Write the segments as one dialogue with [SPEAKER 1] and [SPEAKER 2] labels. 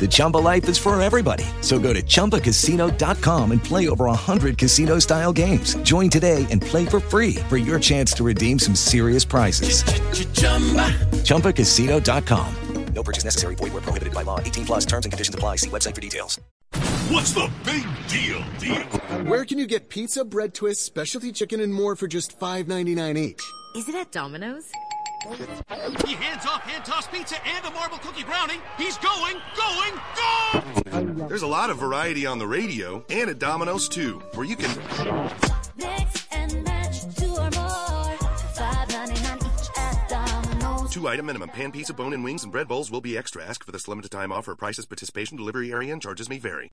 [SPEAKER 1] The Chumba life is for everybody. So go to ChumbaCasino.com and play over 100 casino style games. Join today and play for free for your chance to redeem some serious prizes. ChumbaCasino.com.
[SPEAKER 2] No purchase necessary. Void where prohibited by law. 18 plus terms and conditions apply. See website for details.
[SPEAKER 3] What's the big deal, deal?
[SPEAKER 4] Where can you get pizza, bread twists, specialty chicken, and more for just $5.99 each?
[SPEAKER 5] Is it at Domino's?
[SPEAKER 3] He hands off hand toss pizza and a marble cookie brownie. He's going, going, go! There's a lot of variety on the radio and at Domino's too, where you can
[SPEAKER 6] Mix and match two or more. $5.99 each at Domino's.
[SPEAKER 3] two item minimum. Pan pizza, bone and wings, and bread bowls will be extra. Ask for this limited time offer. Prices, participation, delivery area, and charges may vary.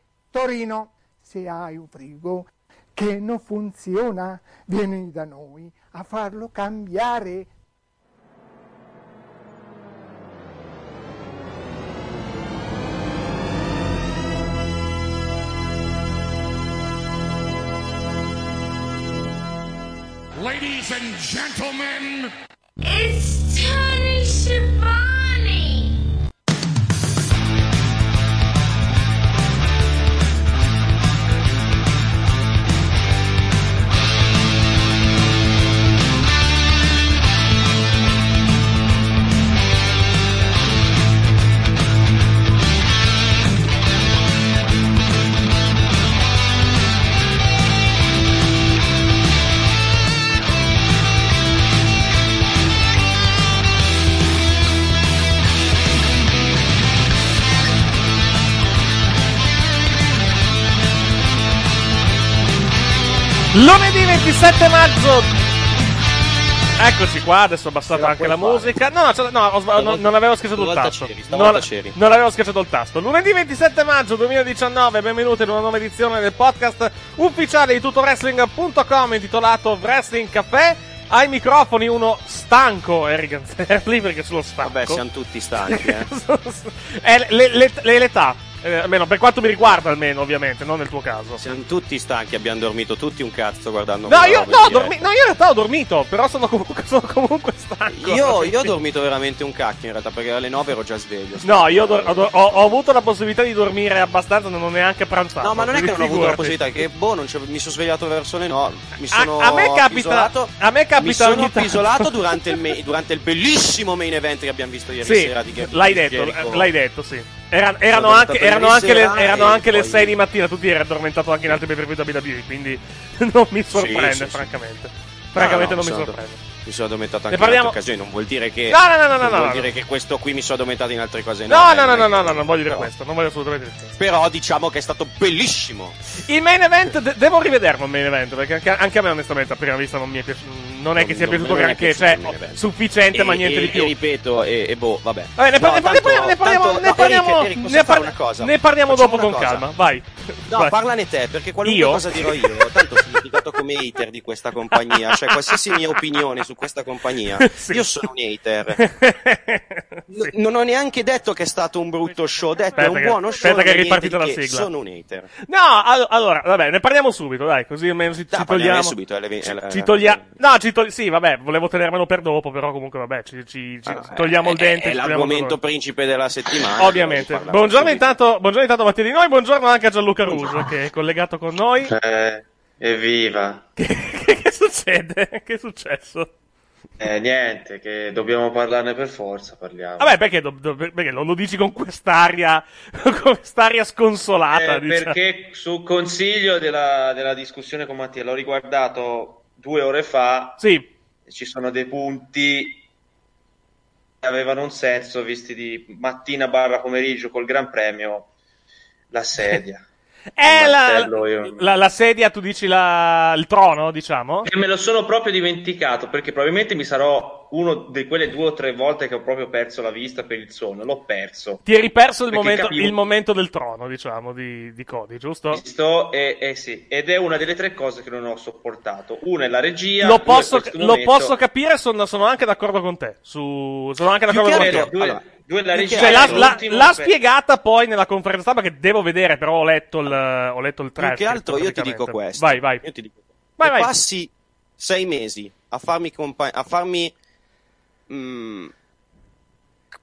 [SPEAKER 7] Torino. Se hai un frigo che non funziona, vieni da noi a farlo cambiare.
[SPEAKER 3] Ladies and gentlemen,
[SPEAKER 6] It's Tony Schiavone.
[SPEAKER 8] Lunedì 27 maggio. Eccoci qua, adesso ho abbassato anche la musica. No, no, cioè, no, ho sba- non, avevo schiacciato il tasto.
[SPEAKER 9] c'eri,
[SPEAKER 8] Non,
[SPEAKER 9] c'eri.
[SPEAKER 8] non avevo schiacciato il tasto. Lunedì 27 maggio 2019, benvenuti in una nuova edizione del podcast ufficiale di tutorwrestling.com intitolato Wrestling Café. Ai microfoni uno stanco Eric Ganzerli perché sono stanco.
[SPEAKER 9] Vabbè, siamo tutti stanchi, eh.
[SPEAKER 8] È le- le- le- l'età. Eh, almeno per quanto mi riguarda, almeno, ovviamente, non nel tuo caso.
[SPEAKER 9] Siamo tutti stanchi, abbiamo dormito tutti un cazzo guardando
[SPEAKER 8] No, io, no, dormi- no, io in realtà ho dormito, però sono comunque, sono comunque stanco.
[SPEAKER 9] Io, io ho dormito veramente un cacchio in realtà, perché alle 9 ero già sveglio.
[SPEAKER 8] No, io do- ho, do- ho- ho avuto la possibilità di dormire abbastanza, non ho neanche pranzato.
[SPEAKER 9] No, ma non è che non ho avuto la possibilità, che boh, non mi sono svegliato verso le 9. Mi sono
[SPEAKER 8] a me capita-
[SPEAKER 9] isolato,
[SPEAKER 8] a me capita
[SPEAKER 9] mi sono isolato durante il, me- durante il bellissimo main event che abbiamo visto ieri
[SPEAKER 8] Sì,
[SPEAKER 9] sera di Ge-
[SPEAKER 8] l'hai detto, l'hai detto, sì. Era- erano anche, erano anche le, erano anche le
[SPEAKER 9] poi-
[SPEAKER 8] 6 di mattina, tu ti eri addormentato anche in altri pay per view WWE, quindi non mi sorprende,
[SPEAKER 9] sì, sì.
[SPEAKER 8] francamente.
[SPEAKER 9] No,
[SPEAKER 8] Francamente
[SPEAKER 9] no,
[SPEAKER 8] non mi sorprende.
[SPEAKER 9] Mi sono addormentato anche
[SPEAKER 8] parliamo-
[SPEAKER 9] in altre occasioni, non vuol dire che
[SPEAKER 8] No, no, no, no,
[SPEAKER 9] non
[SPEAKER 8] no,
[SPEAKER 9] vuol
[SPEAKER 8] no,
[SPEAKER 9] dire
[SPEAKER 8] no.
[SPEAKER 9] che questo qui mi sono addormentato in altre cose.
[SPEAKER 8] No, no, no, no, no, no, non voglio dire questo, non voglio assolutamente dire questo.
[SPEAKER 9] Però diciamo che è stato bellissimo.
[SPEAKER 8] Il main event, de- devo rivederlo il main event, perché anche, anche a me onestamente a prima vista non mi è piaciuto, non è che sia piaciuto granché, cioè sufficiente ma niente di più.
[SPEAKER 9] Ripeto, e, boh, vabbè.
[SPEAKER 8] Ne, parliamo, dopo con calma, vai.
[SPEAKER 9] No,
[SPEAKER 8] Vai.
[SPEAKER 9] parlane te, perché qualunque cosa dirò io, tanto giudicato come hater di questa compagnia. Cioè, qualsiasi mia opinione su questa compagnia, io sono un hater. Non ho neanche detto che è stato un brutto show, ho detto è un buono show.
[SPEAKER 8] aspetta che è ripartita la sigla.
[SPEAKER 9] Sono un hater.
[SPEAKER 8] No, allo- allora, vabbè, ne parliamo subito, dai, così almeno ci, togliamo. ci togliamo. No, ci togli- sì, vabbè, volevo tenermelo per dopo, però comunque vabbè, ci, ci- ci togliamo il dente.
[SPEAKER 9] È
[SPEAKER 8] ci togliamo
[SPEAKER 9] l'argomento principe della settimana.
[SPEAKER 8] Ovviamente. Buongiorno intanto, buongiorno intanto Mattia di noi, buongiorno anche a Gianluca Russo che è collegato con noi.
[SPEAKER 5] Eh, evviva.
[SPEAKER 8] che succede? Che è successo?
[SPEAKER 5] Eh, niente, che dobbiamo parlarne per forza, parliamo.
[SPEAKER 8] Vabbè, perché, do- do- perché lo, lo dici con quest'aria, con quest'aria sconsolata?
[SPEAKER 5] Eh,
[SPEAKER 8] diciamo.
[SPEAKER 5] perché su consiglio della, della discussione con Mattia, l'ho riguardato due ore fa.
[SPEAKER 8] Sì.
[SPEAKER 5] Ci sono dei punti che avevano un senso, visti di mattina barra pomeriggio col Gran Premio. La sedia. Il
[SPEAKER 8] la, la, la sedia, tu dici la, il trono, diciamo?
[SPEAKER 5] E me lo sono proprio dimenticato perché probabilmente mi sarò uno di quelle due o tre volte che ho proprio perso la vista per il sonno. L'ho perso.
[SPEAKER 8] Ti eri perso il momento,
[SPEAKER 5] capivo-
[SPEAKER 8] il momento del trono, diciamo, di, di Cody, giusto?
[SPEAKER 5] Visto, e, e sì, ed è una delle tre cose che non ho sopportato. Una è la regia.
[SPEAKER 8] Lo posso, lo
[SPEAKER 5] momento.
[SPEAKER 8] posso capire, sono, sono anche d'accordo con te. Su, sono anche d'accordo con te.
[SPEAKER 5] due-
[SPEAKER 8] Allora,
[SPEAKER 5] regia,
[SPEAKER 8] cioè, l'ha, l'ha- l'ha
[SPEAKER 5] per-
[SPEAKER 8] spiegata poi nella conferenza stampa che devo vedere, però ho letto il, ho letto il
[SPEAKER 9] Più
[SPEAKER 8] transcript.
[SPEAKER 9] che altro io ti dico questo.
[SPEAKER 8] Vai, vai.
[SPEAKER 9] Io ti dico
[SPEAKER 8] Vai, vai.
[SPEAKER 9] passi sei mesi a farmi, compa- a farmi mm,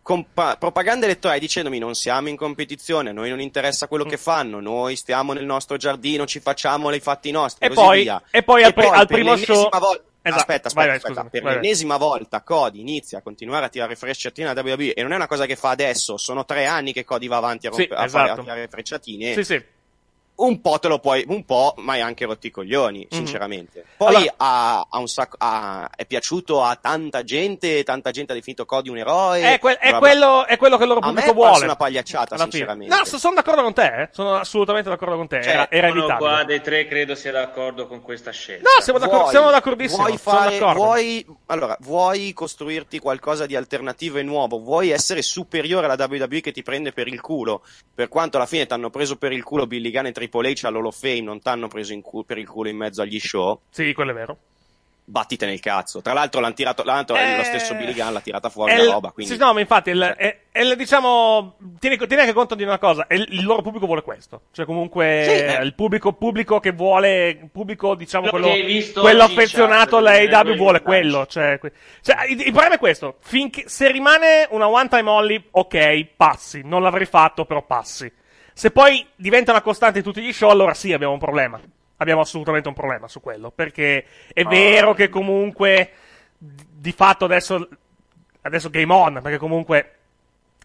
[SPEAKER 9] compa- propaganda elettorale dicendomi non siamo in competizione, a noi non interessa quello che fanno, noi stiamo nel nostro giardino, ci facciamo i fatti nostri
[SPEAKER 8] E
[SPEAKER 9] così
[SPEAKER 8] poi-
[SPEAKER 9] via.
[SPEAKER 8] e poi al pri- al primo show-
[SPEAKER 9] volta-
[SPEAKER 8] Esatto.
[SPEAKER 9] Aspetta, aspetta,
[SPEAKER 8] Vai, vai,
[SPEAKER 9] aspetta.
[SPEAKER 8] scusami,
[SPEAKER 9] per
[SPEAKER 8] vai,
[SPEAKER 9] l'ennesima volta Cody inizia a continuare a tirare frecciatine alla WWE e non è una cosa che fa adesso, sono tre anni che Cody va avanti a,
[SPEAKER 8] Sì,
[SPEAKER 9] rompe- a fare-
[SPEAKER 8] esatto.
[SPEAKER 9] a tirare frecciatine
[SPEAKER 8] Sì, sì.
[SPEAKER 9] Un po' te lo puoi, un po', ma hai anche rotti i coglioni,
[SPEAKER 8] Mhm.
[SPEAKER 9] sinceramente. Poi
[SPEAKER 8] Allora-
[SPEAKER 9] ha, ha un sacco, ha- è piaciuto a tanta gente, tanta gente ha definito Cody un eroe.
[SPEAKER 8] È, quel- è quello, è quello che il loro pubblico
[SPEAKER 9] è
[SPEAKER 8] vuole.
[SPEAKER 9] una pagliacciata,
[SPEAKER 8] alla fine.
[SPEAKER 9] sinceramente.
[SPEAKER 8] No, so- sono d'accordo con te, eh. sono assolutamente d'accordo con te.
[SPEAKER 5] Cioè,
[SPEAKER 8] era, era
[SPEAKER 5] uno
[SPEAKER 8] evitabile.
[SPEAKER 5] qua dei tre credo sia d'accordo con questa scelta.
[SPEAKER 8] No, siamo, d'accordo,
[SPEAKER 9] Vuoi-
[SPEAKER 8] siamo d'accordissimo.
[SPEAKER 9] Vuoi,
[SPEAKER 8] sono
[SPEAKER 9] fare,
[SPEAKER 8] d'accordo.
[SPEAKER 9] vuoi, allora, vuoi costruirti qualcosa di alternativo e nuovo? Vuoi essere superiore alla WWE che ti prende per il culo? Per quanto alla fine ti hanno preso per il culo Billy Gunn e Triple H all'Hall of Fame, non ti hanno preso in cu- per il culo in mezzo agli show.
[SPEAKER 8] Sì, quello è vero.
[SPEAKER 9] Battite nel cazzo. Tra l'altro l'hanno tirato, l'altro,
[SPEAKER 8] Eh,
[SPEAKER 9] lo stesso Billy Gunn l'ha tirata fuori
[SPEAKER 8] È
[SPEAKER 9] la roba. Quindi...
[SPEAKER 8] Sì, no, ma infatti, il- è, è il- diciamo, tieni, tieni anche conto di una cosa, è il, il loro pubblico vuole questo. Cioè, comunque,
[SPEAKER 5] Sì, eh.
[SPEAKER 8] il pubblico, pubblico che vuole, il pubblico, diciamo,
[SPEAKER 5] Quello
[SPEAKER 8] quello, affezionato
[SPEAKER 5] chat,
[SPEAKER 8] all'AEW vuole quello. Cioè, que- cioè, il, il problema è questo, finché, se rimane una one time only, ok, passi. Non l'avrei fatto, però passi. Se poi diventa una costante in tutti gli show, allora sì, abbiamo un problema. Abbiamo assolutamente un problema su quello. Perché è
[SPEAKER 5] Ah.
[SPEAKER 8] vero che comunque, di fatto adesso, adesso game on, perché comunque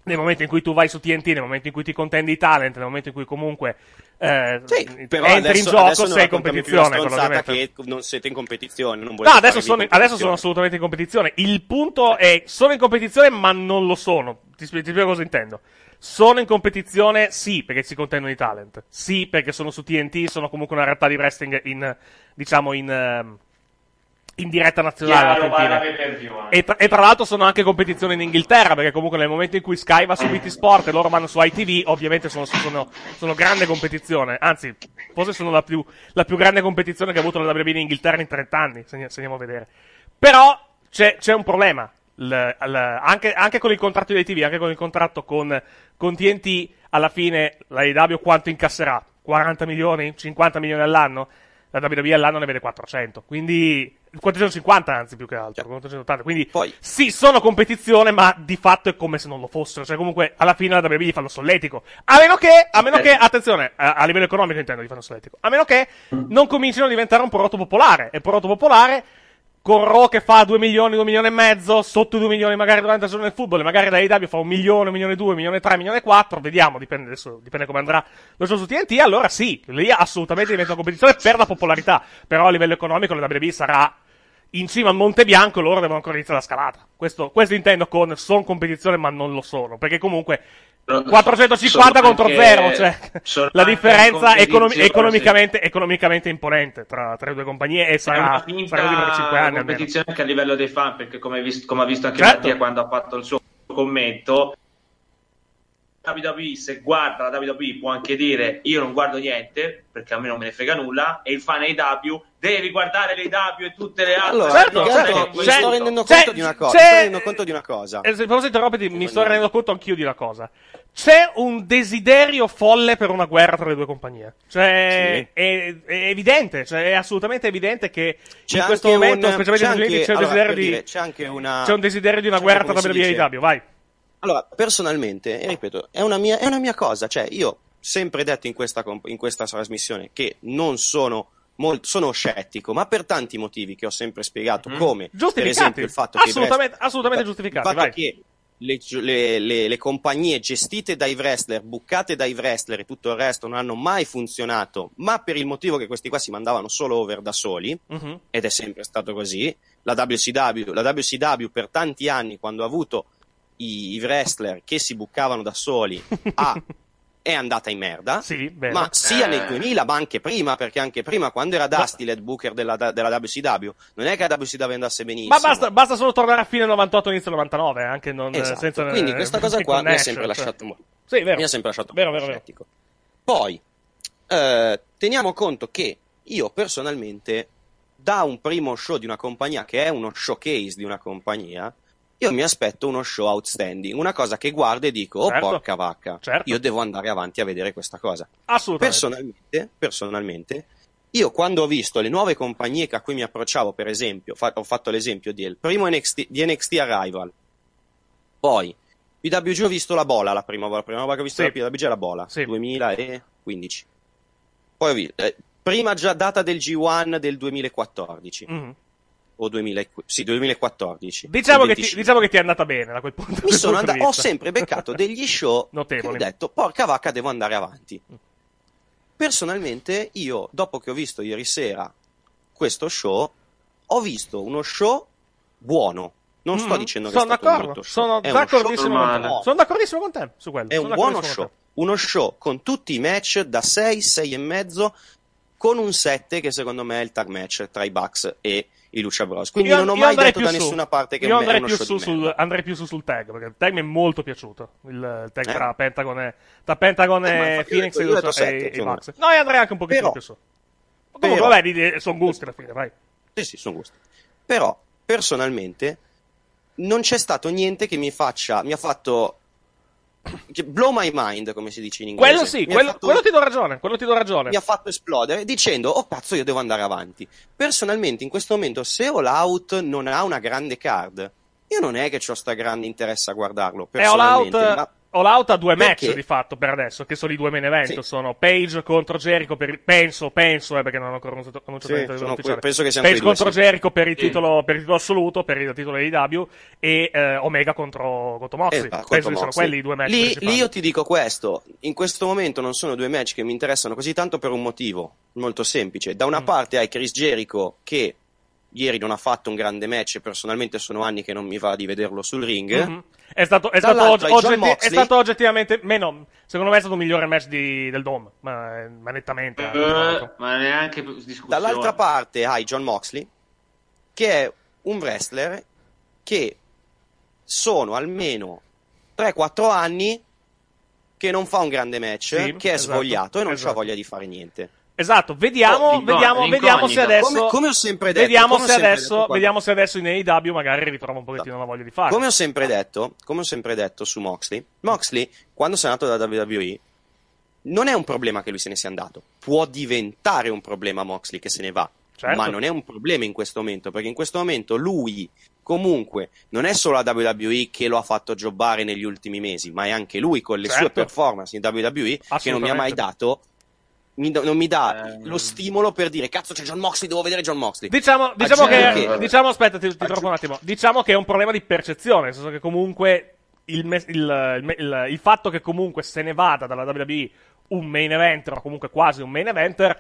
[SPEAKER 8] nel momento in cui tu vai su TNT, nel momento in cui ti contendi i talent, nel momento in cui comunque eh,
[SPEAKER 9] Però
[SPEAKER 8] entri
[SPEAKER 9] adesso,
[SPEAKER 8] in gioco, sei in competizione.
[SPEAKER 9] che non siete in competizione. Non
[SPEAKER 8] No, adesso sono, adesso sono assolutamente in competizione. Il punto è, sono in competizione, ma non lo sono. Ti ti spiego cosa intendo. Sono in competizione, sì, perché si contendono i talent. Sì, perché sono su TNT, sono comunque una realtà di wrestling in, diciamo, in, ehm, in diretta nazionale.
[SPEAKER 5] Chiaro.
[SPEAKER 8] E tra, e tra l'altro sono anche competizione in Inghilterra, perché comunque nel momento in cui Sky va su BT Sport e loro vanno su ITV, ovviamente sono, sono, sono grande competizione. Anzi, forse sono la più, la più grande competizione che ha avuto la WWE in Inghilterra in 30 anni, se, ne- se andiamo a vedere. Però c'è, c'è un problema. L- l- anche, anche con il contratto di ITV, anche con il contratto con, con TNT, alla fine la AEW quanto incasserà? 40 milioni? 50 milioni all'anno? La WWE all'anno ne vede 400. Quindi 450 anzi più che altro. 480. Quindi sì, sono competizione, ma di fatto è come se non lo fossero. Cioè comunque alla fine la WWE gli fanno solletico. A meno che, a meno che, attenzione, a, a livello economico intendo gli fanno solletico. A meno che non comincino a diventare un prodotto popolare. E prodotto popolare con Raw che fa 2 milioni, 2 milioni e mezzo, sotto i 2 milioni magari durante la stagione del football, magari la AEW fa 1 milione, 1 milione e 2, 1 milione e 3, 1 milione e 4, vediamo, dipende adesso, dipende come andrà lo show su TNT, allora sì, lì assolutamente diventa una competizione per la popolarità, però a livello economico la WWE sarà in cima al Monte Bianco e loro devono ancora iniziare la scalata. Questo, questo intendo con son competizione ma non lo sono, perché comunque 450
[SPEAKER 5] sono
[SPEAKER 8] contro
[SPEAKER 5] anche-
[SPEAKER 8] 0, cioè la differenza economi- economicamente, economicamente imponente tra, tra le due compagnie e sarà,
[SPEAKER 5] una
[SPEAKER 8] sarà per 5 anni almeno.
[SPEAKER 5] competizione anche a livello dei fan, perché come, hai visto- come ha visto anche
[SPEAKER 8] Certo.
[SPEAKER 5] Mattia quando ha fatto il suo commento, WWE se guarda la WWE può anche dire io non guardo niente perché a me non me ne frega nulla e il fan AW devi guardare l'AW e tutte le altre
[SPEAKER 9] Allora,
[SPEAKER 8] Certo, certo.
[SPEAKER 9] mi
[SPEAKER 8] C'è-
[SPEAKER 9] sto rendendo
[SPEAKER 8] c'è-
[SPEAKER 9] conto di una cosa.
[SPEAKER 8] c'è-
[SPEAKER 9] Mi sto rendendo conto di una cosa.
[SPEAKER 8] Eh, se posso interromperti, mi sto rendendo conto anch'io di una cosa. C'è un desiderio folle per una guerra tra le due compagnie. Cioè, è, è evidente, cioè, è assolutamente evidente che
[SPEAKER 9] C'è
[SPEAKER 8] in questo momento,
[SPEAKER 9] un-
[SPEAKER 8] specialmente
[SPEAKER 9] c'è
[SPEAKER 8] negli Uniti,
[SPEAKER 9] anche-
[SPEAKER 8] c'è un
[SPEAKER 9] allora,
[SPEAKER 8] desiderio di.
[SPEAKER 9] dire, c'è anche una-
[SPEAKER 8] c'è un desiderio di una
[SPEAKER 9] c'è
[SPEAKER 8] guerra tra WWE e AEW, vai.
[SPEAKER 9] Allora, personalmente, ripeto, è una mia, è una mia cosa. Cioè, io ho sempre detto in questa, in questa trasmissione che non sono. molto- sono scettico, ma per tanti motivi che ho sempre spiegato,
[SPEAKER 8] Mhm.
[SPEAKER 9] come per esempio il fatto che
[SPEAKER 8] Assolutamente- assolutamente giustificati,
[SPEAKER 9] il fatto che le, le- le- le compagnie gestite dai wrestler, buccate dai wrestler e tutto il resto non hanno mai funzionato, ma per il motivo che questi qua si mandavano solo over da soli,
[SPEAKER 8] Mhm.
[SPEAKER 9] ed è sempre stato così. La WCW, la WCW per tanti anni, quando ha avuto i, i wrestler che si buccavano da soli, ha- è andata in merda.
[SPEAKER 8] vero.
[SPEAKER 9] ma sia
[SPEAKER 8] Eh.
[SPEAKER 9] nel 2000, ma anche prima, perché anche prima, quando era Dusty l'head booker della, della WCW, non è che la WCW andasse benissimo.
[SPEAKER 8] Ma basta, basta solo tornare a fine 98 inizio 99, anche non,
[SPEAKER 9] Esatto.
[SPEAKER 8] senza
[SPEAKER 9] Quindi questa cosa qua mi ha sempre
[SPEAKER 8] cioè.
[SPEAKER 9] lasciato
[SPEAKER 8] Sì, vero.
[SPEAKER 9] mi ha sempre lasciato
[SPEAKER 8] Vero, vero, vero.
[SPEAKER 9] Poi, eh, teniamo conto che io personalmente, da un primo show di una compagnia, che è uno showcase di una compagnia, io mi aspetto uno show outstanding, una cosa che guardo e dico, oh
[SPEAKER 8] Certo.
[SPEAKER 9] porca vacca,
[SPEAKER 8] Certo.
[SPEAKER 9] io devo andare avanti a vedere questa cosa.
[SPEAKER 8] Assolutamente.
[SPEAKER 9] Personalmente, personalmente, io quando ho visto le nuove compagnie a cui mi approcciavo, per esempio, fa- ho fatto l'esempio del primo NXT, di NXT Arrival, poi PWG ho visto la bola la prima volta, la prima volta che ho visto
[SPEAKER 8] Sì.
[SPEAKER 9] la PWG è la bola, 2015. Poi ho visto, eh, prima già data del G1 del 2014,
[SPEAKER 8] Mhm.
[SPEAKER 9] O 2000, sì, 2014.
[SPEAKER 8] Diciamo che, ti,
[SPEAKER 9] 25.
[SPEAKER 8] diciamo che ti è andata bene da quel punto,
[SPEAKER 9] Mi sono
[SPEAKER 8] punto di
[SPEAKER 9] andato, ho sempre beccato degli show che ho
[SPEAKER 8] Notevoli.
[SPEAKER 9] detto, porca vacca, devo andare avanti. Personalmente, io, dopo che ho visto ieri sera questo show, ho visto uno show buono. Non sto
[SPEAKER 8] Mhm.
[SPEAKER 9] dicendo che
[SPEAKER 8] sono
[SPEAKER 9] è stato
[SPEAKER 8] d'accordo, sono d'accordissimo con te. Sono d'accordissimo con te su quello.
[SPEAKER 9] È
[SPEAKER 8] sono
[SPEAKER 9] un buono show. Uno show con tutti i match da 6, 6 e mezzo, con un 7 che secondo me è il tag match tra i Bucks e i Lucha Bros. Quindi
[SPEAKER 8] Io-
[SPEAKER 9] non ho mai detto da
[SPEAKER 8] su.
[SPEAKER 9] nessuna parte che
[SPEAKER 8] Io andrei più, su, sul, andrei più su sul tag perché il tag mi è molto piaciuto. Il, tag
[SPEAKER 9] Eh?
[SPEAKER 8] tra Pentagon e, tra Pentagon
[SPEAKER 9] Eh, ma
[SPEAKER 8] e Phoenix
[SPEAKER 9] ho
[SPEAKER 8] e,
[SPEAKER 9] detto-
[SPEAKER 8] e-
[SPEAKER 9] sette,
[SPEAKER 8] e
[SPEAKER 9] insomma.
[SPEAKER 8] Bucks. No, io andrei anche un pochettino
[SPEAKER 9] Però-
[SPEAKER 8] più su. Comunque,
[SPEAKER 9] però-
[SPEAKER 8] vabbè, sono gusti alla fine, vai.
[SPEAKER 9] Sì, sì, sono gusti. Però, personalmente, non c'è stato niente che mi faccia, mi ha fatto blow my mind, come si dice in inglese.
[SPEAKER 8] Quello sì, quello,
[SPEAKER 9] fatto-
[SPEAKER 8] quello ti do ragione, quello ti do ragione.
[SPEAKER 9] mi ha fatto esplodere dicendo oh cazzo io devo andare avanti personalmente in questo momento se All Out non ha una grande card io non è che ho sta grande interesse a guardarlo
[SPEAKER 8] E All Out,
[SPEAKER 9] personalmente ma-
[SPEAKER 8] All Out ha due match
[SPEAKER 9] Perché?
[SPEAKER 8] di fatto per adesso, che sono i due main event.
[SPEAKER 9] Sì.
[SPEAKER 8] Sono Page contro Jericho per il- penso, penso, eh, perché non ho ancora annunciato annunciato
[SPEAKER 9] Sì,
[SPEAKER 8] niente di
[SPEAKER 9] sono
[SPEAKER 8] ufficiale.
[SPEAKER 9] penso che siano
[SPEAKER 8] Page
[SPEAKER 9] due,
[SPEAKER 8] contro
[SPEAKER 9] sì.
[SPEAKER 8] Jericho per il,
[SPEAKER 9] Sì.
[SPEAKER 8] titolo, per il titolo assoluto, per il titolo AEW e eh, Omega contro, contro Moxley.
[SPEAKER 9] Esatto,
[SPEAKER 8] penso
[SPEAKER 9] contro
[SPEAKER 8] che siano
[SPEAKER 9] Moxley.
[SPEAKER 8] quelli i due match
[SPEAKER 9] lì, lì io ti dico questo in questo momento non sono due match che mi interessano così tanto per un motivo molto semplice da una
[SPEAKER 8] Mm.
[SPEAKER 9] parte hai Chris Jericho che ieri non ha fatto un grande match e personalmente sono anni che non mi va di vederlo sul ring
[SPEAKER 8] Mhm. È stato, è, stato
[SPEAKER 9] John
[SPEAKER 8] oggetti- è stato oggettivamente meno. Secondo me è stato il migliore match di- del Dome, ma, ma nettamente.
[SPEAKER 5] Eh, ma neanche discussione.
[SPEAKER 9] Dall'altra parte hai John Moxley, che è un wrestler che sono almeno 3-4 anni che non fa un grande match,
[SPEAKER 8] Sì,
[SPEAKER 9] che è
[SPEAKER 8] esatto,
[SPEAKER 9] svogliato e non
[SPEAKER 8] esatto.
[SPEAKER 9] ha voglia di fare niente.
[SPEAKER 8] Esatto, vediamo,
[SPEAKER 9] Oh,
[SPEAKER 8] vediamo, vediamo se adesso.
[SPEAKER 9] Come- come ho sempre detto,
[SPEAKER 8] Vediamo, se
[SPEAKER 9] sempre
[SPEAKER 8] adesso,
[SPEAKER 9] detto
[SPEAKER 8] vediamo se adesso in AEW magari ritrova un pochettino la voglia di fare.
[SPEAKER 9] Come ho sempre detto, come ho sempre detto su Moxley, Moxley, quando si è andato da WWE, non è un problema che lui se ne sia andato. Può diventare un problema Moxley che se ne va.
[SPEAKER 8] Certo.
[SPEAKER 9] Ma non è un problema in questo momento, perché in questo momento lui, comunque, non è solo la WWE che lo ha fatto jobbare negli ultimi mesi, ma è anche lui con le sue
[SPEAKER 8] Certo.
[SPEAKER 9] performance in WWE che non mi ha mai dato. Mi do- non mi dà lo stimolo per dire cazzo c'è John Moxley, devo vedere John Moxley.
[SPEAKER 8] Diciamo, diciamo
[SPEAKER 9] Aggiungo
[SPEAKER 8] che, diciamo, aspetta, ti, ti interrompo un attimo. Diciamo che è un problema di percezione, nel senso che comunque il, me- il- il- il fatto che comunque se ne vada dalla WWE un main eventer o comunque quasi un main eventer,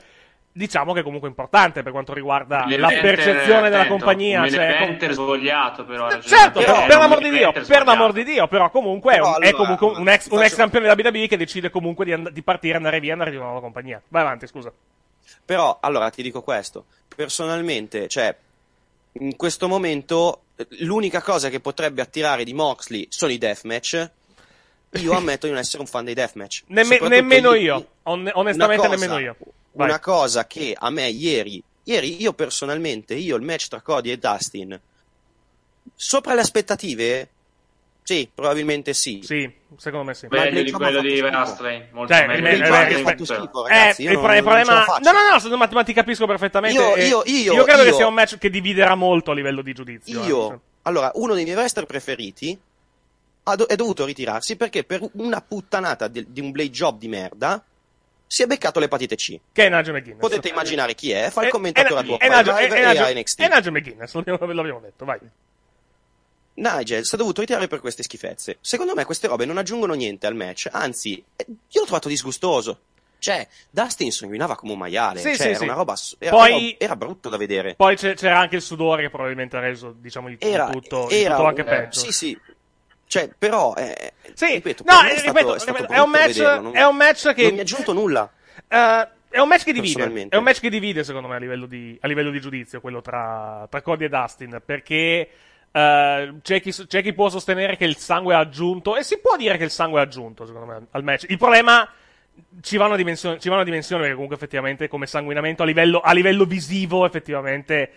[SPEAKER 8] diciamo che è comunque importante per quanto riguarda la percezione della
[SPEAKER 5] attento,
[SPEAKER 8] compagnia.
[SPEAKER 5] un
[SPEAKER 8] cioè, com-
[SPEAKER 5] svogliato, però. ragione
[SPEAKER 8] Certo,
[SPEAKER 5] te,
[SPEAKER 8] per,
[SPEAKER 5] è
[SPEAKER 8] l'amor di Dio, per l'amor di Dio, però comunque è
[SPEAKER 9] Però
[SPEAKER 8] un, è
[SPEAKER 9] allora,
[SPEAKER 8] comunque un ex, un ex
[SPEAKER 9] faccio-
[SPEAKER 8] campione della WWE che decide comunque di, and- di partire, andare via e andare di una nuova compagnia. Vai avanti, scusa.
[SPEAKER 9] Però, allora, ti dico questo. Personalmente, cioè, in questo momento, l'unica cosa che potrebbe attirare di Moxley sono i deathmatch. io ammetto di non essere un fan dei deathmatch.
[SPEAKER 8] Nemme- nemmeno
[SPEAKER 9] gli-
[SPEAKER 8] io. On- onestamente,
[SPEAKER 9] cosa-
[SPEAKER 8] nemmeno io. Vai.
[SPEAKER 9] Una cosa che a me ieri, ieri io personalmente, io il match tra Cody e Dustin, sopra le aspettative, sì, probabilmente sì.
[SPEAKER 8] Sì, secondo me sì.
[SPEAKER 10] Meglio di
[SPEAKER 9] Blade
[SPEAKER 10] quello
[SPEAKER 9] ha
[SPEAKER 10] di
[SPEAKER 9] fatto
[SPEAKER 10] Wrestling. Molto
[SPEAKER 8] Cioè,
[SPEAKER 10] meglio
[SPEAKER 8] eh,
[SPEAKER 10] di
[SPEAKER 8] eh,
[SPEAKER 10] Wrestling.
[SPEAKER 8] rispetto-
[SPEAKER 9] schifo,
[SPEAKER 8] Eh,
[SPEAKER 9] ragazzi, io
[SPEAKER 8] il,
[SPEAKER 9] non- non
[SPEAKER 8] problema.
[SPEAKER 9] faccio.
[SPEAKER 8] No, no, no, ma, ma ti capisco perfettamente.
[SPEAKER 9] Io-
[SPEAKER 8] eh,
[SPEAKER 9] io- io-
[SPEAKER 8] credo che
[SPEAKER 9] io-
[SPEAKER 8] sia un match che dividerà molto a livello di giudizio. eh.
[SPEAKER 9] Io, allora, uno dei miei wrestler preferiti ha do- è dovuto ritirarsi perché per una puttanata di, di un blade job di merda si è beccato l'epatite C.
[SPEAKER 8] Che è Nigel McGuinness.
[SPEAKER 9] Potete immaginare chi è, fa il
[SPEAKER 8] Eh,
[SPEAKER 9] commentatore a tuo
[SPEAKER 8] è Nigel- è- Nigel-
[SPEAKER 9] NXT.
[SPEAKER 8] È Nigel McGuinness, l'abbiamo, detto, vai.
[SPEAKER 9] Nigel si è dovuto ritirare per queste schifezze. Secondo me queste robe non aggiungono niente al match, anzi, eh, io l'ho trovato disgustoso. Cioè, Dustin sanguinava come un maiale,
[SPEAKER 8] Sì,
[SPEAKER 9] cioè,
[SPEAKER 8] sì,
[SPEAKER 9] era
[SPEAKER 8] sì.
[SPEAKER 9] una roba... Era,
[SPEAKER 8] Poi-
[SPEAKER 9] era- brutto da vedere.
[SPEAKER 8] Poi c'era anche il sudore che probabilmente ha reso, diciamo, il, il
[SPEAKER 9] Era,
[SPEAKER 8] tutto,
[SPEAKER 9] era
[SPEAKER 8] tutto anche
[SPEAKER 9] un-
[SPEAKER 8] peggio.
[SPEAKER 9] Sì, sì. Cioè, però, eh,
[SPEAKER 8] Sì,
[SPEAKER 9] ripeto,
[SPEAKER 8] no,
[SPEAKER 9] per me
[SPEAKER 8] eh,
[SPEAKER 9] è stato,
[SPEAKER 8] ripeto,
[SPEAKER 9] è, stato
[SPEAKER 8] ripeto, è un match,
[SPEAKER 9] non-
[SPEAKER 8] è un match che
[SPEAKER 9] Non mi ha aggiunto nulla.
[SPEAKER 8] Eh, è un match che divide. È un match che divide, secondo me, a livello di, a livello di giudizio, quello tra, tra Cody e Dustin. Perché eh, c'è, chi, c'è chi può sostenere che il sangue ha aggiunto. E si può dire che il sangue ha aggiunto, secondo me, al match. Il problema. Ci va una dimensione, ci va una dimensione perché comunque effettivamente come sanguinamento a livello, a livello visivo effettivamente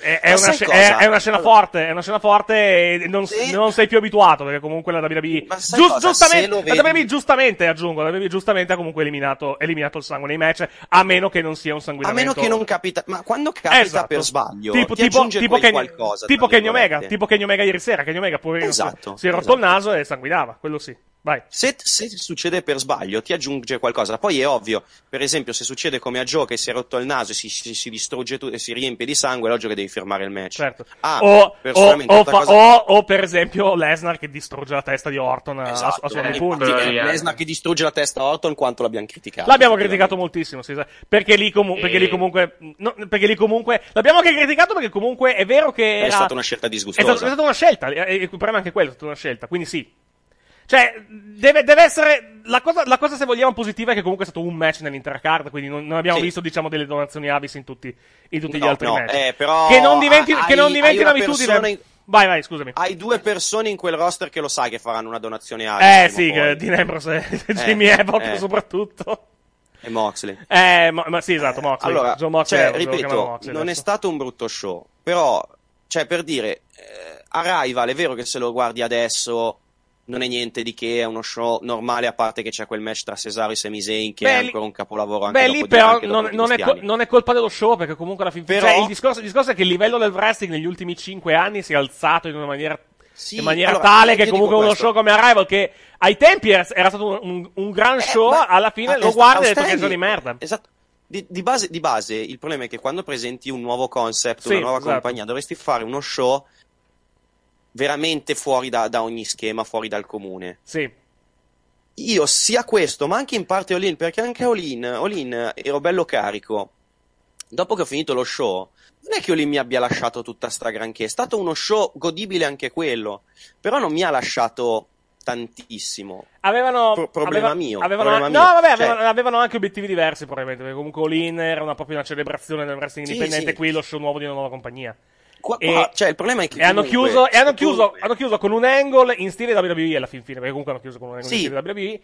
[SPEAKER 8] è, è una, è- è una scena forte, è una scena forte e non, non sei più abituato perché comunque la WWE
[SPEAKER 9] sai
[SPEAKER 8] gius-
[SPEAKER 9] cosa?
[SPEAKER 8] giustamente, la WWE giustamente aggiungo, la WWE giustamente ha comunque eliminato, eliminato il sangue nei match a meno che non sia un
[SPEAKER 9] A
[SPEAKER 8] sanguinamento
[SPEAKER 9] meno che non capita... Ma quando capita
[SPEAKER 8] Esatto.
[SPEAKER 9] per sbaglio,
[SPEAKER 8] tipo,
[SPEAKER 9] ti
[SPEAKER 8] tipo, tipo,
[SPEAKER 9] qualcosa.
[SPEAKER 8] tipo Kenny Omega, tipo Kenny Omega ieri sera, Kenny Omega poverino,
[SPEAKER 9] Esatto,
[SPEAKER 8] si è rotto il
[SPEAKER 9] esatto.
[SPEAKER 8] naso e sanguinava, quello sì. Vai.
[SPEAKER 9] Se, se succede per sbaglio, ti aggiunge qualcosa. Poi è ovvio, per esempio, se succede come a Joe che si è rotto il naso e si, si- si distrugge tu- e si riempie di sangue, è ovvio che devi fermare il match.
[SPEAKER 8] Certo.
[SPEAKER 9] Ah,
[SPEAKER 8] o, o, o, fa-
[SPEAKER 9] cosa-
[SPEAKER 8] o- o, per esempio Lesnar che distrugge la testa di Orton a- a,
[SPEAKER 9] Esatto,
[SPEAKER 8] a di
[SPEAKER 9] eh,
[SPEAKER 8] pugni.
[SPEAKER 9] infatti, eh, Lesnar che distrugge la testa a Orton quanto l'abbiamo criticato.
[SPEAKER 8] L'abbiamo criticato moltissimo, sì, perché lì, comu- perché lì
[SPEAKER 9] E-
[SPEAKER 8] comunque, no, perché lì comunque, l'abbiamo anche criticato perché comunque è vero che era...
[SPEAKER 9] È stata una scelta
[SPEAKER 8] È
[SPEAKER 9] disgustosa.
[SPEAKER 8] stata, è stata una scelta, e il problema è anche quello, è stata una scelta, quindi sì. Cioè, deve, deve essere. La cosa, la cosa, se vogliamo, positiva è che comunque è stato un match nell'intera card, quindi non, non abbiamo
[SPEAKER 9] Sì.
[SPEAKER 8] visto, diciamo, delle donazioni Avis in tutti, in tutti gli
[SPEAKER 9] No,
[SPEAKER 8] altri
[SPEAKER 9] no,
[SPEAKER 8] match.
[SPEAKER 9] eh, però
[SPEAKER 8] che non diventi,
[SPEAKER 9] hai-
[SPEAKER 8] che non diventi
[SPEAKER 9] una
[SPEAKER 8] un'abitudine.
[SPEAKER 9] in-
[SPEAKER 8] Vai, vai, scusami.
[SPEAKER 9] Hai due persone in quel roster che lo sai che faranno una donazione a
[SPEAKER 8] Eh, sì, che Dean Ambrose e Jimmy
[SPEAKER 9] Eh,
[SPEAKER 8] Havoc,
[SPEAKER 9] eh.
[SPEAKER 8] soprattutto.
[SPEAKER 9] E Moxley.
[SPEAKER 8] Eh, ma, ma sì, esatto, Moxley.
[SPEAKER 9] Allora,
[SPEAKER 8] Moxley,
[SPEAKER 9] cioè, ripeto,
[SPEAKER 8] Moxley
[SPEAKER 9] non è
[SPEAKER 8] adesso.
[SPEAKER 9] stato un brutto show, però, cioè, per dire, eh, Arrival è vero che se lo guardi adesso non è niente di che, è uno show normale, a parte che c'è quel match tra Cesaro e Sami Zayn che
[SPEAKER 8] Beh,
[SPEAKER 9] è ancora un capolavoro anche
[SPEAKER 8] Beh, lì
[SPEAKER 9] di-
[SPEAKER 8] però
[SPEAKER 9] dopo
[SPEAKER 8] non,
[SPEAKER 9] di
[SPEAKER 8] non è
[SPEAKER 9] anni.
[SPEAKER 8] non è colpa dello show, perché comunque alla fine.
[SPEAKER 9] Però-
[SPEAKER 8] Cioè, il discorso, il discorso è che il livello del wrestling negli ultimi 5 anni si è alzato in una maniera.
[SPEAKER 9] Sì,
[SPEAKER 8] in maniera
[SPEAKER 9] allora,
[SPEAKER 8] tale che comunque uno
[SPEAKER 9] questo.
[SPEAKER 8] show come Arrival, che ai tempi era, era stato un, un- un gran show,
[SPEAKER 9] ma-
[SPEAKER 8] alla fine lo guardi e che sono di merda.
[SPEAKER 9] Esatto. Di, di base, di base, il problema è che quando presenti un nuovo concept,
[SPEAKER 8] Sì,
[SPEAKER 9] una nuova
[SPEAKER 8] esatto.
[SPEAKER 9] compagnia, dovresti fare uno show veramente fuori da, da ogni schema, fuori dal comune.
[SPEAKER 8] Sì.
[SPEAKER 9] Io sia questo, ma anche in parte Olin, perché anche Olin, Olin ero bello carico. Dopo che ho finito lo show, non è che Olin mi abbia lasciato tutta sta granché, è stato uno show godibile anche quello, però non mi ha lasciato tantissimo.
[SPEAKER 8] Avevano.
[SPEAKER 9] Pro- problema
[SPEAKER 8] aveva-
[SPEAKER 9] mio,
[SPEAKER 8] Avevano,
[SPEAKER 9] problema
[SPEAKER 8] no,
[SPEAKER 9] mio.
[SPEAKER 8] vabbè,
[SPEAKER 9] Cioè-
[SPEAKER 8] avevano, avevano anche obiettivi diversi, probabilmente. Perché comunque All-In era una, proprio una celebrazione del wrestling
[SPEAKER 9] Sì,
[SPEAKER 8] indipendente.
[SPEAKER 9] sì.
[SPEAKER 8] Qui lo show nuovo di una nuova compagnia.
[SPEAKER 9] Qua-
[SPEAKER 8] E-
[SPEAKER 9] qua- cioè, il problema è che
[SPEAKER 8] E hanno
[SPEAKER 9] comunque,
[SPEAKER 8] chiuso, e hanno chiuso, hanno chiuso con un angle in stile WWE alla fin fine, perché comunque hanno chiuso con un angle
[SPEAKER 9] Sì.
[SPEAKER 8] in stile WWE.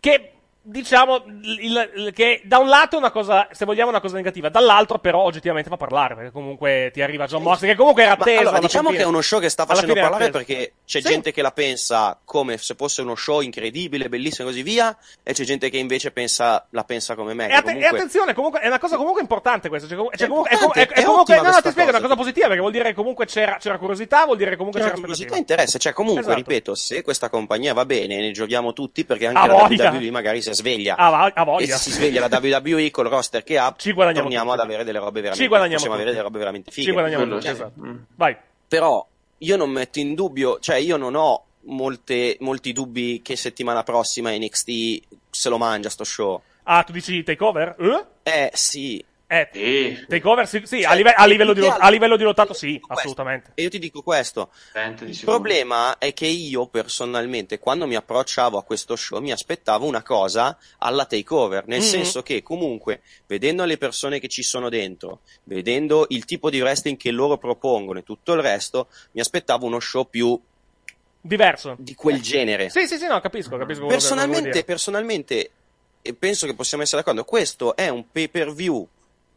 [SPEAKER 8] Che diciamo il- il- che da un lato è una cosa, se vogliamo, una cosa negativa, dall'altro, però, oggettivamente fa parlare, perché comunque ti arriva John Moxley, che comunque era
[SPEAKER 9] Ma
[SPEAKER 8] atteso.
[SPEAKER 9] allora,
[SPEAKER 8] alla
[SPEAKER 9] diciamo
[SPEAKER 8] fin
[SPEAKER 9] che è
[SPEAKER 8] fine.
[SPEAKER 9] uno show che sta facendo
[SPEAKER 8] fine
[SPEAKER 9] parlare perché c'è
[SPEAKER 8] Sì.
[SPEAKER 9] gente che la pensa come se fosse uno show incredibile, bellissimo e così via, e c'è gente che invece pensa, la pensa come me.
[SPEAKER 8] E,
[SPEAKER 9] che
[SPEAKER 8] atte- e
[SPEAKER 9] comunque-
[SPEAKER 8] attenzione, comunque è una cosa comunque importante questa. Cioè, comunque- cioè,
[SPEAKER 9] È
[SPEAKER 8] comunque- è, è- è comunque, no, no, ti spiego, è una
[SPEAKER 9] cosa.
[SPEAKER 8] positiva, perché vuol dire che comunque c'era, c'era curiosità, vuol dire che comunque c'era,
[SPEAKER 9] una curiosità e interesse, cioè comunque,
[SPEAKER 8] Esatto.
[SPEAKER 9] ripeto, se questa compagnia va bene, ne giochiamo tutti perché anche
[SPEAKER 8] Ha
[SPEAKER 9] la. WWE magari si sveglia.
[SPEAKER 8] Ha va- ha voglia.
[SPEAKER 9] E se si sveglia la WWE col roster che ha,
[SPEAKER 8] Ci guadagniamo
[SPEAKER 9] torniamo
[SPEAKER 8] tutti.
[SPEAKER 9] ad avere delle robe veramente,
[SPEAKER 8] Ci guadagniamo
[SPEAKER 9] possiamo
[SPEAKER 8] tutti.
[SPEAKER 9] avere delle robe veramente fighe.
[SPEAKER 8] Ci guadagniamo
[SPEAKER 9] Quello
[SPEAKER 8] tutti, esatto. Vai.
[SPEAKER 9] Però io non metto in dubbio, cioè io non ho molte- molti dubbi che settimana prossima NXT se lo mangia sto show.
[SPEAKER 8] Ah, tu dici takeover? Eh?
[SPEAKER 9] Eh sì.
[SPEAKER 8] Eh, takeover sì, sì,
[SPEAKER 9] Cioè,
[SPEAKER 8] a, live- a livello di, a livello di lottato sì, assolutamente.
[SPEAKER 9] E io ti dico questo. Il problema è che io personalmente, quando mi approcciavo a questo show, mi aspettavo una cosa alla takeover. Nel
[SPEAKER 8] Mhm.
[SPEAKER 9] senso che, comunque, vedendo le persone che ci sono dentro, vedendo il tipo di wrestling che loro propongono e tutto il resto, mi aspettavo uno show più
[SPEAKER 8] Diverso.
[SPEAKER 9] di quel genere.
[SPEAKER 8] Sì, sì, sì, no, capisco, capisco.
[SPEAKER 9] Personalmente, personalmente, e penso che possiamo essere d'accordo, questo è un pay per view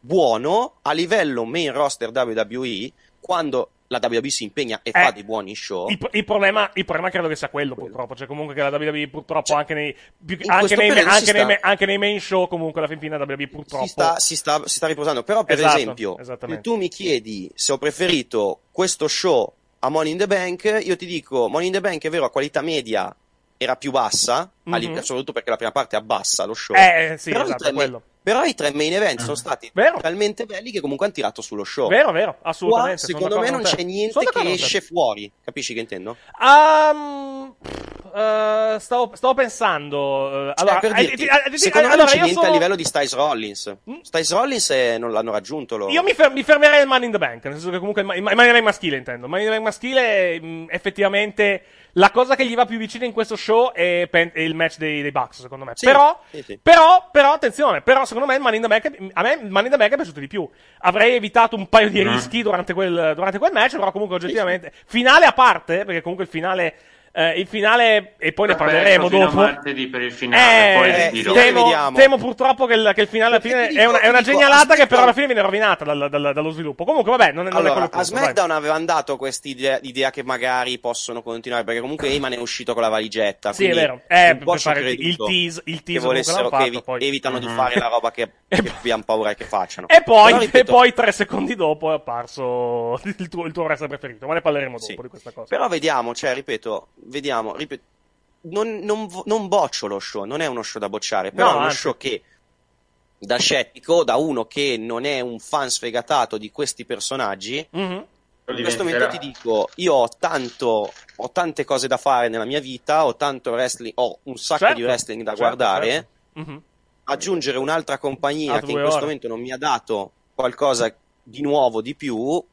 [SPEAKER 9] buono a livello main roster WWE quando la WWE si impegna e
[SPEAKER 8] Eh,
[SPEAKER 9] fa dei buoni show.
[SPEAKER 8] Il, il problema, il problema credo che sia quello, purtroppo. Cioè, comunque, che la WWE, purtroppo, anche nei, più- anche nei, anche, nei, anche nei main show, comunque, alla fin fine, la WWE, purtroppo.
[SPEAKER 9] si sta, si, sta, si sta riposando. Però, per
[SPEAKER 8] Esatto,
[SPEAKER 9] esempio, tu mi chiedi se ho preferito questo show a Money in the Bank, io ti dico: Money in the Bank è vero, a qualità media era più bassa,
[SPEAKER 8] Mhm.
[SPEAKER 9] soprattutto perché la prima parte abbassa lo show.
[SPEAKER 8] Eh, sì,
[SPEAKER 9] però,
[SPEAKER 8] esatto, quello.
[SPEAKER 9] Però i tre main event sono stati
[SPEAKER 8] Vero.
[SPEAKER 9] talmente belli che comunque hanno tirato sullo show.
[SPEAKER 8] Vero, vero, assolutamente.
[SPEAKER 9] Qua, secondo me non c'è niente che esce fuori. Capisci che intendo?
[SPEAKER 8] Um, eh, stavo, stavo pensando. eh,
[SPEAKER 9] Cioè,
[SPEAKER 8] allora, eh,
[SPEAKER 9] dirti,
[SPEAKER 8] ti- eh, ti-
[SPEAKER 9] secondo me
[SPEAKER 8] allora,
[SPEAKER 9] non c'è niente
[SPEAKER 8] sono- Mm.
[SPEAKER 9] a livello di Styles Rollins. Styles Rollins eh, non l'hanno raggiunto loro.
[SPEAKER 8] Io mi, fer- mi fermerei al Money in the Bank, nel senso che comunque il, ma- il in the Bank maschile intendo. Il Money in the Bank maschile, mh, effettivamente, la cosa che gli va più vicina in questo show è, pen- è il match dei, dei Bucks, secondo me.
[SPEAKER 9] Sì,
[SPEAKER 8] però,
[SPEAKER 9] sì, sì.
[SPEAKER 8] però, però, attenzione, però secondo me il Money in the Bank, a me Money in the Bank è piaciuto di più. Avrei evitato un paio di
[SPEAKER 10] Mm.
[SPEAKER 8] rischi durante quel, durante quel match, però comunque oggettivamente, finale a parte, perché comunque il finale, eh, il finale, e poi ne
[SPEAKER 10] Aspetta
[SPEAKER 8] parleremo dopo.
[SPEAKER 10] martedì per il finale, poi
[SPEAKER 8] Eh,
[SPEAKER 10] dirò.
[SPEAKER 8] temo, temo purtroppo che il, che il finale alla fine
[SPEAKER 9] ti
[SPEAKER 8] è una,
[SPEAKER 9] dico-
[SPEAKER 8] è una
[SPEAKER 9] dico,
[SPEAKER 8] genialata che però alla fine viene rovinata dal- dal- dallo sviluppo. Comunque, vabbè, non è, non è
[SPEAKER 9] Allora,
[SPEAKER 8] quello il
[SPEAKER 9] a. SmackDown avevano dato quest'idea idea che magari possono continuare, perché comunque Heyman è uscito con la valigetta.
[SPEAKER 8] Sì, è
[SPEAKER 9] quindi
[SPEAKER 8] vero. Eh, per fare il- tease- il
[SPEAKER 9] che
[SPEAKER 8] tease
[SPEAKER 9] volessero,
[SPEAKER 8] comunque l'hanno
[SPEAKER 9] che
[SPEAKER 8] fatto, poi.
[SPEAKER 9] evitano di
[SPEAKER 8] Mhm.
[SPEAKER 9] fare la roba che, che abbiamo paura che facciano.
[SPEAKER 8] E poi,
[SPEAKER 9] Però,
[SPEAKER 8] e
[SPEAKER 9] ripeto,
[SPEAKER 8] poi tre secondi dopo è apparso il tuo, il tuo wrestler preferito. Ma ne parleremo dopo di questa cosa.
[SPEAKER 9] Però vediamo, cioè, ripeto, vediamo, ripeto, non, non non boccio lo show, non è uno show da bocciare, però
[SPEAKER 8] No,
[SPEAKER 9] è uno
[SPEAKER 8] anzi.
[SPEAKER 9] show che da scettico, da uno che non è un fan sfegatato di questi personaggi,
[SPEAKER 8] Mhm.
[SPEAKER 9] in questo momento ti dico, io ho tanto, ho tante cose da fare nella mia vita, ho tanto wrestling, ho un sacco
[SPEAKER 8] Certo,
[SPEAKER 9] di wrestling da
[SPEAKER 8] certo,
[SPEAKER 9] guardare.
[SPEAKER 8] certo. Mhm.
[SPEAKER 9] Aggiungere un'altra compagnia che in questo
[SPEAKER 8] ore.
[SPEAKER 9] momento non mi ha dato qualcosa di nuovo, di più,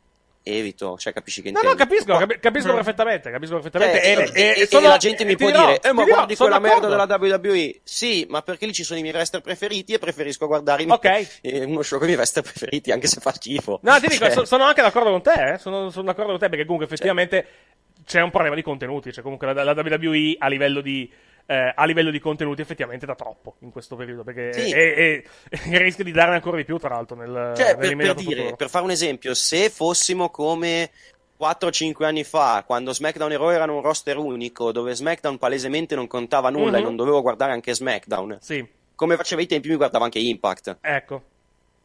[SPEAKER 9] evito, cioè capisci che
[SPEAKER 8] No,
[SPEAKER 9] intendo.
[SPEAKER 8] no, capisco, capi- capisco
[SPEAKER 9] Mm.
[SPEAKER 8] perfettamente, capisco perfettamente.
[SPEAKER 9] Cioè,
[SPEAKER 8] e,
[SPEAKER 9] e,
[SPEAKER 8] e-
[SPEAKER 9] e
[SPEAKER 8] sono-
[SPEAKER 9] la gente mi può
[SPEAKER 8] dirò,
[SPEAKER 9] dire, eh, ma
[SPEAKER 8] dirò,
[SPEAKER 9] guardi quella merda
[SPEAKER 8] d'accordo.
[SPEAKER 9] della WWE. Sì, ma perché lì ci sono i miei wrestler preferiti e preferisco guardare i
[SPEAKER 8] Ok.
[SPEAKER 9] miei- eh, uno show con i miei wrestler preferiti, anche se fa schifo.
[SPEAKER 8] No, ti dico,
[SPEAKER 9] Cioè,
[SPEAKER 8] so- sono anche d'accordo con te, eh. sono, sono d'accordo con te perché comunque effettivamente c'è un problema di contenuti, cioè comunque la, la WWE a livello di, eh, a livello di contenuti effettivamente da troppo in questo periodo, perché
[SPEAKER 9] Sì.
[SPEAKER 8] e, e- rischia di darne ancora di più tra l'altro nel,
[SPEAKER 9] Cioè, per, per dire, per fare un esempio, se fossimo come 4-5 anni fa, quando SmackDown e Raw erano un roster unico, dove SmackDown palesemente non contava nulla e
[SPEAKER 8] Mhm.
[SPEAKER 9] non dovevo guardare anche SmackDown,
[SPEAKER 8] Sì,
[SPEAKER 9] come faceva ai tempi mi guardavo anche Impact.
[SPEAKER 8] ecco.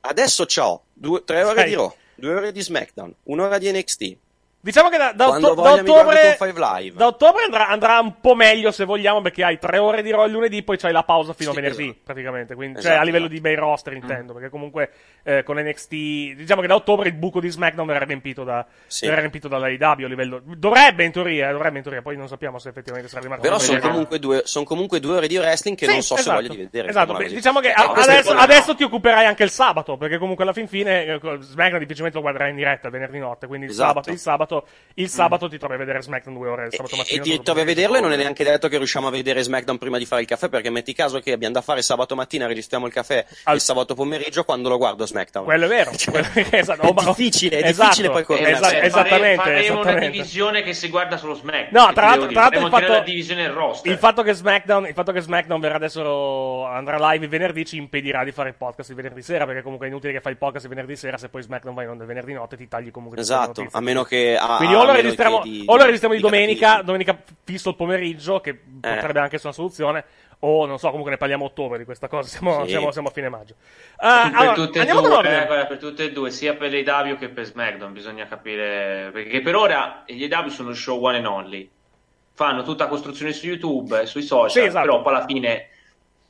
[SPEAKER 9] Adesso c'ho 3 ore
[SPEAKER 8] Sai.
[SPEAKER 9] di Raw, 2 ore di SmackDown, un'ora di NXT.
[SPEAKER 8] Diciamo che da, da otto- da ottobre, da ottobre andrà, andrà un po' meglio se vogliamo perché hai tre ore di il lunedì poi c'hai la pausa fino
[SPEAKER 9] Sì,
[SPEAKER 8] a venerdì
[SPEAKER 9] esatto.
[SPEAKER 8] praticamente quindi, cioè
[SPEAKER 9] Esatto,
[SPEAKER 8] a livello
[SPEAKER 9] esatto.
[SPEAKER 8] di main roster intendo perché comunque eh, con NXT diciamo che da ottobre il buco di SmackDown verrà riempito, da,
[SPEAKER 9] Sì.
[SPEAKER 8] verrà riempito dall'AEW a livello dovrebbe in teoria dovrebbe in teoria poi non sappiamo se effettivamente sarà rimasto
[SPEAKER 9] Però sono comunque, due, son comunque due ore di wrestling che
[SPEAKER 8] Sì,
[SPEAKER 9] non so se
[SPEAKER 8] esatto.
[SPEAKER 9] voglio di vedere.
[SPEAKER 8] Esatto, beh, diciamo che
[SPEAKER 9] Eh,
[SPEAKER 8] a- adesso, adesso ti occuperai anche il sabato, perché comunque alla fin fine eh, SmackDown difficilmente lo guarderai in diretta venerdì notte, quindi il
[SPEAKER 9] Esatto.
[SPEAKER 8] sabato, il sabato, il sabato ti trovi a vedere SmackDown due ore sabato
[SPEAKER 9] E
[SPEAKER 8] mattino.
[SPEAKER 9] ti trovi a vederlo e non è neanche detto che riusciamo a vedere SmackDown prima di fare il caffè, perché metti caso che abbiamo da fare sabato mattina, registriamo il caffè il sabato pomeriggio quando lo guardo SmackDown.
[SPEAKER 8] Quello è vero. quello- esatto,
[SPEAKER 9] È
[SPEAKER 8] oh, ma-
[SPEAKER 9] difficile, è
[SPEAKER 8] esatto,
[SPEAKER 9] difficile poi correre.
[SPEAKER 8] esa-
[SPEAKER 10] Cioè,
[SPEAKER 8] esattamente,
[SPEAKER 10] fare- faremo una
[SPEAKER 8] esattamente.
[SPEAKER 10] divisione che si guarda solo SmackDown.
[SPEAKER 8] No, tra l'altro, tra l'altro il fatto, il fatto che SmackDown, il fatto che SmackDown verrà adesso andrà live il venerdì ci impedirà di fare il podcast il venerdì sera, perché comunque è inutile che fai il podcast il venerdì sera se poi SmackDown vai in onda il venerdì notte ti tagli comunque
[SPEAKER 9] Esatto, a meno che... a-
[SPEAKER 8] Quindi
[SPEAKER 9] a
[SPEAKER 8] o lo
[SPEAKER 9] meno
[SPEAKER 8] registriamo,
[SPEAKER 9] che di-
[SPEAKER 8] o lo registriamo di
[SPEAKER 9] di
[SPEAKER 8] domenica, domenica fisso il pomeriggio, che
[SPEAKER 9] Eh.
[SPEAKER 8] potrebbe anche essere una soluzione, o non so, comunque ne parliamo a ottobre di questa cosa, siamo,
[SPEAKER 9] Sì.
[SPEAKER 8] siamo- siamo a fine maggio.
[SPEAKER 10] Per,
[SPEAKER 8] allora,
[SPEAKER 10] tutte e
[SPEAKER 8] andiamo con
[SPEAKER 10] due,
[SPEAKER 8] ordine.
[SPEAKER 10] eh, per tutte e due, sia per l'AW che per SmackDown, bisogna capire perché per ora gli AW sono show one and only. Fanno tutta la costruzione su YouTube e sui social,
[SPEAKER 8] Sì, esatto.
[SPEAKER 10] però poi alla fine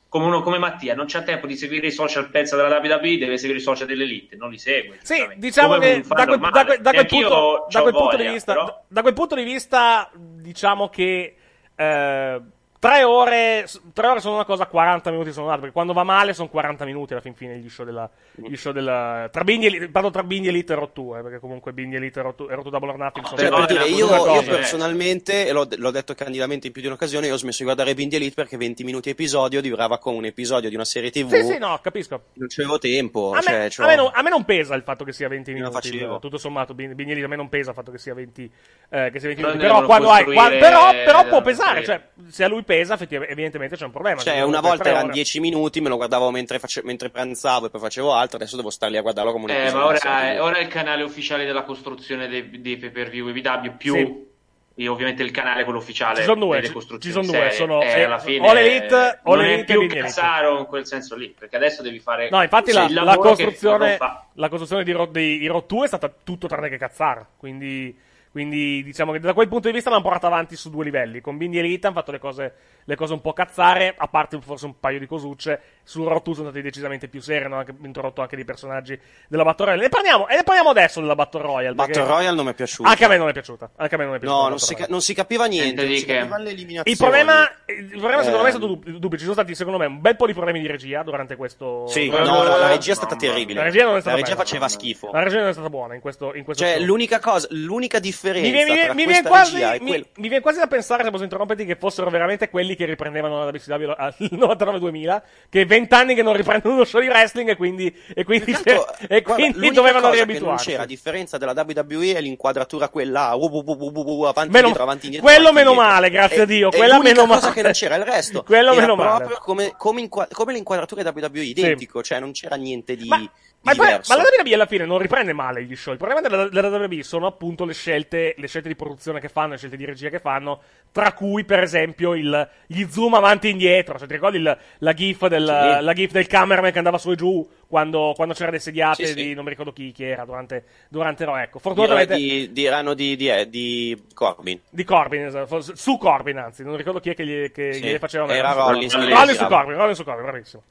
[SPEAKER 10] come uno come Mattia non c'ha tempo di seguire i social pensa della WWE, deve seguire i social dell'elite, non li segue.
[SPEAKER 8] Sì, diciamo
[SPEAKER 10] Come
[SPEAKER 8] che da quel, da quel- da quel punto, da quel punto
[SPEAKER 10] voglia,
[SPEAKER 8] di vista,
[SPEAKER 10] però-
[SPEAKER 8] da quel punto di vista, diciamo che eh, Tre ore, tre ore sono una cosa, 40 minuti sono un'altra, perché quando va male sono 40 minuti alla fin fine gli show della, gli show della tra Bindi Elite, parlo tra Bindi Elite e Rottu, eh, perché comunque Bindi Elite e Rottu, e Rottu Double or Nothing sono
[SPEAKER 9] Cioè, per dire, io, io personalmente, e l'ho, l'ho detto candidamente in più di un'occasione, io ho smesso di guardare Bindi Elite perché 20 minuti episodio durava come un episodio di una serie TV.
[SPEAKER 8] Sì, sì, no, capisco.
[SPEAKER 9] Non c'avevo tempo.
[SPEAKER 8] A me,
[SPEAKER 9] cioè,
[SPEAKER 8] a me non, a me non pesa il fatto che sia 20
[SPEAKER 9] Me lo
[SPEAKER 8] minuti.
[SPEAKER 9] facevo.
[SPEAKER 8] Tutto sommato, Bin- Bindi Elite a me non pesa il fatto che sia 20, eh, che sia 20
[SPEAKER 10] Però
[SPEAKER 8] minuti. Però, quando hai, qua-
[SPEAKER 10] costruire-
[SPEAKER 8] però, però può pesare. Cioè, se a lui pesa, effettivamente, evidentemente c'è un problema.
[SPEAKER 9] Cioè, una volta erano
[SPEAKER 8] ore-
[SPEAKER 9] 10 minuti, me lo guardavo mentre, face- mentre pranzavo e poi facevo altro, adesso devo star lì a guardarlo come un
[SPEAKER 10] Eh, ma ora, ora è il canale ufficiale della costruzione dei, dei pay per view EBW più
[SPEAKER 8] Sì.
[SPEAKER 10] e ovviamente il canale quello ufficiale
[SPEAKER 8] Ci sono due,
[SPEAKER 10] delle costruzioni
[SPEAKER 8] ci sono due,
[SPEAKER 10] serie.
[SPEAKER 8] sono-
[SPEAKER 10] Eh,
[SPEAKER 8] eh,
[SPEAKER 10] alla fine
[SPEAKER 8] All Elite, All
[SPEAKER 10] non
[SPEAKER 8] Elite
[SPEAKER 10] è
[SPEAKER 8] e
[SPEAKER 10] più cazzaro in quel senso lì perché adesso devi fare
[SPEAKER 8] No, infatti la, la costruzione, la costruzione di, Ro, di, di Road 2 è stata tutto tranne che cazzare. Quindi, quindi diciamo che da quel punto di vista l'hanno portata avanti su due livelli. Con Bindi Elite hanno fatto le cose, le cose un po' cazzare, a parte forse un paio di cosucce. Su Road 2 sono stati decisamente più seri, hanno anche introdotto anche dei personaggi della Battle Royale. Ne parliamo, e ne parliamo adesso della Battle Royale.
[SPEAKER 9] Battle Royale non mi è piaciuto.
[SPEAKER 8] Anche a me non è piaciuta. Anche a me non è piaciuta.
[SPEAKER 9] No, non si, ca- non si capiva niente, non
[SPEAKER 10] di
[SPEAKER 9] si le eliminazioni.
[SPEAKER 8] Il problema, il problema secondo me è
[SPEAKER 9] Eh,
[SPEAKER 8] stato dubbio. dubbio. Ci sono stati, secondo me, un bel po' di problemi di regia durante questo.
[SPEAKER 9] Sì, no,
[SPEAKER 8] questo-
[SPEAKER 9] la, la regia è stata terribile.
[SPEAKER 8] La regia non è stata
[SPEAKER 9] La regia
[SPEAKER 8] bella.
[SPEAKER 9] faceva schifo.
[SPEAKER 8] La regia non è stata buona in questo, in questo
[SPEAKER 9] Cioè,
[SPEAKER 8] show.
[SPEAKER 9] l'unica cosa, l'unica differenza
[SPEAKER 8] mi viene,
[SPEAKER 9] tra
[SPEAKER 8] mi viene quasi,
[SPEAKER 9] e
[SPEAKER 8] mi- mi viene quasi da pensare, se posso interromperti, che fossero veramente quelli che riprendevano la WCW al 99-2000, che vent'anni che non riprendono uno show di wrestling e quindi, e quindi,
[SPEAKER 9] Tanto,
[SPEAKER 8] e
[SPEAKER 9] guarda,
[SPEAKER 8] quindi
[SPEAKER 9] l'unica
[SPEAKER 8] dovevano
[SPEAKER 9] cosa
[SPEAKER 8] riabituarsi.
[SPEAKER 9] c'era, a differenza della WWE, è l'inquadratura quella uh, uh, uh, uh, uh, uh, avanti
[SPEAKER 8] Meno-
[SPEAKER 9] indietro, avanti indietro.
[SPEAKER 8] quello
[SPEAKER 9] avanti
[SPEAKER 8] meno
[SPEAKER 9] indietro.
[SPEAKER 8] male, grazie
[SPEAKER 9] È-
[SPEAKER 8] a Dio, quella meno
[SPEAKER 9] cosa
[SPEAKER 8] male.
[SPEAKER 9] che non c'era, il resto
[SPEAKER 8] Quello
[SPEAKER 9] era
[SPEAKER 8] meno male.
[SPEAKER 9] proprio come, come, inqua- come le inquadrature WWE, identico, cioè non c'era niente di,
[SPEAKER 8] Ma problema-
[SPEAKER 9] diverso.
[SPEAKER 8] ma la WWE alla fine non riprende male gli show. Il problema della, della WWE sono appunto le scelte, le scelte di produzione che fanno, le scelte di regia che fanno, tra cui per esempio il, gli zoom avanti e indietro. Cioè, ti ricordi il- la, gif del,
[SPEAKER 9] Sì.
[SPEAKER 8] la gif del cameraman che andava su e giù quando, quando c'erano le sediate
[SPEAKER 9] Sì, sì.
[SPEAKER 8] di non mi ricordo chi, chi era durante, durante Raw. Ecco, fortunatamente
[SPEAKER 9] di, di, erano di, di, eh, di Corbin.
[SPEAKER 8] di Corbin, esatto, su Corbin anzi, non ricordo chi è che, gli, che gliele faceva
[SPEAKER 9] era. Rollins che li
[SPEAKER 8] Rollins su. Corbin, Rollins su Corbin, bravissimo.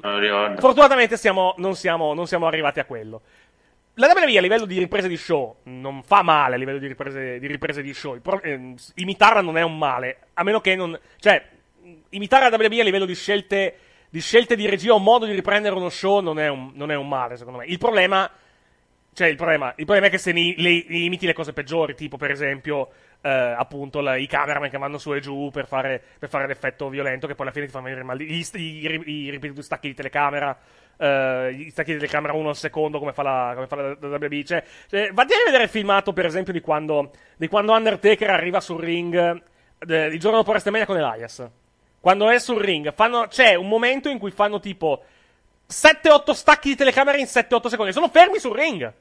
[SPEAKER 10] Ricordo.
[SPEAKER 8] Fortunatamente siamo- non, siamo, non siamo arrivati a quello. La WWE a livello di riprese di show non fa male a livello di riprese di, riprese di show. Pro- ehm, imitarla non è un male, a meno che non. Cioè, imitare la WWE a livello di scelte di, scelte di regia o modo di riprendere uno show non è un, non è un male, secondo me. Il problema. Cioè, il problema, il problema è che se ne, le, imiti le cose peggiori, tipo per esempio, eh, appunto, la- i cameraman che vanno su e giù per fare, per fare l'effetto violento, che poi alla fine ti fanno venire mal. Gli, i, ripetuti stacchi di telecamera, eh, gli stacchi di telecamera uno al secondo, come fa la, come fa la, la WWE. Cioè, cioè, vatti a vedere il filmato, per esempio, di quando, di quando Undertaker arriva sul ring eh, il giorno dopo WrestleMania con Elias. Quando è sul ring, fanno, c'è un momento in cui fanno tipo 7-8 stacchi di telecamera in 7-8 secondi. Sono fermi sul ring.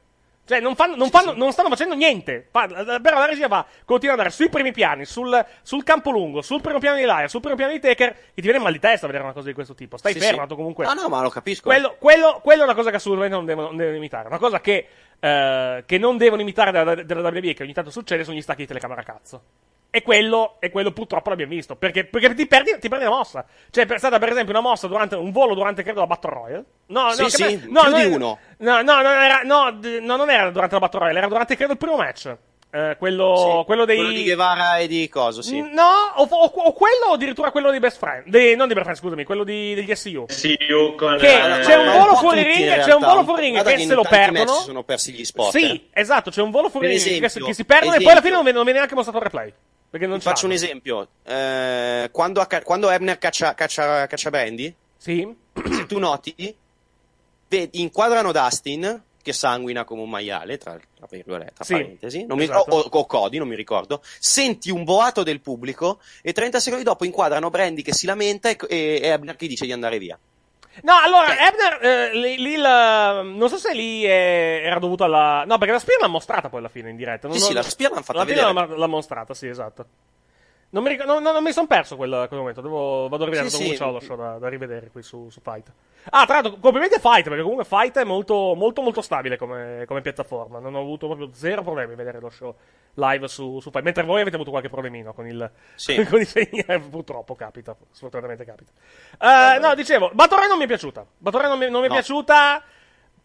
[SPEAKER 8] Cioè, non, fanno, non, fanno- non stanno facendo niente. Però la regia va, continua ad andare sui primi piani, sul, sul campo lungo, sul primo piano di Laia, sul primo piano di Taker, che ti viene mal di testa a vedere una cosa di questo tipo. Stai
[SPEAKER 9] Sì,
[SPEAKER 8] fermo,
[SPEAKER 9] sì.
[SPEAKER 8] comunque.
[SPEAKER 9] Ah no, ma lo capisco.
[SPEAKER 8] Quello, quello, quello è una cosa che assolutamente non devono, non devono imitare. Una cosa che, eh, che non devono imitare della, della WWE, che ogni tanto succede, sono gli stacchi di telecamera cazzo. E quello, e quello purtroppo l'abbiamo visto. Perché, perché ti, perdi, ti perdi la mossa. Cioè, è stata per esempio una mossa durante un volo durante, credo, la Battle Royale. No,
[SPEAKER 9] Sì,
[SPEAKER 8] no,
[SPEAKER 9] sì,
[SPEAKER 8] che- no,
[SPEAKER 9] più
[SPEAKER 8] no,
[SPEAKER 9] di
[SPEAKER 8] no,
[SPEAKER 9] uno.
[SPEAKER 8] No, no, non era, no, d- no, non era durante la Battle Royale, era durante, credo, il primo match. Eh, quello,
[SPEAKER 9] Sì,
[SPEAKER 8] quello dei.
[SPEAKER 9] quello di Guevara e di Coso, sì.
[SPEAKER 8] No, o, o- o quello o addirittura quello dei Best Friend. Dei, non dei Best Friend, scusami, quello di, degli SU.
[SPEAKER 10] SU con
[SPEAKER 8] Che
[SPEAKER 10] eh,
[SPEAKER 8] c'è un
[SPEAKER 9] Ma
[SPEAKER 8] volo fuori ring, c'è un volo fuori ring che se lo perdono.
[SPEAKER 9] si sono persi gli spot.
[SPEAKER 8] Sì, esatto, c'è un volo fuori ring che,
[SPEAKER 9] esempio,
[SPEAKER 8] si perdono e poi alla
[SPEAKER 9] esempio.
[SPEAKER 8] fine non viene, non viene neanche mostrato il replay.
[SPEAKER 9] Faccio un esempio. Eh, quando, quando Ebner caccia, caccia, caccia Brandy,
[SPEAKER 8] Sì.
[SPEAKER 9] se tu noti, vedi- inquadrano Dustin, che sanguina come un maiale, tra, tra virgolette, tra
[SPEAKER 8] Sì,
[SPEAKER 9] parentesi, non mi-
[SPEAKER 8] esatto.
[SPEAKER 9] o, o Cody, non mi ricordo, senti un boato del pubblico e 30 secondi dopo inquadrano Brandy che si lamenta e, e, e Ebner che dice di andare via.
[SPEAKER 8] No, allora, Ebner, eh, lì, lì la- non so se lì è- era dovuto alla... No, perché la Spear l'ha mostrata poi alla fine in diretta. Non-
[SPEAKER 9] Sì, sì,
[SPEAKER 8] non-
[SPEAKER 9] la Spear l'hanno fatta
[SPEAKER 8] alla fine
[SPEAKER 9] vedere.
[SPEAKER 8] l'ha, l'ha mostrata, sì, esatto. Non mi, ric- no, no, non mi sono perso quel, quel momento, devo, vado a rivedere,
[SPEAKER 9] Sì, sì.
[SPEAKER 8] c'ho lo show da, da rivedere qui su, su Fight. Ah, tra l'altro, complimenti a Fight, perché comunque Fight è molto, molto, molto stabile come, come piattaforma. Non ho avuto proprio zero problemi a vedere lo show live su, su Fight, mentre voi avete avuto qualche problemino con il,
[SPEAKER 9] Sì.
[SPEAKER 8] con i segni, eh, purtroppo capita, sfortunatamente capita. Eh, no, dicevo, Royale non mi è piaciuta. Royale non mi, non mi è
[SPEAKER 9] No.
[SPEAKER 8] piaciuta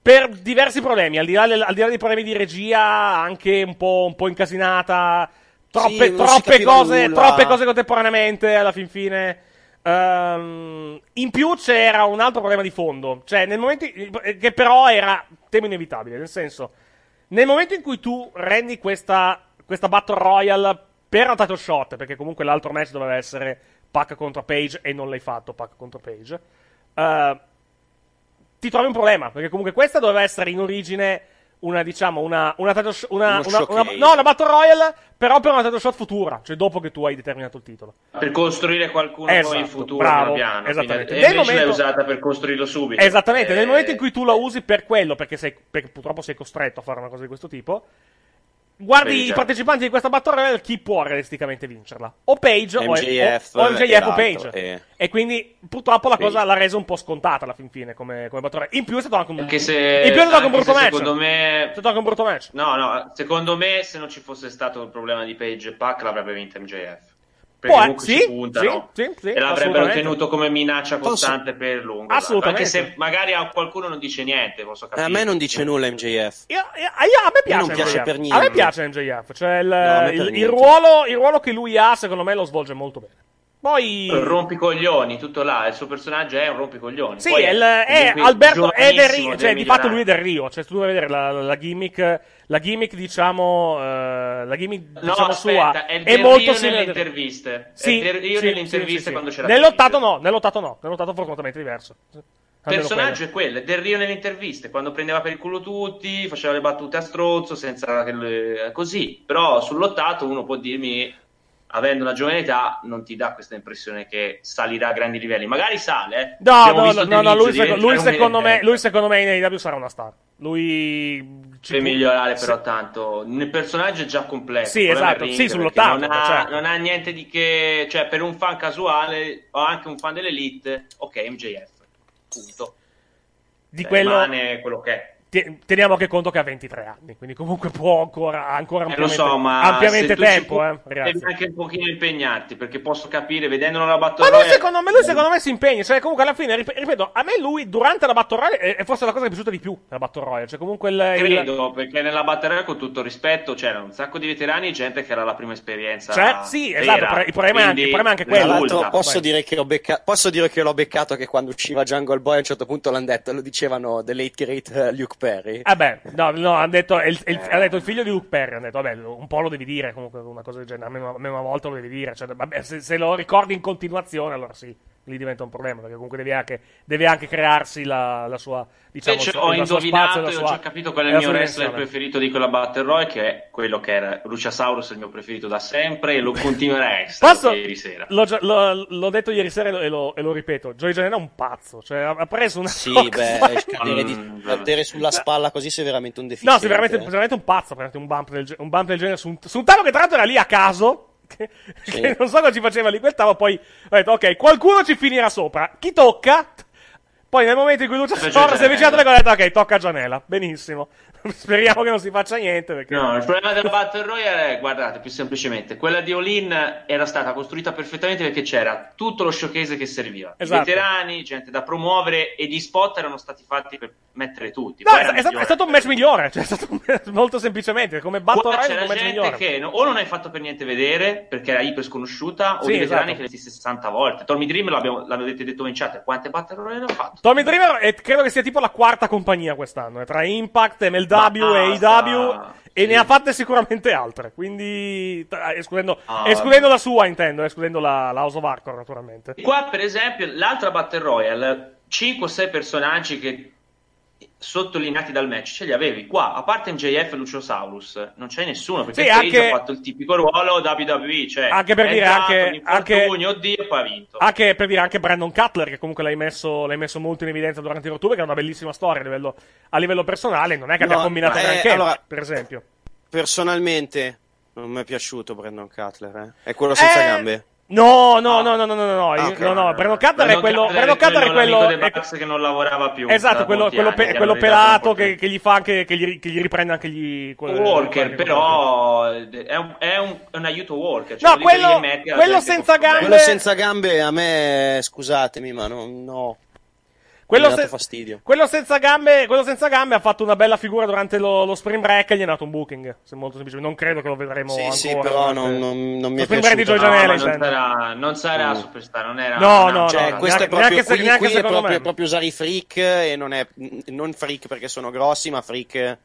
[SPEAKER 8] per diversi problemi, al di là, al di là dei problemi di regia, anche un po', un po' incasinata. Troppe,
[SPEAKER 9] Sì,
[SPEAKER 8] troppe, cose, troppe cose contemporaneamente alla fin fine. Ehm, in più c'era un altro problema di fondo, cioè nel momento in- che però era temo inevitabile, nel senso nel momento in cui tu rendi questa, questa Battle Royale per una title shot, perché comunque l'altro match doveva essere Pac contro Page e non l'hai fatto Pac contro Page, eh, ti trovi un problema, perché comunque questa doveva essere in origine una, diciamo, una, una, title sh- una, una- no, una Battle Royale, però per una title shot futura, cioè dopo che tu hai determinato il titolo.
[SPEAKER 10] Per costruire qualcuno
[SPEAKER 8] Esatto,
[SPEAKER 10] poi in futuro,
[SPEAKER 8] bravo,
[SPEAKER 10] piano piano.
[SPEAKER 8] esattamente.
[SPEAKER 10] Quindi- E
[SPEAKER 8] Nel
[SPEAKER 10] invece l'hai
[SPEAKER 8] momento-
[SPEAKER 10] usata per costruirlo subito.
[SPEAKER 8] Esattamente, nel
[SPEAKER 10] Eh,
[SPEAKER 8] momento in cui tu la usi per quello, perché, sei, perché purtroppo sei costretto a fare una cosa di questo tipo, guardi
[SPEAKER 10] Vedi,
[SPEAKER 8] i partecipanti di questa Battle Royale, chi può realisticamente vincerla? O Page o-
[SPEAKER 9] MJF
[SPEAKER 8] o, o, MJF
[SPEAKER 9] e
[SPEAKER 8] o
[SPEAKER 9] l'altro,
[SPEAKER 8] Page.
[SPEAKER 9] eh.
[SPEAKER 8] E quindi purtroppo la
[SPEAKER 9] Sì.
[SPEAKER 8] cosa l'ha resa un po' scontata alla fin fine come, come Battle Royale. In più è stato anche un,
[SPEAKER 10] Anche se,
[SPEAKER 8] in più è stato anche un brutto
[SPEAKER 10] se
[SPEAKER 8] match.
[SPEAKER 10] secondo me
[SPEAKER 8] È stato anche un brutto match.
[SPEAKER 10] No, no, secondo me se non ci fosse stato il problema di Page e Pac l'avrebbe vinto MJF. Perché
[SPEAKER 8] Può-
[SPEAKER 10] comunque
[SPEAKER 8] sì,
[SPEAKER 10] ci puntano
[SPEAKER 8] sì, sì, sì,
[SPEAKER 10] e l'avrebbero tenuto come minaccia costante per lungo.
[SPEAKER 8] Assolutamente.
[SPEAKER 10] Anche se magari a qualcuno non dice niente, posso capire.
[SPEAKER 9] A me non dice nulla MJF.
[SPEAKER 8] Io- io- a me piace,
[SPEAKER 9] non piace
[SPEAKER 8] MJF.
[SPEAKER 9] per
[SPEAKER 8] A me
[SPEAKER 9] niente.
[SPEAKER 8] piace MJF. Cioè il,
[SPEAKER 9] No,
[SPEAKER 8] il- il
[SPEAKER 9] niente.
[SPEAKER 8] ruolo, il ruolo che lui ha, secondo me, lo svolge molto bene. Poi.
[SPEAKER 10] Rompicoglioni, tutto là, il suo personaggio è un rompicoglioni.
[SPEAKER 8] Sì,
[SPEAKER 10] Poi
[SPEAKER 8] è, il- è Alberto è del Rio, cioè di fatto lui è del Rio, cioè tu devi vedere la, la gimmick, la gimmick diciamo, eh, la gimmick
[SPEAKER 10] No,
[SPEAKER 8] diciamo
[SPEAKER 10] aspetta,
[SPEAKER 8] sua
[SPEAKER 10] è,
[SPEAKER 8] è molto simile.
[SPEAKER 10] nelle interviste.
[SPEAKER 8] Sì,
[SPEAKER 10] è Del Rio
[SPEAKER 8] sì,
[SPEAKER 10] nelle interviste
[SPEAKER 8] sì, sì.
[SPEAKER 10] quando c'era
[SPEAKER 8] Nell'ottato no, nell'ottato no, nell'ottato fortunatamente diverso.
[SPEAKER 10] Il personaggio è quello, è Del Rio nelle interviste, quando prendeva per il culo tutti, faceva le battute a stronzo, senza che così. Però sull'ottato uno può dirmi, avendo una giovane età, non ti dà questa impressione che salirà a grandi livelli. Magari sale, eh.
[SPEAKER 8] No, no, no, no, no, lui, seco- lui secondo me, lui secondo me in AEW sarà una star. Lui ci
[SPEAKER 10] Per
[SPEAKER 8] pu-
[SPEAKER 10] migliorare
[SPEAKER 8] sì.
[SPEAKER 10] però tanto il personaggio è già completo
[SPEAKER 8] Sì, esatto, sì,
[SPEAKER 10] ring,
[SPEAKER 8] sull'ottavo,
[SPEAKER 10] perché non ha,
[SPEAKER 8] certo.
[SPEAKER 10] non ha niente di che cioè per un fan casuale o anche un fan dell'elite ok MJF punto
[SPEAKER 8] Di
[SPEAKER 10] Cioè,
[SPEAKER 8] quello-
[SPEAKER 10] rimane quello che è
[SPEAKER 8] Teniamo anche conto che ha 23 anni, quindi comunque può ancora, ancora
[SPEAKER 10] Eh, lo
[SPEAKER 8] ampiamente,
[SPEAKER 10] so, ma
[SPEAKER 8] ampiamente tempo,
[SPEAKER 10] pu-
[SPEAKER 8] eh,
[SPEAKER 10] anche un pochino impegnarti perché posso capire vedendolo la
[SPEAKER 8] Ma
[SPEAKER 10] battuta
[SPEAKER 8] lui secondo, me, lui secondo me si impegna, cioè comunque alla fine, rip- ripeto, a me lui durante la Battle Royale è, è forse la cosa che mi è piaciuta di più della Battle Royale, cioè comunque il... il-
[SPEAKER 10] credo perché nella batteria con tutto il rispetto c'erano un sacco di veterani e gente che era la prima esperienza
[SPEAKER 8] Cioè, sì,
[SPEAKER 10] vera.
[SPEAKER 8] esatto, il problema è anche- il problema è anche quello.
[SPEAKER 9] posso dire, becca- posso dire che l'ho beccato che quando usciva Jungle Boy a un certo punto l'hanno detto, lo dicevano The Late Great eh, Luke Perry.
[SPEAKER 8] Ah beh, no, no, hanno detto, il, il- ha detto il figlio di Luke Perry, hanno detto, vabbè, un po' lo devi dire, comunque una cosa del genere, almeno, almeno una volta lo devi dire, cioè, vabbè, se, se lo ricordi in continuazione, allora sì, lì diventa un problema, perché comunque devi anche, deve anche crearsi la, la sua, diciamo,
[SPEAKER 10] Invece
[SPEAKER 8] suo-
[SPEAKER 10] ho indovinato
[SPEAKER 8] spazio,
[SPEAKER 10] e ho
[SPEAKER 8] sua-
[SPEAKER 10] già capito qual è il mio wrestler preferito di quella Battle Royale, che è quello che era Luciasaurus, il mio preferito da sempre, e lo continuerà a essere ieri sera.
[SPEAKER 8] L'ho, l'ho- l'ho detto ieri sera e lo, e lo ripeto, Joey Janela è un pazzo, cioè ha, preso una
[SPEAKER 9] Sì, beh, cadere, di, cadere sulla spalla così sei veramente un deficiente.
[SPEAKER 8] No, sei veramente, sei veramente un pazzo, un bump del, un bump del genere su un, su un tavolo che tra l'altro era lì a caso. Che,
[SPEAKER 9] Sì.
[SPEAKER 8] che non so cosa ci faceva lì quel tavolo. Poi ho detto, ok, qualcuno ci finirà sopra. Chi tocca? Poi nel momento in cui
[SPEAKER 10] Invece
[SPEAKER 8] Sforza si è avvicinato, ho detto, ok, tocca a Gianella. Benissimo. Speriamo che non si faccia niente. Perché...
[SPEAKER 10] No, il problema della Battle Royale è, guardate, più semplicemente, quella di All-In era stata costruita perfettamente perché c'era tutto lo showcase che serviva.
[SPEAKER 8] Esatto.
[SPEAKER 10] I veterani, gente da promuovere e gli spot erano stati fatti per mettere tutti.
[SPEAKER 8] No, è, è stato, è
[SPEAKER 10] migliore.
[SPEAKER 8] stato un match migliore. Cioè, è stato un- molto semplicemente. Come Battle Royale,
[SPEAKER 10] c'era gente
[SPEAKER 8] migliore.
[SPEAKER 10] che no- o non hai fatto per niente vedere perché era iper sconosciuta o
[SPEAKER 8] Sì,
[SPEAKER 10] di veterani
[SPEAKER 8] esatto.
[SPEAKER 10] che l'hai visti 60 volte. Tommy Dream l'abbiamo, l'avete detto in chat quante Battle Royale ha fatto?
[SPEAKER 8] Tommy Dreamer è- credo che sia tipo la quarta compagnia quest'anno, eh, tra Impact, MLW e
[SPEAKER 10] Basta,
[SPEAKER 8] AEW, e
[SPEAKER 10] sì.
[SPEAKER 8] ne ha fatte sicuramente altre. Quindi, tra- escludendo,
[SPEAKER 10] Ah.
[SPEAKER 8] escludendo la sua, intendo, escludendo la, la House of Hardcore, naturalmente.
[SPEAKER 10] Qua, per esempio, l'altra Battle Royale, 5 o 6 personaggi che sottolineati dal match ce li avevi. Qua, a parte MJF e Luciosaurus, non c'è nessuno perché
[SPEAKER 8] Sì, anche-
[SPEAKER 10] ha fatto il tipico ruolo WWE, cioè
[SPEAKER 8] Anche per
[SPEAKER 10] è
[SPEAKER 8] dire, anche-
[SPEAKER 10] infortunio, oddio, e poi ha vinto.
[SPEAKER 8] Anche per dire, anche Brandon Cutler, che comunque l'hai messo, l'hai messo molto in evidenza durante il Rottube, che è una bellissima storia a livello, a livello personale. Non è che abbia
[SPEAKER 9] No,
[SPEAKER 8] combinato
[SPEAKER 9] eh,
[SPEAKER 8] neanche,
[SPEAKER 9] allora-
[SPEAKER 8] per esempio.
[SPEAKER 9] Personalmente non mi è piaciuto Brandon Cutler, eh. È quello senza
[SPEAKER 8] Eh,
[SPEAKER 9] gambe.
[SPEAKER 8] No, no, no, no, no, no, no, no,
[SPEAKER 9] Ah,
[SPEAKER 8] io-
[SPEAKER 9] ok.
[SPEAKER 8] no, no, Brandon Cutler è quello, Brandon Cutler è quello, è-
[SPEAKER 10] che non lavorava più.
[SPEAKER 8] esatto, quello, quello,
[SPEAKER 10] anni,
[SPEAKER 8] pe- quello pelato che, che gli fa anche, che gli, che gli riprende anche gli... quello-
[SPEAKER 10] Walker,
[SPEAKER 8] quello-
[SPEAKER 10] però è un, è un, è un aiuto Walker. Cioè
[SPEAKER 8] No, quello- quello senza gambe-
[SPEAKER 9] Quello senza gambe a me, scusatemi, ma no. no.
[SPEAKER 8] Quello, se-
[SPEAKER 9] fastidio.
[SPEAKER 8] quello senza gambe, quello senza gambe ha fatto una bella figura durante lo, lo spring break e gli è nato un booking. Se molto semplicemente. Non credo che lo vedremo
[SPEAKER 9] Sì,
[SPEAKER 8] ancora.
[SPEAKER 9] sì, però non, non- non mi
[SPEAKER 8] Lo
[SPEAKER 9] è
[SPEAKER 8] spring break di
[SPEAKER 9] piaciuto.
[SPEAKER 8] Joy
[SPEAKER 10] No, non sarà, non sarà
[SPEAKER 9] Mm.
[SPEAKER 10] superstar, non era
[SPEAKER 8] No,
[SPEAKER 10] una-
[SPEAKER 8] no,
[SPEAKER 9] Cioè,
[SPEAKER 8] no,
[SPEAKER 9] questo
[SPEAKER 8] neanche-
[SPEAKER 9] è proprio, qui,
[SPEAKER 8] neanche
[SPEAKER 9] qui è
[SPEAKER 8] secondo
[SPEAKER 9] proprio, proprio usare i freak e non è non freak perché sono grossi, ma freak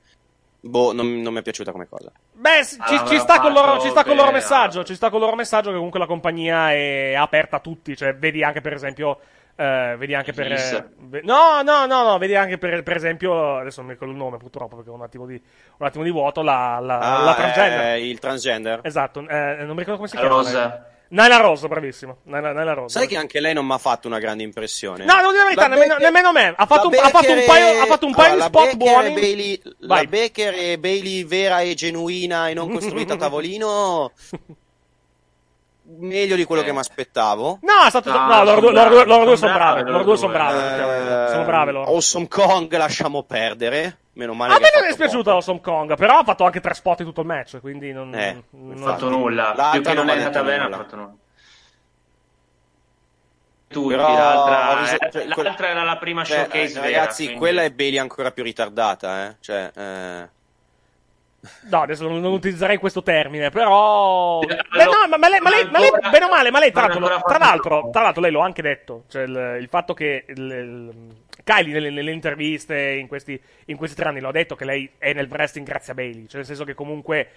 [SPEAKER 9] boh, non, non mi è piaciuta come cosa.
[SPEAKER 8] Beh, ci,
[SPEAKER 10] Allora,
[SPEAKER 8] ci sta col loro, ci sta col loro messaggio. Ci sta col loro messaggio che comunque la compagnia è aperta a tutti. Cioè, vedi anche per esempio. Eh, vedi anche per. Eh, no, no, no, no. Vedi anche per, per esempio. Adesso non mi ricordo il nome, purtroppo, perché ho un attimo di, un attimo di vuoto. La, la,
[SPEAKER 9] Ah,
[SPEAKER 8] la transgender.
[SPEAKER 9] eh, il transgender.
[SPEAKER 8] Esatto, eh, non mi ricordo come si chiama.
[SPEAKER 10] Rosa.
[SPEAKER 8] Naila Rosa, bravissimo. Naila, Naila Rosa.
[SPEAKER 9] Sai che anche lei non mi ha fatto una grande impressione.
[SPEAKER 8] No, devo dire la verità,
[SPEAKER 9] La
[SPEAKER 8] nemmeno,
[SPEAKER 9] Becker-
[SPEAKER 8] nemmeno me. Ha fatto, un,
[SPEAKER 9] la
[SPEAKER 8] ha fatto un
[SPEAKER 9] Becker
[SPEAKER 8] paio, ha fatto un paio
[SPEAKER 9] allora,
[SPEAKER 8] di spot
[SPEAKER 9] Becker
[SPEAKER 8] buoni.
[SPEAKER 9] Bailey, la. Baker e Bailey vera e genuina e non costruita a tavolino meglio di quello che mi aspettavo.
[SPEAKER 8] No, è stato.
[SPEAKER 10] No,
[SPEAKER 8] No, loro, due-
[SPEAKER 10] sono
[SPEAKER 8] loro due- loro due
[SPEAKER 10] sono
[SPEAKER 8] brave. Loro due
[SPEAKER 10] loro
[SPEAKER 8] sono brave. Sono brave loro.
[SPEAKER 9] Awesome Kong lasciamo perdere. Meno male
[SPEAKER 8] A me non è
[SPEAKER 9] fatto
[SPEAKER 8] dispiaciuto Awesome Kong, però ha fatto anche tre spot in tutto il match, quindi non,
[SPEAKER 9] Eh,
[SPEAKER 8] non-
[SPEAKER 10] Non ha fatto nulla.
[SPEAKER 9] L'altra
[SPEAKER 10] Più che
[SPEAKER 9] non
[SPEAKER 10] non è
[SPEAKER 9] ha
[SPEAKER 10] andata
[SPEAKER 9] detto
[SPEAKER 10] bene, ha fatto nulla. Tutti,
[SPEAKER 9] Però
[SPEAKER 10] l'altra, eh,
[SPEAKER 9] cioè,
[SPEAKER 10] l'altra
[SPEAKER 9] quel-
[SPEAKER 10] era la prima
[SPEAKER 9] Cioè,
[SPEAKER 10] showcase
[SPEAKER 9] eh,
[SPEAKER 10] vera.
[SPEAKER 9] ragazzi,
[SPEAKER 10] quindi-
[SPEAKER 9] quella è Bailey ancora più ritardata, eh. Cioè, eh.
[SPEAKER 8] No, adesso non, non utilizzerei questo termine, però.
[SPEAKER 10] Eh,
[SPEAKER 8] Beh, no, ma, ma lei, ma lei- ma lei- bene o male, ma lei, tra l'altro, tra l'altro, tra l'altro, lei lo ha anche detto. Cioè, il, il fatto che il, il- Kylie nelle, nelle interviste in questi, in questi tre anni lo ha detto che lei è nel wrestling grazie a Bailey. Cioè, nel senso che comunque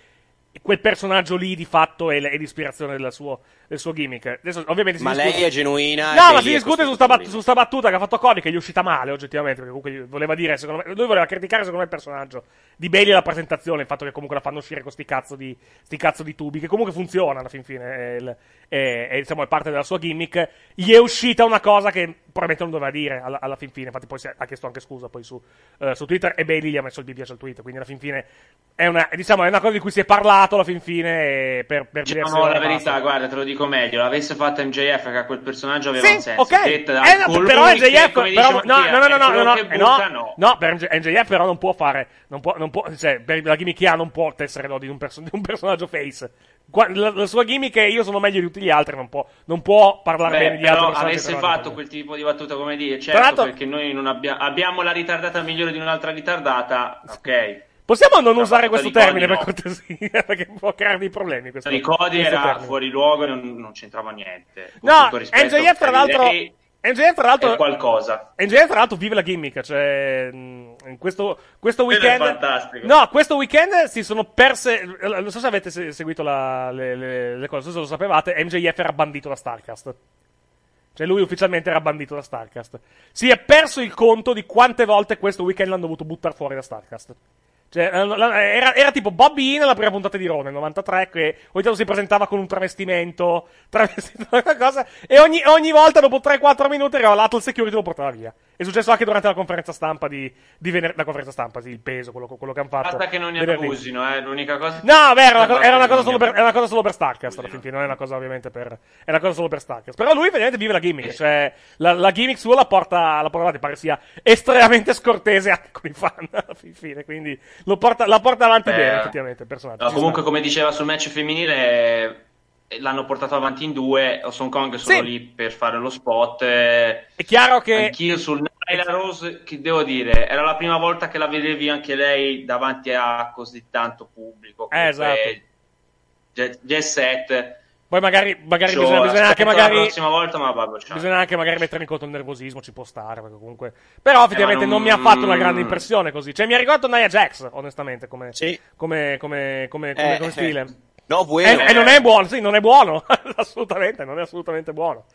[SPEAKER 8] quel personaggio lì di fatto è, l'ispirazione del suo, del suo gimmick. Adesso, ovviamente, si
[SPEAKER 9] Ma
[SPEAKER 8] discute-
[SPEAKER 9] lei è genuina.
[SPEAKER 8] No, ma si discute su sta, bat- su sta battuta che ha fatto Cody, che gli è uscita male, oggettivamente, perché comunque voleva dire, secondo me, lui voleva criticare, secondo me, il personaggio di Bailey la presentazione, il fatto che comunque la fanno uscire con sti cazzo di, sti cazzo di tubi, che comunque funziona alla fin fine, è, è- è, diciamo, è parte della sua gimmick. Gli è uscita una cosa che probabilmente non doveva dire alla, alla fin fine, infatti poi ha chiesto anche scusa poi su, eh, su Twitter e Bailey gli ha messo il mi piace al tweet, quindi alla fin fine è una, diciamo, è una cosa di cui si è parlato alla fin fine per, per diverse
[SPEAKER 10] Diciamo
[SPEAKER 8] ore
[SPEAKER 10] la verità, guarda, te lo dico meglio. L'avesse fatta MJF, che quel personaggio aveva
[SPEAKER 8] Sì,
[SPEAKER 10] un senso.
[SPEAKER 8] ok.
[SPEAKER 10] Detta
[SPEAKER 8] Eh, no, però
[SPEAKER 10] come
[SPEAKER 8] però, no,
[SPEAKER 10] Mattia,
[SPEAKER 8] no, no, no, no, no,
[SPEAKER 10] butta,
[SPEAKER 8] no,
[SPEAKER 10] no.
[SPEAKER 8] no, per NJ NJF però non può fare, non può, non può, cioè, per la gimmick ha non può tessere doti di un, perso- di un personaggio face. La, la sua gimmick è io sono meglio di tutti gli altri, non può, non può parlare
[SPEAKER 10] Beh,
[SPEAKER 8] bene di altri
[SPEAKER 10] però avesse fatto quel tipo di battuta come dire, certo,
[SPEAKER 8] l'altro-
[SPEAKER 10] perché noi non abbia- abbiamo la ritardata migliore di un'altra ritardata, ok.
[SPEAKER 8] Possiamo non
[SPEAKER 10] La
[SPEAKER 8] usare questo
[SPEAKER 10] di
[SPEAKER 8] termine per
[SPEAKER 10] no.
[SPEAKER 8] cortesia, perché può creare dei problemi questo,
[SPEAKER 10] Di
[SPEAKER 8] questo
[SPEAKER 10] era
[SPEAKER 8] termine.
[SPEAKER 10] fuori luogo e non, non c'entrava niente.
[SPEAKER 8] No, NJF tra l'altro, NJF tra l'altro
[SPEAKER 10] è qualcosa.
[SPEAKER 8] NJF tra l'altro vive la gimmick, cioè in questo, questo weekend. No, questo weekend si sono perse non so se avete se- seguito la- le, le- le cose, non so se lo sapevate, MJF era bandito da Starcast. Cioè lui ufficialmente era bandito da Starcast. Si è perso il conto di quante volte questo weekend l'hanno dovuto buttare fuori da Starcast. Cioè, eh, era, era tipo Bobby Heenan la prima puntata di Raw nel 93 che ogni tanto si presentava con un travestimento, travestito una cosa, e ogni, ogni volta dopo 3-4 minuti era lato il security e lo portava via. È successo anche durante la conferenza stampa di, di venerdì, la conferenza stampa, sì, il peso, quello, quello che hanno fatto.
[SPEAKER 10] Basta che non ne abusino, eh, l'unica cosa...
[SPEAKER 8] No, beh, era una, cosa, era una cosa solo per, è una cosa solo per Starcast, alla fin fine, non è una cosa ovviamente per, è una cosa solo per Starcast. Però lui veramente vive la gimmick, cioè, la, la gimmick sua la porta, la porta avanti, pare sia estremamente scortese anche con i fan, alla fin fine, quindi porta, la porta avanti
[SPEAKER 10] Beh,
[SPEAKER 8] bene, effettivamente, il personaggio.
[SPEAKER 10] No, comunque, come diceva sul match femminile, eh, l'hanno portato avanti in due. Hong Kong sono
[SPEAKER 8] Sì.
[SPEAKER 10] lì per fare lo spot. eh,
[SPEAKER 8] È chiaro che...
[SPEAKER 10] Anch'io sul Nyla Rose, che devo dire, era la prima volta che la vedevi anche lei davanti a così tanto pubblico.
[SPEAKER 8] Eh, esatto.
[SPEAKER 10] Jet, jet set.
[SPEAKER 8] Poi magari, magari
[SPEAKER 10] Cioè,
[SPEAKER 8] bisogna, bisogna anche magari...
[SPEAKER 10] la prossima volta, ma vabbè, ciao.
[SPEAKER 8] Bisogna anche magari mettere in conto il nervosismo, ci può stare, perché comunque... Però effettivamente
[SPEAKER 10] Eh,
[SPEAKER 8] non...
[SPEAKER 10] non-
[SPEAKER 8] mi ha fatto una grande impressione così. Cioè mi ha ricordato Nia Jax, onestamente, come,
[SPEAKER 9] Sì.
[SPEAKER 8] come, come, come, come,
[SPEAKER 9] Eh,
[SPEAKER 8] come
[SPEAKER 9] eh.
[SPEAKER 8] stile.
[SPEAKER 9] No,
[SPEAKER 8] E,
[SPEAKER 9] bueno.
[SPEAKER 8] e non è buono, sì, non è buono, assolutamente, non è assolutamente buono.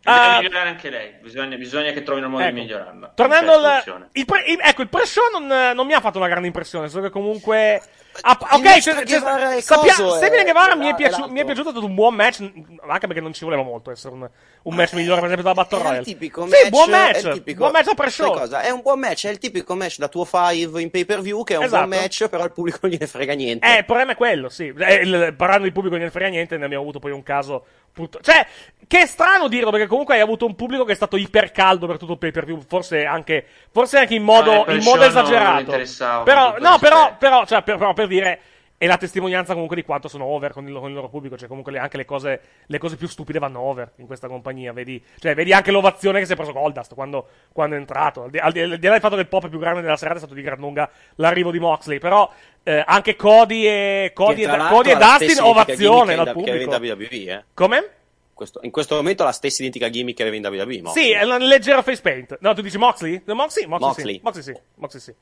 [SPEAKER 10] Bisogna
[SPEAKER 8] Ah,
[SPEAKER 10] migliorare anche lei. Bisogna, bisogna che trovino il modo
[SPEAKER 8] ecco.
[SPEAKER 10] di migliorarla.
[SPEAKER 8] Tornando
[SPEAKER 10] c'è
[SPEAKER 8] al il pre- il- ecco, il pre-show non, non mi ha fatto una grande impressione, solo che comunque ah,
[SPEAKER 9] Il
[SPEAKER 8] ok, cioè, cioè,
[SPEAKER 9] Guevara
[SPEAKER 8] sappia-
[SPEAKER 9] è-
[SPEAKER 8] mi è,
[SPEAKER 9] è
[SPEAKER 8] piaciu-
[SPEAKER 9] l'altro.
[SPEAKER 8] mi è piaciuto, è stato un buon match, anche perché non ci voleva molto essere un, un match migliore, per esempio, della Battle
[SPEAKER 9] È
[SPEAKER 8] Royale.
[SPEAKER 9] il tipico
[SPEAKER 8] Sì,
[SPEAKER 9] match,
[SPEAKER 8] buon
[SPEAKER 9] è
[SPEAKER 8] match,
[SPEAKER 9] il tipico-
[SPEAKER 8] buon match da pre-show.
[SPEAKER 9] cosa? È un buon match, è il tipico match da tuo 5 in pay per view che è un
[SPEAKER 8] Esatto.
[SPEAKER 9] buon match, però al pubblico non gliene frega niente.
[SPEAKER 8] Eh, il problema è quello, sì. Eh, il- parlando di pubblico non ne frega niente, ne abbiamo avuto poi un caso. Purtro- Cioè, che è strano dirlo, perché comunque hai avuto un pubblico che è stato ipercaldo per tutto il pay per view, forse anche, forse anche in modo,
[SPEAKER 10] No, eh, per
[SPEAKER 8] in modo esagerato. però, no, però, però, cioè, per, però per dire. È la testimonianza comunque di quanto sono over con il, con il loro pubblico, cioè comunque le- anche le cose, le cose più stupide vanno over in questa compagnia, vedi, cioè, vedi anche l'ovazione che si è preso Goldust quando, quando è entrato, al di, al di- al di là del fatto che il pop più grande della serata è stato di gran lunga l'arrivo di Moxley, però eh, anche Cody e, Cody e, Cody e Dustin ovazione dal pubblico.
[SPEAKER 9] WWE, eh.
[SPEAKER 8] Come?
[SPEAKER 9] Questo- in questo momento ha la stessa identica gimmick che aveva in WWE. Moxley.
[SPEAKER 8] Sì, è un leggero face paint. No, tu dici Moxley? No, Moxley? Moxley,
[SPEAKER 9] Moxley.
[SPEAKER 8] Sì. Moxley sì. Moxley sì.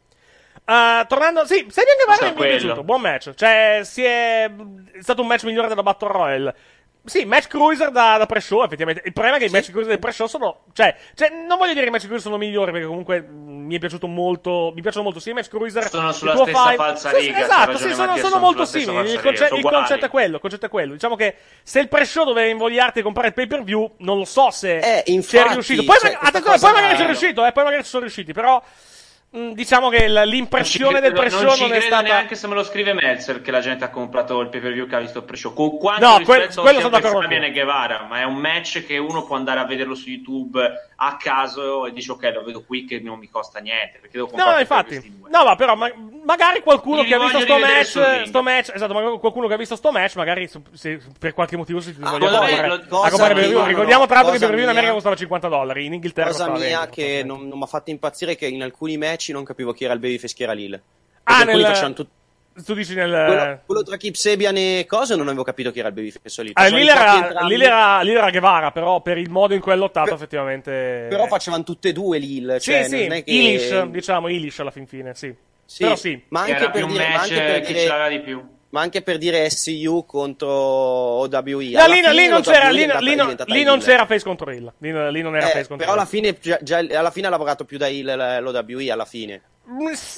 [SPEAKER 8] Uh, tornando, sì, Sabian Guevara mi è
[SPEAKER 10] quello.
[SPEAKER 8] piaciuto, buon match. Cioè, si è, è stato un match migliore della Battle Royale. Sì, match cruiser da, da pre-show, effettivamente. Il problema è che i match cruiser del pre-show sono. Cioè, cioè, non voglio dire che i match cruiser sono migliori, perché comunque mh, mi è piaciuto molto. Mi piacciono molto sia i match cruiser.
[SPEAKER 10] Sono sulla stessa
[SPEAKER 8] five-
[SPEAKER 10] falsa
[SPEAKER 8] Sì, sì,
[SPEAKER 10] riga,
[SPEAKER 8] Esatto, sì, sono, sono molto simili. Il, conce- il concetto è quello. Il concetto è quello. Diciamo che se il pre-show doveva invogliarti a comprare il pay-per-view, non lo so se
[SPEAKER 9] Eh,
[SPEAKER 8] è
[SPEAKER 9] infatti,
[SPEAKER 8] riuscito. Poi,
[SPEAKER 9] cioè,
[SPEAKER 8] ma- attenzione, poi magari ci è riuscito, eh, poi magari ci sono riusciti, però. Mh, Diciamo che l'impressione del pre-show
[SPEAKER 10] non ci
[SPEAKER 8] non è stata.
[SPEAKER 10] neanche se me lo scrive Meltzer che la gente ha comprato il pay per view che ha visto il pre-show con quanto
[SPEAKER 8] No,
[SPEAKER 10] rispetto
[SPEAKER 8] quello sono d'accordo
[SPEAKER 10] Fabian e Guevara ma è un match che uno può andare a vederlo su YouTube a caso e dice ok lo vedo qui che non mi costa niente perché devo
[SPEAKER 8] No,
[SPEAKER 10] comprare
[SPEAKER 8] no, infatti. No, ma però ma- magari qualcuno
[SPEAKER 10] Li
[SPEAKER 8] che ha visto sto match, sto match, esatto, magari qualcuno che ha visto sto match, magari se, se per qualche motivo si voglia
[SPEAKER 9] secondo me
[SPEAKER 8] comprare, a comprare
[SPEAKER 9] mia-.
[SPEAKER 8] Ricordiamo tra l'altro che per view in America
[SPEAKER 9] mia-
[SPEAKER 8] costava 50 dollari, in Inghilterra
[SPEAKER 9] Cosa mia
[SPEAKER 8] 20.
[SPEAKER 9] che non, non mi ha fatto impazzire che in alcuni match non capivo chi era il babyface chi era Lil.
[SPEAKER 8] Ah, nel-
[SPEAKER 9] facevano tut-
[SPEAKER 8] Tu dici nel
[SPEAKER 9] quello, quello tra Kip Sabian e cosa non avevo capito chi era il babyface lì.
[SPEAKER 8] Ah,
[SPEAKER 9] Facevano
[SPEAKER 8] lì era, lì era, lì era Guevara, però per il modo in cui ha lottato effettivamente...
[SPEAKER 9] Però facevano tutte e due Lil.
[SPEAKER 8] Sì,
[SPEAKER 9] Cioè,
[SPEAKER 8] sì,
[SPEAKER 9] non è che...
[SPEAKER 8] Ilish, diciamo Ilish alla fin fine, sì.
[SPEAKER 9] Sì,
[SPEAKER 8] Però sì.
[SPEAKER 9] ma anche per dire, ma
[SPEAKER 10] match
[SPEAKER 9] anche per
[SPEAKER 10] che
[SPEAKER 9] dire-
[SPEAKER 10] ce l'aveva di più
[SPEAKER 9] ma anche per dire SCU contro OWE.
[SPEAKER 8] No, lì, lì non c'era, lì, lì non- lì non c'era face contro Hill. Lì, lì non era
[SPEAKER 9] Eh,
[SPEAKER 8] face contro
[SPEAKER 9] però alla
[SPEAKER 8] Hill.
[SPEAKER 9] fine, già, già- alla fine ha lavorato più da heel l'OWE alla fine.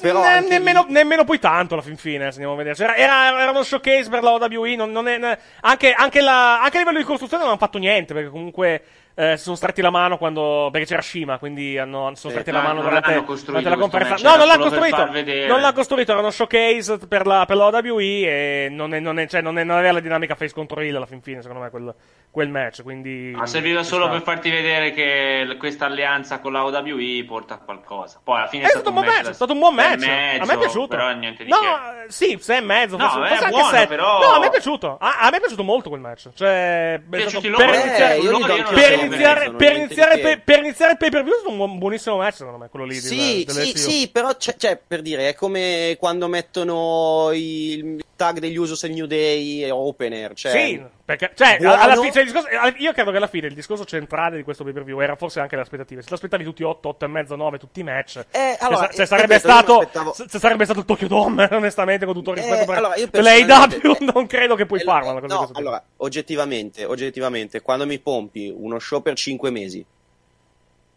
[SPEAKER 9] Però
[SPEAKER 8] Ne- nemmeno, nemmeno poi tanto alla fin fine, se andiamo a vedere. Cioè, era, era uno showcase per la OWE. Non, non è, anche, anche, la- anche a livello di costruzione non hanno fatto niente. Perché comunque eh, si sono stretti la mano quando. Perché c'era Shima. Quindi hanno, si sono
[SPEAKER 10] Eh,
[SPEAKER 8] stretti
[SPEAKER 10] ma
[SPEAKER 8] la mano durante,
[SPEAKER 10] l'hanno
[SPEAKER 8] durante la conferenza. No, non l'ha
[SPEAKER 10] solo per
[SPEAKER 8] costruito. Non l'ha costruito. Era uno showcase per la, per la OWE. E non, è- non, è- cioè, non, è- non aveva la dinamica face contro Hill alla fin fine, secondo me, quel, quel match. Quindi.
[SPEAKER 10] ha servito
[SPEAKER 8] ci
[SPEAKER 10] solo
[SPEAKER 8] sta.
[SPEAKER 10] per farti vedere che l- questa alleanza con la OWE porta a qualcosa poi alla fine
[SPEAKER 8] È stato un buon match,
[SPEAKER 10] da-
[SPEAKER 8] è stato un buon match.
[SPEAKER 10] mezzo,
[SPEAKER 8] a me è piaciuto.
[SPEAKER 10] però niente di
[SPEAKER 8] no,
[SPEAKER 10] che.
[SPEAKER 8] sì, sei e mezzo.
[SPEAKER 10] No,
[SPEAKER 8] forse,
[SPEAKER 10] è
[SPEAKER 8] forse anche
[SPEAKER 10] buono,
[SPEAKER 8] sei.
[SPEAKER 10] però-
[SPEAKER 8] No, a me è piaciuto. A, a me è piaciuto molto quel match. Cioè, è
[SPEAKER 10] Piaciuti
[SPEAKER 8] stato-
[SPEAKER 10] loro?
[SPEAKER 8] per
[SPEAKER 10] Eh,
[SPEAKER 8] iniziare, per
[SPEAKER 10] anche
[SPEAKER 8] iniziare,
[SPEAKER 10] mezzo,
[SPEAKER 8] per, iniziare per, per pay per view è stato un buon- buonissimo match, secondo me. Quello lì.
[SPEAKER 9] Sì, sì, sì, però c'è, c'è, per dire, è come quando mettono il tag degli Usos e New Day e opener. Cioè,
[SPEAKER 8] Sì, perché, cioè,
[SPEAKER 9] buono.
[SPEAKER 8] alla fine, cioè, discorso- eh, io credo che alla fine il discorso centrale di questo pay per view era forse anche le aspettative. Se ti aspettavi tutti 8, 8 e mezzo, 9, tutti i match,
[SPEAKER 9] Eh,
[SPEAKER 8] se,
[SPEAKER 9] allora,
[SPEAKER 8] sa- se
[SPEAKER 9] eh,
[SPEAKER 8] sarebbe
[SPEAKER 9] mi
[SPEAKER 8] stato,
[SPEAKER 9] aspettavo-
[SPEAKER 8] se, se sarebbe stato il Tokyo Dome, onestamente, con tutto il rispetto
[SPEAKER 9] Eh,
[SPEAKER 8] per,
[SPEAKER 9] allora,
[SPEAKER 8] per l'AEW, non credo che puoi
[SPEAKER 9] Eh,
[SPEAKER 8] cosa
[SPEAKER 9] no, allora, oggettivamente, oggettivamente, quando mi pompi uno show per 5 mesi,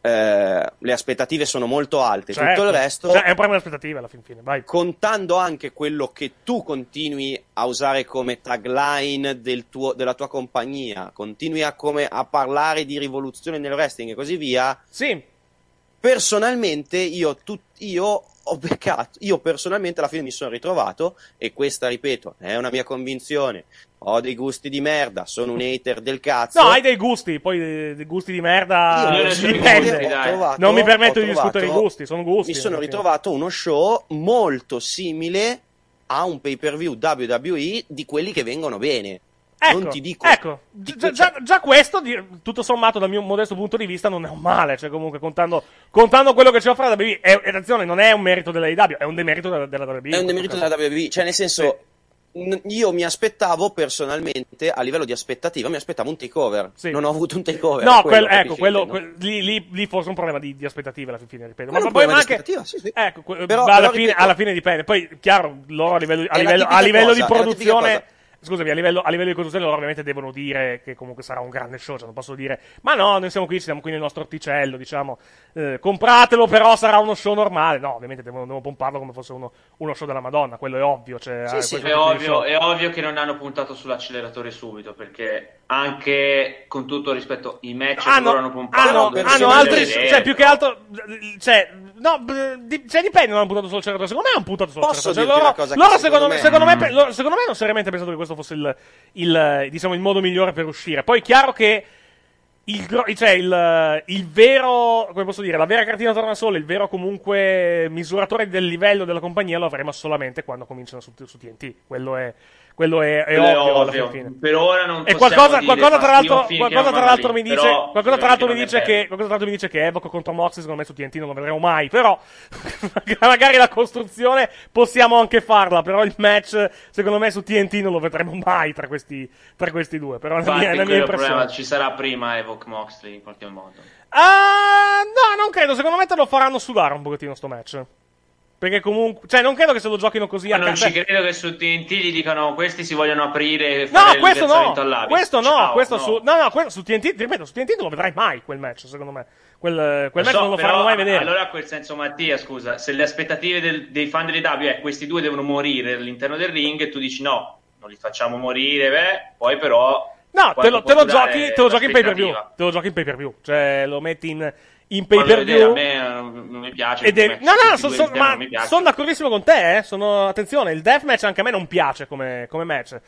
[SPEAKER 9] eh, le aspettative sono molto alte,
[SPEAKER 8] Certo.
[SPEAKER 9] tutto il resto,
[SPEAKER 8] Cioè, è un problema di aspettative alla fin fine, vai.
[SPEAKER 9] contando anche quello che tu continui a usare come tagline del tuo- della tua compagnia, continui a, come- a parlare di rivoluzione nel wrestling e così via,
[SPEAKER 8] Sì,
[SPEAKER 9] personalmente io, tut- io ho beccato, io personalmente alla fine mi sono ritrovato e questa, ripeto, è una mia convinzione. Ho dei gusti di merda, sono un hater del cazzo.
[SPEAKER 8] No, hai dei gusti, poi dei, dei gusti di merda.
[SPEAKER 9] Io
[SPEAKER 8] dipende.
[SPEAKER 9] trovato-
[SPEAKER 8] non mi permetto
[SPEAKER 9] ho
[SPEAKER 8] di discutere i
[SPEAKER 9] trovato-
[SPEAKER 8] gusti, sono gusti.
[SPEAKER 9] Mi sono ritrovato uno show molto simile a un pay per view WWE di quelli che vengono bene.
[SPEAKER 8] Ecco,
[SPEAKER 9] non ti dico.
[SPEAKER 8] ecco, già, già- già questo, tutto sommato, dal mio modesto punto di vista, non è un male. Cioè, comunque, contando, contando quello che ci offre la WWE, è, attenzione, non è un merito dell'AEW, è un demerito della, della WWE.
[SPEAKER 9] È un demerito della WWE, cioè nel senso. n- Io mi aspettavo personalmente, a livello di aspettativa, mi aspettavo un takeover. Non ho avuto un takeover.
[SPEAKER 8] No,
[SPEAKER 9] quello,
[SPEAKER 8] quel- ecco, quello, quel- lì, lì, lì forse un problema di, di aspettative alla fine, ripeto. Ma poi ma
[SPEAKER 9] di
[SPEAKER 8] anche,
[SPEAKER 9] sì, sì.
[SPEAKER 8] ecco,
[SPEAKER 9] Però-
[SPEAKER 8] alla,
[SPEAKER 9] però,
[SPEAKER 8] fine,
[SPEAKER 9] ripeto-
[SPEAKER 8] alla fine dipende. Poi, chiaro, loro a livello, a livello, a livello
[SPEAKER 9] cosa,
[SPEAKER 8] di produzione. Scusami, a livello, a livello di costruzione loro ovviamente devono dire che comunque sarà un grande show, cioè non posso dire, ma no, noi siamo qui, siamo qui nel nostro orticello, diciamo, eh, compratelo, però sarà uno show normale. No, ovviamente devono, devono pomparlo come fosse uno, uno show della Madonna, quello è ovvio. Cioè, eh, questo
[SPEAKER 10] È ovvio, è ovvio che non hanno puntato sull'acceleratore subito perché anche con tutto rispetto i match che
[SPEAKER 8] hanno,
[SPEAKER 10] hanno pompato
[SPEAKER 8] hanno, hanno altri, cioè più che altro, cioè, no, di- cioè dipende, non hanno puntato sullo acceleratore, secondo me hanno puntato sullo
[SPEAKER 9] Posso dirti
[SPEAKER 8] cioè,
[SPEAKER 9] una
[SPEAKER 8] loro,
[SPEAKER 9] cosa
[SPEAKER 8] loro
[SPEAKER 9] secondo
[SPEAKER 8] secondo, me,
[SPEAKER 9] me-
[SPEAKER 8] secondo, me,
[SPEAKER 9] Mm.
[SPEAKER 8] pe- loro- secondo me hanno seriamente pensato che questo fosse il, il, diciamo, il modo migliore per uscire, poi è chiaro che il, cioè il, il vero, come posso dire, la vera cartina tornasole, il vero comunque misuratore del livello della compagnia lo avremo solamente quando cominciano su, su TNT. Quello è, quello è, è ovvio, alla
[SPEAKER 10] ovvio.
[SPEAKER 8] fine.
[SPEAKER 10] Per ora non
[SPEAKER 8] E qualcosa, qualcosa tra l'altro, qualcosa tra l'altro mi dice,
[SPEAKER 10] però
[SPEAKER 8] qualcosa tra l'altro mi dice che, qualcosa tra l'altro mi dice che Evoco contro Moxley secondo me su TNT non lo vedremo mai, però magari la costruzione possiamo anche farla, però il match secondo me su TNT non lo vedremo mai tra questi, tra questi due, però è la mia, la mia
[SPEAKER 10] problema, ci sarà prima Evoc Moxley in qualche modo.
[SPEAKER 8] Ah, no, non credo, secondo me te lo faranno sudare un pochettino sto match. Perché comunque, cioè non credo che se lo giochino così
[SPEAKER 10] Ma
[SPEAKER 8] a
[SPEAKER 10] non ci credo che su TNT gli dicano questi si vogliono aprire
[SPEAKER 8] No, questo no, questo no,
[SPEAKER 10] Ciao,
[SPEAKER 8] questo
[SPEAKER 10] no.
[SPEAKER 8] su, no, no, quello su TNT, ripeto, su TNT non lo vedrai mai quel match, secondo me. Quel, quel
[SPEAKER 10] Lo
[SPEAKER 8] match
[SPEAKER 10] so,
[SPEAKER 8] non lo
[SPEAKER 10] però,
[SPEAKER 8] faranno mai vedere.
[SPEAKER 10] Allora, a quel senso, Mattia, scusa, se le aspettative del- dei fan delle W è questi due devono morire all'interno del ring, e tu dici no, non li facciamo morire, beh, poi però.
[SPEAKER 8] No, te lo, te lo giochi, te lo giochi in pay per view. Te lo giochi in pay per view. Cioè, lo metti in, in pay per view.
[SPEAKER 10] A me non, non mi piace.
[SPEAKER 8] Ed è- no, no,
[SPEAKER 10] tutti
[SPEAKER 8] son- ma
[SPEAKER 10] non
[SPEAKER 8] sono d'accordissimo con te. Eh? Sono, attenzione, il deathmatch anche a me non piace come, come match.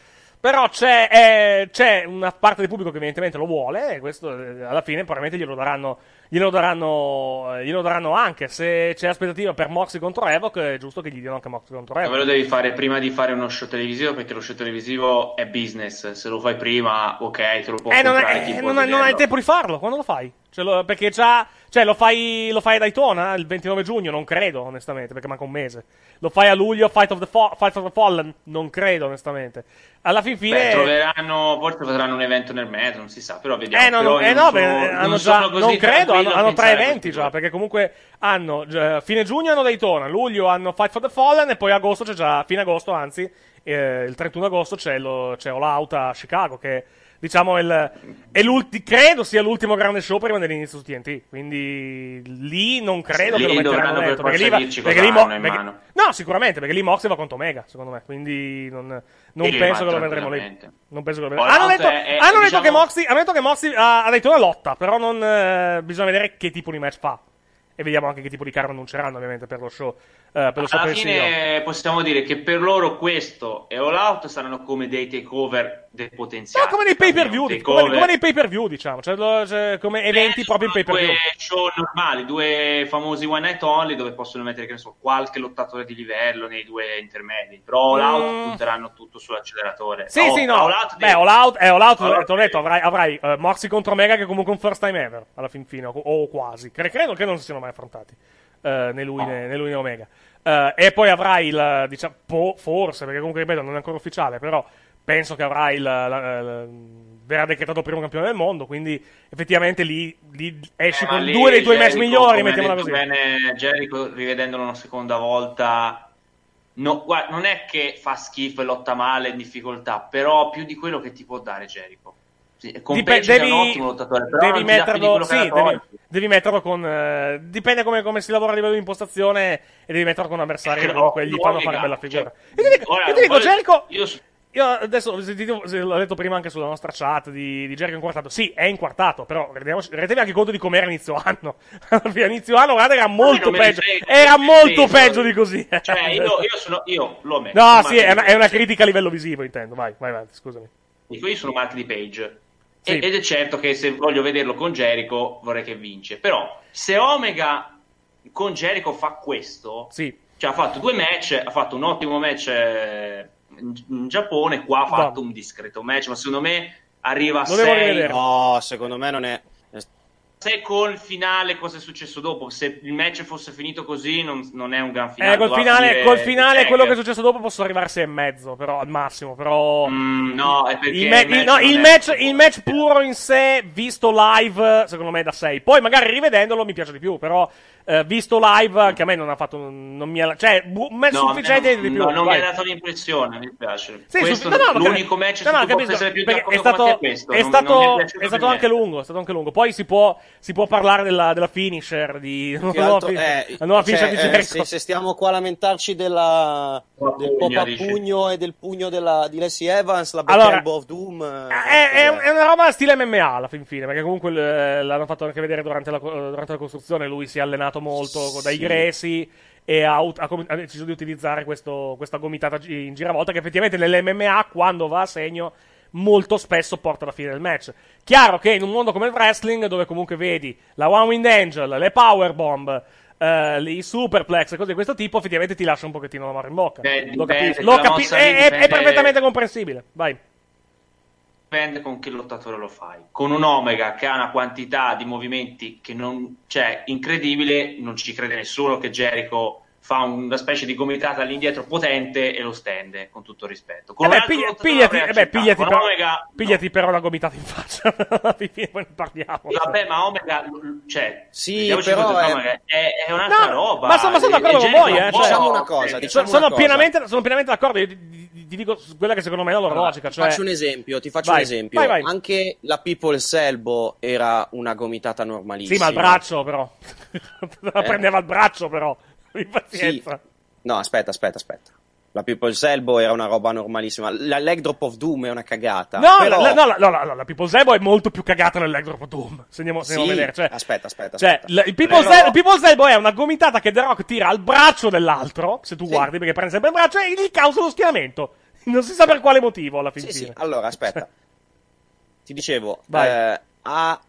[SPEAKER 8] Però c'è, eh, c'è una parte del pubblico che evidentemente lo vuole. E questo eh, alla fine probabilmente glielo daranno, glielo daranno, eh, glielo daranno anche. Se c'è aspettativa per Moxie contro Evoc, è giusto che gli diano anche Moxie contro
[SPEAKER 10] Ma
[SPEAKER 8] Evoc.
[SPEAKER 10] ve lo devi fare prima di fare uno show televisivo perché lo show televisivo è business. Se lo fai prima, ok, te lo può
[SPEAKER 8] Eh, non,
[SPEAKER 10] comprare
[SPEAKER 8] è- eh, non, hai- non hai
[SPEAKER 10] vederlo.
[SPEAKER 8] il tempo di farlo. Quando lo fai? Lo- perché già. Cioè, lo fai, lo fai a Daytona il 29 giugno? Non credo, onestamente, perché manca un mese. Lo fai a luglio, Fight of the, Fo- Fight of the Fallen? Non credo, onestamente. Alla fin fine.
[SPEAKER 10] Beh, troveranno, forse faranno un evento nel mezzo, non si sa, però vediamo.
[SPEAKER 8] Eh no,
[SPEAKER 10] Però
[SPEAKER 8] eh,
[SPEAKER 10] non
[SPEAKER 8] no,
[SPEAKER 10] sono-
[SPEAKER 8] beh, hanno già,
[SPEAKER 10] così
[SPEAKER 8] non credo, hanno, hanno tre eventi già, perché comunque hanno, eh, fine giugno hanno Daytona, luglio hanno Fight for the Fallen e poi agosto c'è già, fine agosto anzi, eh, il 31 agosto c'è, lo, c'è All Out a Chicago, che diciamo il, è l'ulti- credo sia l'ultimo grande show prima dell'inizio su TNT, quindi lì non credo
[SPEAKER 10] Lì
[SPEAKER 8] che lo metteranno
[SPEAKER 10] dovranno per
[SPEAKER 8] dentro, perché lì va- perché lì Mo- perché-
[SPEAKER 10] mano.
[SPEAKER 8] no, sicuramente, perché lì Mox va contro Omega, secondo me, quindi non, non penso che lo vedremo lì. Non penso che lo vedremo. Hanno detto,
[SPEAKER 10] è- diciamo-
[SPEAKER 8] che Moxie, hanno detto che Moxie ha, ha detto una lotta, però non, eh, bisogna vedere che tipo di match fa. E vediamo anche che tipo di caro annunceranno, ovviamente, per lo show. eh, per lo show
[SPEAKER 10] Alla fine possiamo dire che per loro questo e All Out saranno come dei takeover del potenziale.
[SPEAKER 8] No, come nei pay per view, come, come nei pay per view, diciamo. Cioè, lo- cioè, come eventi proprio in pay per
[SPEAKER 10] due
[SPEAKER 8] view.
[SPEAKER 10] show normali, due famosi one night only dove possono mettere che ne so, qualche lottatore di livello nei due intermedi. Però All Out
[SPEAKER 8] Mm.
[SPEAKER 10] punteranno tutto sull'acceleratore.
[SPEAKER 8] Sì,
[SPEAKER 10] All-
[SPEAKER 8] sì, no.
[SPEAKER 10] All Out
[SPEAKER 8] Beh, All Out, eh, All Out,
[SPEAKER 10] All
[SPEAKER 8] te l'ho detto, avrai, avrai eh, Moxie contro Omega, che è comunque un first time ever, alla fin fine, o, o quasi. Cre- Credo che non si siano mai affrontati eh, né lui né, né lui né Omega. Eh, e poi avrai il, diciamo, po- forse, perché comunque, ripeto, non è ancora ufficiale, però penso che avrai il, la- la- la- verrà decretato primo campione del mondo, quindi effettivamente lì, lì esci
[SPEAKER 10] Eh,
[SPEAKER 8] con
[SPEAKER 10] lì
[SPEAKER 8] due dei tuoi match migliori, mettiamola così.
[SPEAKER 10] Bene, Jericho, rivedendolo una seconda volta, no, guarda, non è che fa schifo e lotta male in difficoltà, però più di quello che ti può dare Jericho. Sì, Page è un
[SPEAKER 8] devi,
[SPEAKER 10] ottimo lottatore, però
[SPEAKER 8] devi metterlo,
[SPEAKER 10] che
[SPEAKER 8] sì, devi, devi metterlo con. eh, dipende come, come si lavora a livello di impostazione e devi metterlo con avversari che
[SPEAKER 10] Eh,
[SPEAKER 8] comunque gli
[SPEAKER 10] no,
[SPEAKER 8] fanno fare bella figura.
[SPEAKER 10] cioè,
[SPEAKER 8] io ti dico,
[SPEAKER 10] ora,
[SPEAKER 8] io ti dico Jericho.
[SPEAKER 10] io-
[SPEAKER 8] Io adesso se ti dico- se l'ho detto prima anche sulla nostra chat di, di Jericho inquartato. Sì, è inquartato, però rendiamoci- rendetevi anche conto di com'era inizio anno. inizio anno, guardate, era molto peggio.
[SPEAKER 10] frega,
[SPEAKER 8] Era molto
[SPEAKER 10] senso-
[SPEAKER 8] peggio di così.
[SPEAKER 10] Cioè, io, io sono, io lo ammetto.
[SPEAKER 8] no, sì, è una, è una critica a livello visivo, intendo. Vai, vai avanti, scusami.
[SPEAKER 10] Dico, io sono Mark di Page.
[SPEAKER 8] Sì.
[SPEAKER 10] Ed è certo che se voglio vederlo con Jericho vorrei che vince. Però se Omega con Jericho fa questo,
[SPEAKER 8] Sì.
[SPEAKER 10] cioè ha fatto due match, ha fatto un ottimo match eh, in, in Giappone, qua ha fatto un discreto match, ma secondo me arriva a
[SPEAKER 8] Lo devo
[SPEAKER 10] 6.
[SPEAKER 8] rivedere.
[SPEAKER 9] No, secondo me non è.
[SPEAKER 10] Se col finale cosa è successo dopo, se il match fosse finito così non, non è un gran finale.
[SPEAKER 8] Eh, col finale, col finale quello che è successo dopo posso arrivare a 6 e mezzo, però al massimo, però
[SPEAKER 10] Mm, no, è perché
[SPEAKER 8] il, ma-
[SPEAKER 10] il match
[SPEAKER 8] il- no, match, il match puro in sé, visto live, secondo me è da 6. Poi magari rivedendolo mi piace di più, però eh, visto live anche a me non ha fatto non mi ha, cioè bu- un match
[SPEAKER 10] No,
[SPEAKER 8] sufficiente
[SPEAKER 10] no,
[SPEAKER 8] di più.
[SPEAKER 10] no, non mi ha dato l'impressione, mi piace.
[SPEAKER 8] Sì,
[SPEAKER 10] questo
[SPEAKER 8] su- no, no, ma
[SPEAKER 10] l'unico
[SPEAKER 8] cap-
[SPEAKER 10] match
[SPEAKER 8] no, no, capisco,
[SPEAKER 10] posso essere più
[SPEAKER 8] perché
[SPEAKER 10] d'accordo
[SPEAKER 8] è stato,
[SPEAKER 10] è questo.
[SPEAKER 8] è
[SPEAKER 10] non-
[SPEAKER 8] stato,
[SPEAKER 10] non è
[SPEAKER 8] è stato anche lungo, è stato anche lungo. Poi si può, si può parlare della, della finisher di la nuova
[SPEAKER 9] altro, eh,
[SPEAKER 8] la nuova
[SPEAKER 9] cioè,
[SPEAKER 8] finisher di
[SPEAKER 9] eh, se, se stiamo qua a lamentarci della, del pop a pugno e del pugno della, di Leslie Evans, la
[SPEAKER 8] Allora,
[SPEAKER 9] Battle of Doom. eh,
[SPEAKER 8] È, è-
[SPEAKER 9] cos'è?
[SPEAKER 8] è una roba stile MMA alla fin fine, perché comunque l- l'hanno fatto anche vedere durante la, durante la costruzione. Lui si è allenato molto dai
[SPEAKER 9] Sì.
[SPEAKER 8] gresi e ha, ha ha deciso di utilizzare questo- questa gomitata in giravolta. Che effettivamente nell'MMA, quando va a segno, molto spesso porta alla fine del match. Chiaro che in un mondo come il wrestling, dove comunque vedi la One Wind Angel, le Powerbomb, eh, i superplex e cose di questo tipo, effettivamente ti lascia un pochettino la mano in bocca.
[SPEAKER 10] Beh,
[SPEAKER 8] lo capisco, capi- è, è- è perfettamente comprensibile. Vai.
[SPEAKER 10] dipende con che lottatore lo fai. Con un Omega che ha una quantità di movimenti che non, cioè, incredibile, non ci crede nessuno che Jericho fa una specie di gomitata all'indietro potente e lo stende, con tutto il rispetto. Con
[SPEAKER 8] Eh beh, piglia- pigliati, eh beh, pigliati, però,
[SPEAKER 10] Omega,
[SPEAKER 8] pigliati però una gomitata in faccia. Poi ne parliamo.
[SPEAKER 10] vabbè, ma Omega, cioè,
[SPEAKER 9] Sì, però è-
[SPEAKER 10] Omega è, è un'altra
[SPEAKER 8] No,
[SPEAKER 10] roba.
[SPEAKER 8] Ma sono, ma sono d'accordo con voi, eh. cioè-
[SPEAKER 9] Diciamo una cosa, diciamo
[SPEAKER 8] sono,
[SPEAKER 9] una cosa.
[SPEAKER 8] pienamente, sono pienamente d'accordo. Io ti, dico quella che secondo me è la loro
[SPEAKER 9] Allora,
[SPEAKER 8] logica.
[SPEAKER 9] ti
[SPEAKER 8] Cioè...
[SPEAKER 9] faccio un esempio, ti faccio
[SPEAKER 8] Vai,
[SPEAKER 9] un esempio.
[SPEAKER 8] vai, vai.
[SPEAKER 9] Anche la People's Elbow era una gomitata normalissima.
[SPEAKER 8] Sì, ma il braccio, però. la
[SPEAKER 9] Eh.
[SPEAKER 8] prendeva il braccio, però. Abbi
[SPEAKER 9] Sì.
[SPEAKER 8] pazienza.
[SPEAKER 9] No, aspetta, aspetta, aspetta. La People's Elbow era una roba normalissima. La leg drop of doom è una cagata.
[SPEAKER 8] No,
[SPEAKER 9] però...
[SPEAKER 8] la, no, la, no, la, la, la People's Elbow è molto più cagata nel Drop of Doom. Se andiamo, se andiamo
[SPEAKER 9] Sì,
[SPEAKER 8] a vedere. Cioè,
[SPEAKER 9] aspetta, aspetta,
[SPEAKER 8] Cioè,
[SPEAKER 9] aspetta.
[SPEAKER 8] il, People's
[SPEAKER 9] Però-
[SPEAKER 8] El- il People's Elbow è una gomitata che The Rock tira al braccio dell'altro, se tu
[SPEAKER 9] Sì.
[SPEAKER 8] guardi, perché prende sempre il braccio, e gli causa lo schienamento. Non si sa per quale motivo, alla fine.
[SPEAKER 9] Sì, sì, allora aspetta. Ti dicevo, eh, ha-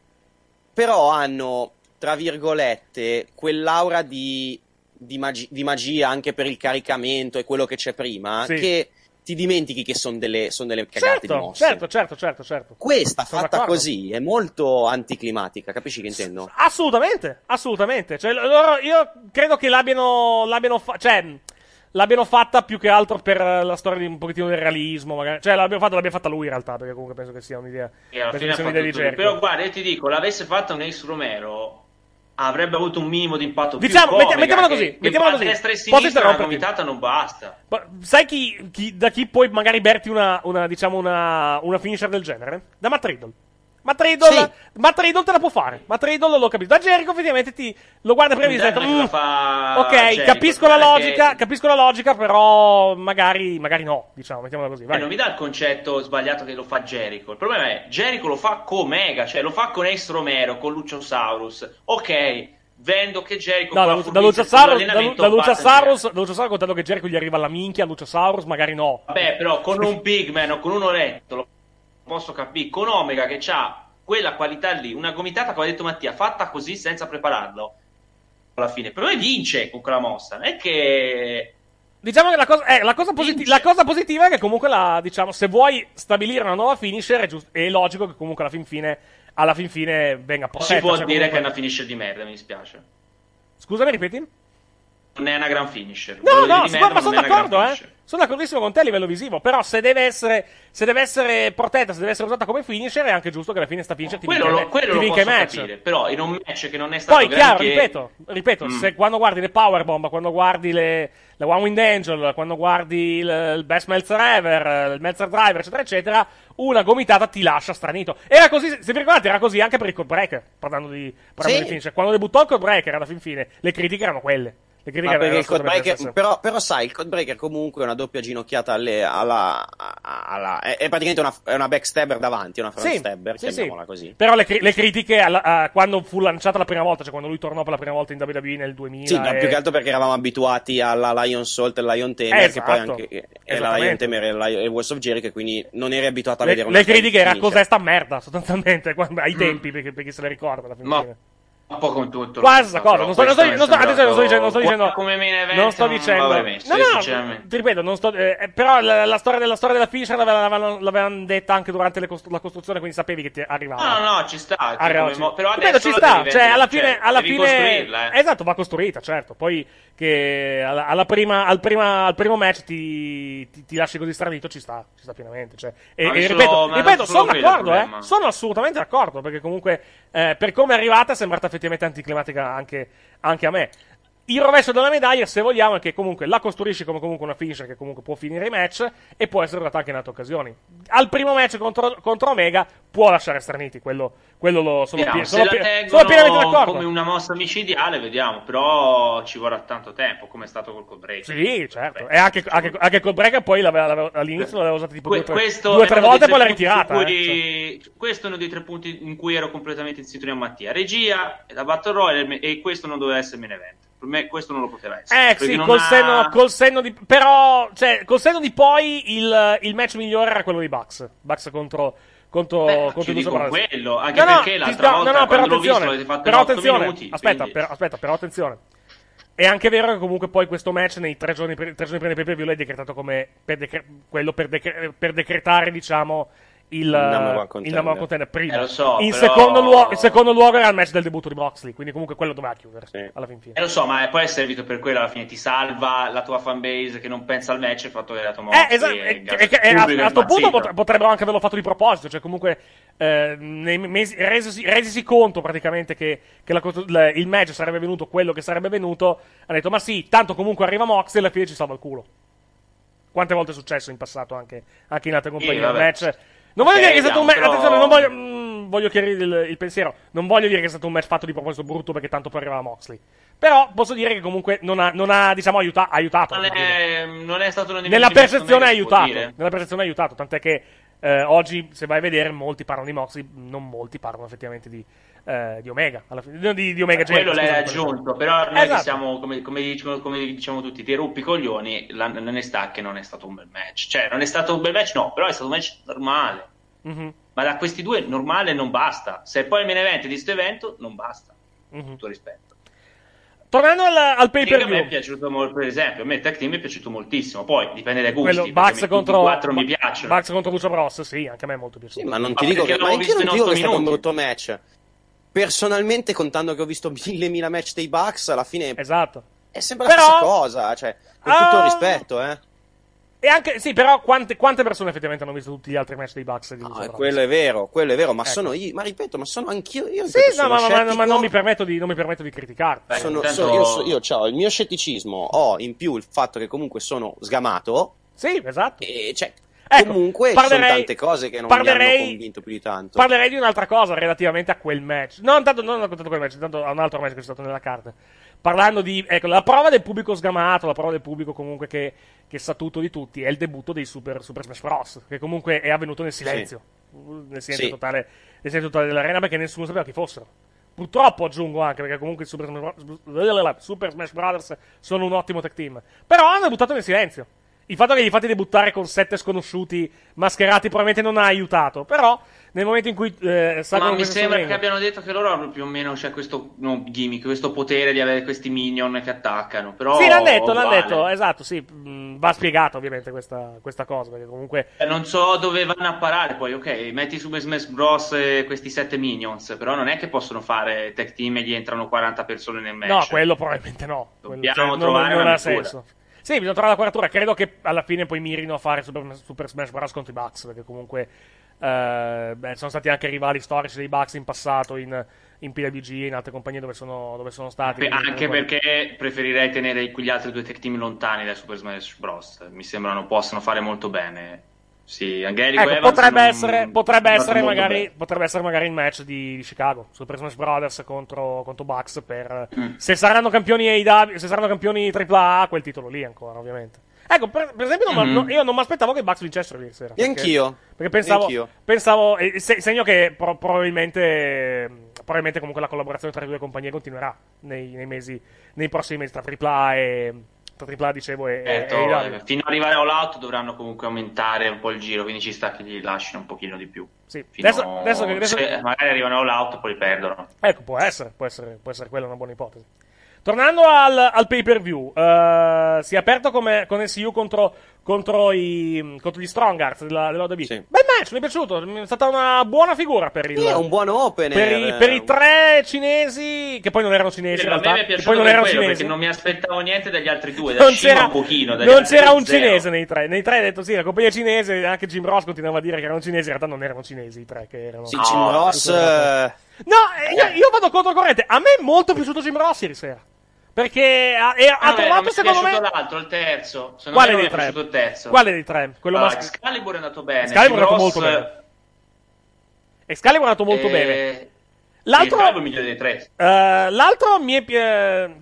[SPEAKER 9] però hanno, tra virgolette, quell'aura di, di, magi- di magia anche per il caricamento e quello che c'è prima,
[SPEAKER 8] Sì.
[SPEAKER 9] che ti dimentichi che sono delle, son delle cagate di
[SPEAKER 8] Certo,
[SPEAKER 9] mosse.
[SPEAKER 8] certo, certo, certo, certo.
[SPEAKER 9] Questa
[SPEAKER 8] Sono
[SPEAKER 9] fatta
[SPEAKER 8] d'accordo.
[SPEAKER 9] così è molto anticlimatica, capisci che intendo?
[SPEAKER 8] Assolutamente, assolutamente. Cioè, loro, io credo che l'abbiano, l'abbiano fa- cioè, l'abbiano fatta più che altro per la storia di un pochettino del realismo, magari. Cioè, l'abbiamo fatta, l'abbiamo fatta lui in realtà, perché comunque penso che sia un'idea.
[SPEAKER 10] Alla
[SPEAKER 8] penso
[SPEAKER 10] fine
[SPEAKER 8] che sia un'idea di.
[SPEAKER 10] Però guarda, io ti dico, l'avesse fatta un Ace Romero avrebbe avuto un minimo di impatto
[SPEAKER 8] Diciamo,
[SPEAKER 10] più
[SPEAKER 8] mettiamola così, mettiamola così.
[SPEAKER 10] destra e sinistra una gomitata non basta.
[SPEAKER 8] Ma sai chi, chi- da chi puoi magari berti una, una, diciamo, una, una finisher del genere? Da Matt Riddle. Matt Riddle,
[SPEAKER 9] Sì.
[SPEAKER 8] Matt Riddle te la può fare. Matt Riddle l'ho capito. Da Jericho effettivamente ti, lo guarda prima e dici, "Mm,
[SPEAKER 10] la fa
[SPEAKER 8] ok,
[SPEAKER 10] Jericho,
[SPEAKER 8] capisco la logica,
[SPEAKER 10] che-
[SPEAKER 8] capisco la logica, però magari, magari no, diciamo, mettiamola così, vai.
[SPEAKER 10] non mi dà il concetto sbagliato che lo fa Jericho. Il problema è Jericho lo fa con Omega, cioè lo fa con Ace Romero, con Luciosaurus. Ok, vendo che Jericho
[SPEAKER 8] No, da,
[SPEAKER 10] la
[SPEAKER 8] da
[SPEAKER 10] con
[SPEAKER 8] da,
[SPEAKER 10] l'allenamento
[SPEAKER 8] da Luciasaurus contando che Jericho gli arriva alla minchia, Luciasaurus magari no.
[SPEAKER 10] Vabbè, però con un big man o con uno retto lo posso capire. Con Omega che ha quella qualità lì, una gomitata, come ha detto Mattia, fatta così senza prepararlo. Alla fine, però lui vince con quella mossa. Non è che.
[SPEAKER 8] Diciamo che la cosa, eh, la cosa, positi- la cosa positiva è che comunque la, diciamo, se vuoi stabilire una nuova finisher è, giust- è logico che comunque alla fin fine, alla fin fine venga protetta.
[SPEAKER 10] si può
[SPEAKER 8] cioè,
[SPEAKER 10] dire
[SPEAKER 8] comunque-
[SPEAKER 10] che è una finisher di merda, mi dispiace.
[SPEAKER 8] Scusami, ripeti?
[SPEAKER 10] Non è una gran finisher.
[SPEAKER 8] No,
[SPEAKER 10] dire
[SPEAKER 8] no, ma sono d'accordo, eh.
[SPEAKER 10] finisher.
[SPEAKER 8] Sono d'accordissimo con te a livello visivo. Però se deve essere, se deve essere protetta, se deve essere usata come finisher, è anche giusto che alla fine sta finisher ti
[SPEAKER 10] Quello,
[SPEAKER 8] vinca,
[SPEAKER 10] lo, quello
[SPEAKER 8] ti vinca i
[SPEAKER 10] posso
[SPEAKER 8] match.
[SPEAKER 10] capire, però in un match che non è stato
[SPEAKER 8] Poi, chiaro,
[SPEAKER 10] granché-
[SPEAKER 8] ripeto, ripeto
[SPEAKER 10] Mm.
[SPEAKER 8] se quando guardi le Powerbomb, quando guardi le, la One Wind Angel, quando guardi il, il Best Meltzer Ever, il Meltzer Driver, eccetera, eccetera, una gomitata ti lascia stranito. Era così, se vi ricordate, era così anche per il Codebreaker, parlando di, parlando
[SPEAKER 9] Sì.
[SPEAKER 8] di finisher. Quando debuttò il Codebreaker, alla fin fine, le critiche erano quelle. Le critiche erano
[SPEAKER 9] il
[SPEAKER 8] stesse.
[SPEAKER 9] però, però sai, il codebreaker comunque è una doppia ginocchiata alle- alla, alla- è, è praticamente una, è una backstabber davanti, una front
[SPEAKER 8] Sì,
[SPEAKER 9] stabber,
[SPEAKER 8] sì, sì.
[SPEAKER 9] chiamiamola così.
[SPEAKER 8] Però le, le critiche alla- a- quando fu lanciata la prima volta, cioè quando lui tornò per la prima volta in WWE nel 2000.
[SPEAKER 9] Sì, no,
[SPEAKER 8] e-
[SPEAKER 9] più che altro perché eravamo abituati alla Lion Salt e Lion Tamer,
[SPEAKER 8] Eh,
[SPEAKER 9] che poi
[SPEAKER 8] esatto.
[SPEAKER 9] anche è la. Lion Tamer e la e Wars of Jericho, e quindi non eri abituato a
[SPEAKER 8] le,
[SPEAKER 9] vedere una
[SPEAKER 8] le critiche era
[SPEAKER 9] finisher.
[SPEAKER 8] cos'è sta merda, sostanzialmente, quando- ai
[SPEAKER 10] Mm.
[SPEAKER 8] tempi, perché, perché se le ricorda alla fin
[SPEAKER 10] Ma-
[SPEAKER 8] fine.
[SPEAKER 10] Un po' con tutto.
[SPEAKER 8] Sta cosa. Non sto, non sto, non sto, attenzione, non sto dicendo, non sto dicendo,
[SPEAKER 10] Come main event
[SPEAKER 8] non sto
[SPEAKER 10] non
[SPEAKER 8] dicendo,
[SPEAKER 10] l'avrei messo,
[SPEAKER 8] no, no, ti ripeto, non sto, eh, però la, la storia della storia della finisher l'avevano, l'avevano detta anche durante costru- la costruzione, quindi sapevi che ti arrivava.
[SPEAKER 10] No, no, no, ci sta. come
[SPEAKER 8] sì.
[SPEAKER 10] mo- però
[SPEAKER 8] Ripeto,
[SPEAKER 10] adesso
[SPEAKER 8] ci sta, cioè alla fine,
[SPEAKER 10] cioè,
[SPEAKER 8] alla fine
[SPEAKER 10] eh.
[SPEAKER 8] esatto, va costruita, certo. Poi che alla, alla prima, al, prima, al primo match ti, ti, ti lasci così stranito, ci sta, ci sta pienamente. Cioè. E, e ripeto, ripeto
[SPEAKER 10] non
[SPEAKER 8] sono d'accordo, eh, sono assolutamente d'accordo, perché comunque eh, per come è arrivata è sembrata effettivamente anticlimatica anche, anche a me. Il rovescio della medaglia, se vogliamo, è che comunque la costruisci come comunque una finisher che comunque può finire i match e può essere usata anche in altre occasioni. Al primo match contro, contro Omega può lasciare straniti, quello, quello lo sono,
[SPEAKER 10] Vediamo,
[SPEAKER 8] pie- sono, pie- sono pienamente d'accordo.
[SPEAKER 10] come una mossa micidiale, vediamo, però ci vorrà tanto tempo, come è stato col Codebreak.
[SPEAKER 8] Sì, certo. E anche, anche, anche col break poi l'aveva- l'aveva- all'inizio l'aveva usata tipo
[SPEAKER 10] Que-
[SPEAKER 8] due o tre, volte e poi l'ha ritirata.
[SPEAKER 10] su
[SPEAKER 8] eh,
[SPEAKER 10] cui- Questo è uno dei tre punti in cui ero completamente in sintonia con Mattia. Regia, la Battle Royale e questo non doveva essere main event. Per me questo non lo poteva essere.
[SPEAKER 8] Eh sì, col,
[SPEAKER 10] ha-
[SPEAKER 8] senno, col senno di. Però, cioè, col senno di poi il, il match migliore era quello di Bucks. Bucks contro. Contro,
[SPEAKER 10] Beh,
[SPEAKER 8] contro Brothers.
[SPEAKER 10] quello, anche
[SPEAKER 8] No, no,
[SPEAKER 10] perché
[SPEAKER 8] ti-
[SPEAKER 10] l'altra
[SPEAKER 8] no,
[SPEAKER 10] volta
[SPEAKER 8] no, no, però
[SPEAKER 10] visto
[SPEAKER 8] attenzione,
[SPEAKER 10] l'avete fatto
[SPEAKER 8] però attenzione,
[SPEAKER 10] minuti,
[SPEAKER 8] aspetta,
[SPEAKER 10] quindi-
[SPEAKER 8] però, aspetta, però attenzione. È anche vero che comunque poi questo match nei tre giorni, tre giorni prima del pay per view l'hai decretato come per decre- quello per, decre- per decretare, diciamo, il,
[SPEAKER 9] number one
[SPEAKER 8] il
[SPEAKER 9] contender.
[SPEAKER 8] number one contender prima.
[SPEAKER 10] Eh, lo so,
[SPEAKER 8] in,
[SPEAKER 10] però-
[SPEAKER 8] secondo luogo, in secondo luogo era il match del debutto di Moxley, quindi comunque quello doveva chiudere alla fin fine.
[SPEAKER 10] Eh, lo so, ma poi è servito per quello alla fine. Ti salva la tua fanbase che non pensa al match e il fatto che hai dato
[SPEAKER 8] Eh,
[SPEAKER 10] Moxley.
[SPEAKER 8] esatto,
[SPEAKER 10] e
[SPEAKER 8] e- e- e- a,
[SPEAKER 10] pubblico è
[SPEAKER 8] a sto punto pot- potrebbero anche averlo fatto di proposito, cioè comunque eh, nei mesi, resisi, resisi conto praticamente che, che la la- il match sarebbe venuto quello che sarebbe venuto, hanno detto ma sì, tanto comunque arriva Mox e alla fine ci salva il culo. Quante volte è successo in passato anche, anche in altre compagnie il match. Non voglio
[SPEAKER 10] Ok,
[SPEAKER 8] dire che è stato un match,
[SPEAKER 10] però-
[SPEAKER 8] attenzione, non voglio, mm, voglio chiarire il, il pensiero, non voglio dire che è stato un match fatto di proposito brutto perché tanto poi arrivava Moxley. Però posso dire che comunque non ha, non ha diciamo, aiuta- aiutato.
[SPEAKER 10] Non è, non è stato un
[SPEAKER 8] Nella percezione ha aiutato. Nella percezione ha aiutato. Tant'è che eh, oggi, se vai a vedere, molti parlano di Moxley, non molti parlano effettivamente di, eh, di Omega. Alla fine, di, di Omega
[SPEAKER 10] quello
[SPEAKER 8] Jericho,
[SPEAKER 10] l'hai aggiunto, però noi
[SPEAKER 8] Esatto.
[SPEAKER 10] che siamo, come, come diciamo, come diciamo tutti, ti ruppi i coglioni, la, non è sta che non è stato un bel match. Cioè, non è stato un bel match, no, però è stato un match normale.
[SPEAKER 8] Mhm,
[SPEAKER 10] Ma da questi due normale non basta. Se poi il main event di questo evento, non basta.
[SPEAKER 8] mhm.
[SPEAKER 10] Tutto rispetto.
[SPEAKER 8] Tornando al, al pay
[SPEAKER 10] Che a
[SPEAKER 8] per
[SPEAKER 10] me è
[SPEAKER 8] view.
[SPEAKER 10] piaciuto molto, per esempio, a me il tag team mi è piaciuto moltissimo. Poi dipende dai gusti.
[SPEAKER 8] Quello Bucks contro,
[SPEAKER 10] quattro mi piacciono.
[SPEAKER 8] Bucks contro Lucio Bros, sì, anche a me è molto piaciuto.
[SPEAKER 9] Sì, ma non
[SPEAKER 10] Ma
[SPEAKER 9] ti dico che, ma
[SPEAKER 10] l'avevo
[SPEAKER 9] anch'io non
[SPEAKER 10] visto
[SPEAKER 9] ti dico
[SPEAKER 10] in
[SPEAKER 9] che è stato un brutto match. Personalmente, contando che ho visto mille mila match dei Bucks, alla fine
[SPEAKER 8] Esatto.
[SPEAKER 9] è sempre
[SPEAKER 8] Però-
[SPEAKER 9] la stessa cosa. Cioè, con tutto
[SPEAKER 8] Ah,
[SPEAKER 9] il rispetto, eh.
[SPEAKER 8] E anche, sì, però quante, quante persone effettivamente hanno visto tutti gli altri match dei Bucks di
[SPEAKER 9] No,
[SPEAKER 8] Bros?
[SPEAKER 9] quello è vero, quello è vero, ma
[SPEAKER 8] Ecco.
[SPEAKER 9] sono io, ma ripeto, ma sono anch'io. Io
[SPEAKER 8] Sì,
[SPEAKER 9] ripeto,
[SPEAKER 8] no,
[SPEAKER 9] sono
[SPEAKER 8] ma, ma- ma non mi permetto di, non mi permetto di criticarti.
[SPEAKER 9] Sono-
[SPEAKER 10] intanto-
[SPEAKER 9] sono- io, so- io ho il mio scetticismo, ho in più il fatto che comunque sono sgamato.
[SPEAKER 8] Sì, esatto.
[SPEAKER 9] E cioè,
[SPEAKER 8] Ecco,
[SPEAKER 9] comunque
[SPEAKER 8] parlerei-
[SPEAKER 9] sono tante cose che non mi
[SPEAKER 8] parlerei-
[SPEAKER 9] hanno convinto più di tanto.
[SPEAKER 8] Parlerei di un'altra cosa relativamente a quel match. Non tanto, non tanto quel match, tanto a un altro match che è stato nella carta. Parlando di, ecco, la prova del pubblico sgamato, la prova del pubblico comunque che, che sa tutto di tutti, è il debutto dei Super, Super Smash Bros. Che comunque è avvenuto nel silenzio. Nel silenzio
[SPEAKER 9] Sì.
[SPEAKER 8] totale, nel silenzio totale dell'arena perché nessuno sapeva chi fossero. Purtroppo aggiungo anche perché comunque i Super Smash, Bros- Super Smash Brothers sono un ottimo tag team. Però hanno debuttato nel silenzio. Il fatto che gli fate debuttare con sette sconosciuti mascherati probabilmente non ha aiutato. Però nel momento in cui eh,
[SPEAKER 10] Ma mi sembra che abbiano detto che loro hanno più o meno c'è questo no, gimmick, questo potere di avere questi minion che attaccano. Però
[SPEAKER 8] Sì, l'hanno detto, l'hanno
[SPEAKER 10] vale.
[SPEAKER 8] detto, esatto, sì, mh, va spiegata ovviamente questa, questa cosa, perché comunque...
[SPEAKER 10] Eh, Non so dove vanno a parare poi, ok, metti su Smash Bros. eh, questi sette minions, però non è che possono fare tag team e gli entrano 40 persone nel match.
[SPEAKER 8] No, quello probabilmente no. Quello-
[SPEAKER 10] Dobbiamo
[SPEAKER 8] non-
[SPEAKER 10] trovare
[SPEAKER 8] non,
[SPEAKER 10] una
[SPEAKER 8] ha
[SPEAKER 10] misura.
[SPEAKER 8] senso. Sì, bisogna trovare la quadratura. Credo che alla fine poi mirino a fare Super, Super Smash Bros. contro i Bucks, perché comunque eh, beh, sono stati anche rivali storici dei Bucks in passato, in, in PWG e in altre compagnie dove sono, dove sono stati.
[SPEAKER 10] Beh, anche
[SPEAKER 8] comunque-
[SPEAKER 10] perché preferirei tenere quegli altri due tag team lontani dai Super Smash Bros. Mi sembrano possano fare molto bene. Sì, Angelico
[SPEAKER 8] Ecco,
[SPEAKER 10] Evans
[SPEAKER 8] potrebbe,
[SPEAKER 10] non-
[SPEAKER 8] essere, potrebbe,
[SPEAKER 10] non
[SPEAKER 8] essere magari, potrebbe essere magari il match di, di Chicago Super Smash Brothers contro, contro Bucks per
[SPEAKER 10] Mm.
[SPEAKER 8] se saranno campioni AEW, se saranno campioni AAA quel titolo lì ancora ovviamente ecco per, per esempio non-
[SPEAKER 10] Mm.
[SPEAKER 8] no, io non mi aspettavo che i Bucks vincessero ieri sera
[SPEAKER 9] E
[SPEAKER 8] perché-
[SPEAKER 9] anch'io.
[SPEAKER 8] perché pensavo,
[SPEAKER 9] Anch'io.
[SPEAKER 8] pensavo eh, se- segno che pro- probabilmente probabilmente comunque la collaborazione tra le due compagnie continuerà nei, nei mesi nei prossimi mesi tra AAA e AAA dicevo e,
[SPEAKER 10] Certo,
[SPEAKER 8] AEW
[SPEAKER 10] eh, fino ad arrivare all out dovranno comunque aumentare un po' il giro, quindi ci sta che gli lasciano un pochino di più.
[SPEAKER 8] Sì. Adesso- adesso adesso-
[SPEAKER 10] magari arrivano all out poi li perdono.
[SPEAKER 8] Ecco, può essere, può essere, può essere quella una buona ipotesi. Tornando al, al pay per view, eh, si è aperto come, con SU contro, contro, i, contro gli Strongarts della, dell'ODB. Bel match, mi è piaciuto, è stata una buona figura per il,
[SPEAKER 9] Sì, un buon opener.
[SPEAKER 8] per, i, per i tre cinesi, che poi non erano cinesi
[SPEAKER 10] Sì,
[SPEAKER 8] in
[SPEAKER 10] a me
[SPEAKER 8] realtà,
[SPEAKER 10] mi è
[SPEAKER 8] che
[SPEAKER 10] piaciuto
[SPEAKER 8] poi non erano
[SPEAKER 10] quello,
[SPEAKER 8] cinesi.
[SPEAKER 10] perché non mi aspettavo niente dagli altri due, da
[SPEAKER 8] Non
[SPEAKER 10] Shima
[SPEAKER 8] c'era,
[SPEAKER 10] un pochino,
[SPEAKER 8] non c'era un
[SPEAKER 10] zero.
[SPEAKER 8] cinese nei tre. Nei tre ha detto sì, la compagnia cinese, anche Jim Ross continuava a dire che erano cinesi, in realtà non erano cinesi i tre che erano.
[SPEAKER 9] Sì, Jim Ross. eh,
[SPEAKER 8] No, eh, io, io vado controcorrente. A me è molto piaciuto Jim Ross ieri sera. Perché ha, e ha
[SPEAKER 10] Ah, beh, non
[SPEAKER 8] trovato
[SPEAKER 10] mi è
[SPEAKER 8] secondo me.
[SPEAKER 10] piaciuto l'altro, il terzo. Secondo
[SPEAKER 8] Quale
[SPEAKER 10] me
[SPEAKER 8] dei
[SPEAKER 10] è
[SPEAKER 8] tre?
[SPEAKER 10] piaciuto il terzo.
[SPEAKER 8] Quale dei tre? Quello
[SPEAKER 10] Allora,
[SPEAKER 8] maschio.
[SPEAKER 10] Excalibur è andato bene.
[SPEAKER 8] Excalibur è andato molto bene. Excalibur è andato molto
[SPEAKER 10] eh,
[SPEAKER 8] bene. L'altro,
[SPEAKER 10] Excalibur è il migliore dei tre.
[SPEAKER 8] eh, l'altro mi è pi-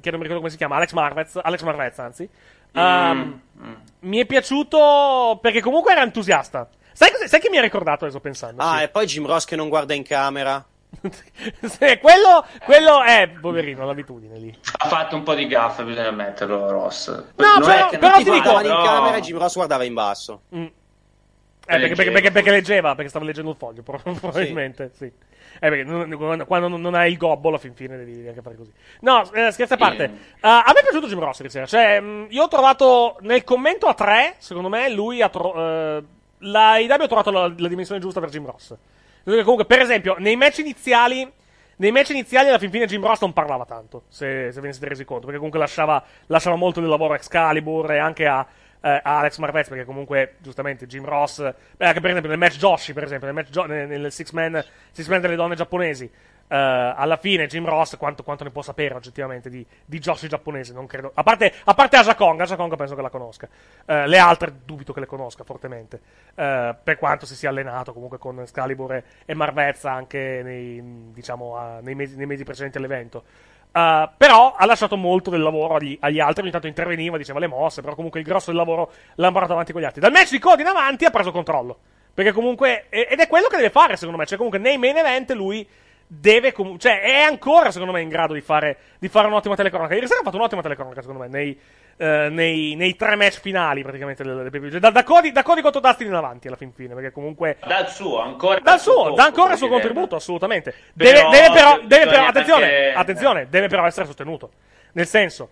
[SPEAKER 8] che non mi ricordo come si chiama, Alex Marvez, Alex Marvez anzi. Um,
[SPEAKER 10] Mm.
[SPEAKER 8] Mi è piaciuto perché comunque era entusiasta. Sai, sai che mi ha ricordato adesso pensando?
[SPEAKER 9] Ah,
[SPEAKER 8] Sì.
[SPEAKER 9] e poi Jim Ross che non guarda in camera.
[SPEAKER 8] Sì, quello, quello è, poverino, l'abitudine lì.
[SPEAKER 10] Ha fatto un po' di gaffe, bisogna ammetterlo, Ross.
[SPEAKER 8] No,
[SPEAKER 10] Non
[SPEAKER 8] però-
[SPEAKER 10] è che
[SPEAKER 8] però
[SPEAKER 10] non
[SPEAKER 8] ti
[SPEAKER 10] ti
[SPEAKER 8] dico-
[SPEAKER 9] in camera e Jim Ross guardava in basso.
[SPEAKER 8] Mm. Eh, perché, perché, perché- perché leggeva, perché stava leggendo il foglio, pro- probabilmente, sì. Eh, perché non- quando, non- hai il gobbo, alla fin fine devi, anche fare così. No, eh, scherzi a parte.
[SPEAKER 10] Sì.
[SPEAKER 8] Uh, a me è piaciuto Jim Ross ieri sera. Cioè, mh, io ho trovato nel commento a tre, secondo me, lui ha trovato. la IW ha trovato la, la dimensione giusta per Jim Ross. Comunque, per esempio, nei match iniziali. Nei match iniziali, alla fin fine, Jim Ross non parlava tanto. Se, se ve ne siete resi conto. Perché comunque lasciava, lasciava molto del lavoro a Excalibur e anche a, eh, a Alex Marvez. Perché comunque, giustamente, Jim Ross. Beh, anche per esempio nel match Joshi, per esempio, nel, match Jo- nel, nel six, man, six man delle donne giapponesi. Eh, alla fine Jim Ross quanto, quanto ne può sapere oggettivamente di, di Joshi giapponese non credo a parte, a parte Aja Kong Aja Kong penso che la conosca Eh, le altre dubito che le conosca fortemente eh, per quanto si sia allenato comunque con Excalibur e, e Marvezza anche nei, diciamo, nei, mesi, nei mesi precedenti all'evento Uh, però ha lasciato molto del lavoro agli, agli altri, ogni tanto interveniva, diceva le mosse, però comunque il grosso del lavoro l'ha portato avanti con gli altri. Dal match di Cody in avanti ha preso controllo. Perché comunque, ed è quello che deve fare secondo me, cioè comunque nei main event lui deve comunque, cioè è ancora secondo me in grado di fare, di fare un'ottima telecronaca. Ieri sera ha fatto un'ottima telecronaca secondo me, nei, eh, nei, nei tre match finali praticamente del, del pay-per-view. Da, da Cody, da Cody contro Dustin in avanti alla fin fine, perché comunque...
[SPEAKER 10] Dal suo, ancora.
[SPEAKER 8] Dal suo, dà ancora il suo contributo, assolutamente.
[SPEAKER 10] Però
[SPEAKER 8] Deve, deve però, deve però attenzione,
[SPEAKER 10] anche-
[SPEAKER 8] attenzione, deve però essere sostenuto. Nel senso,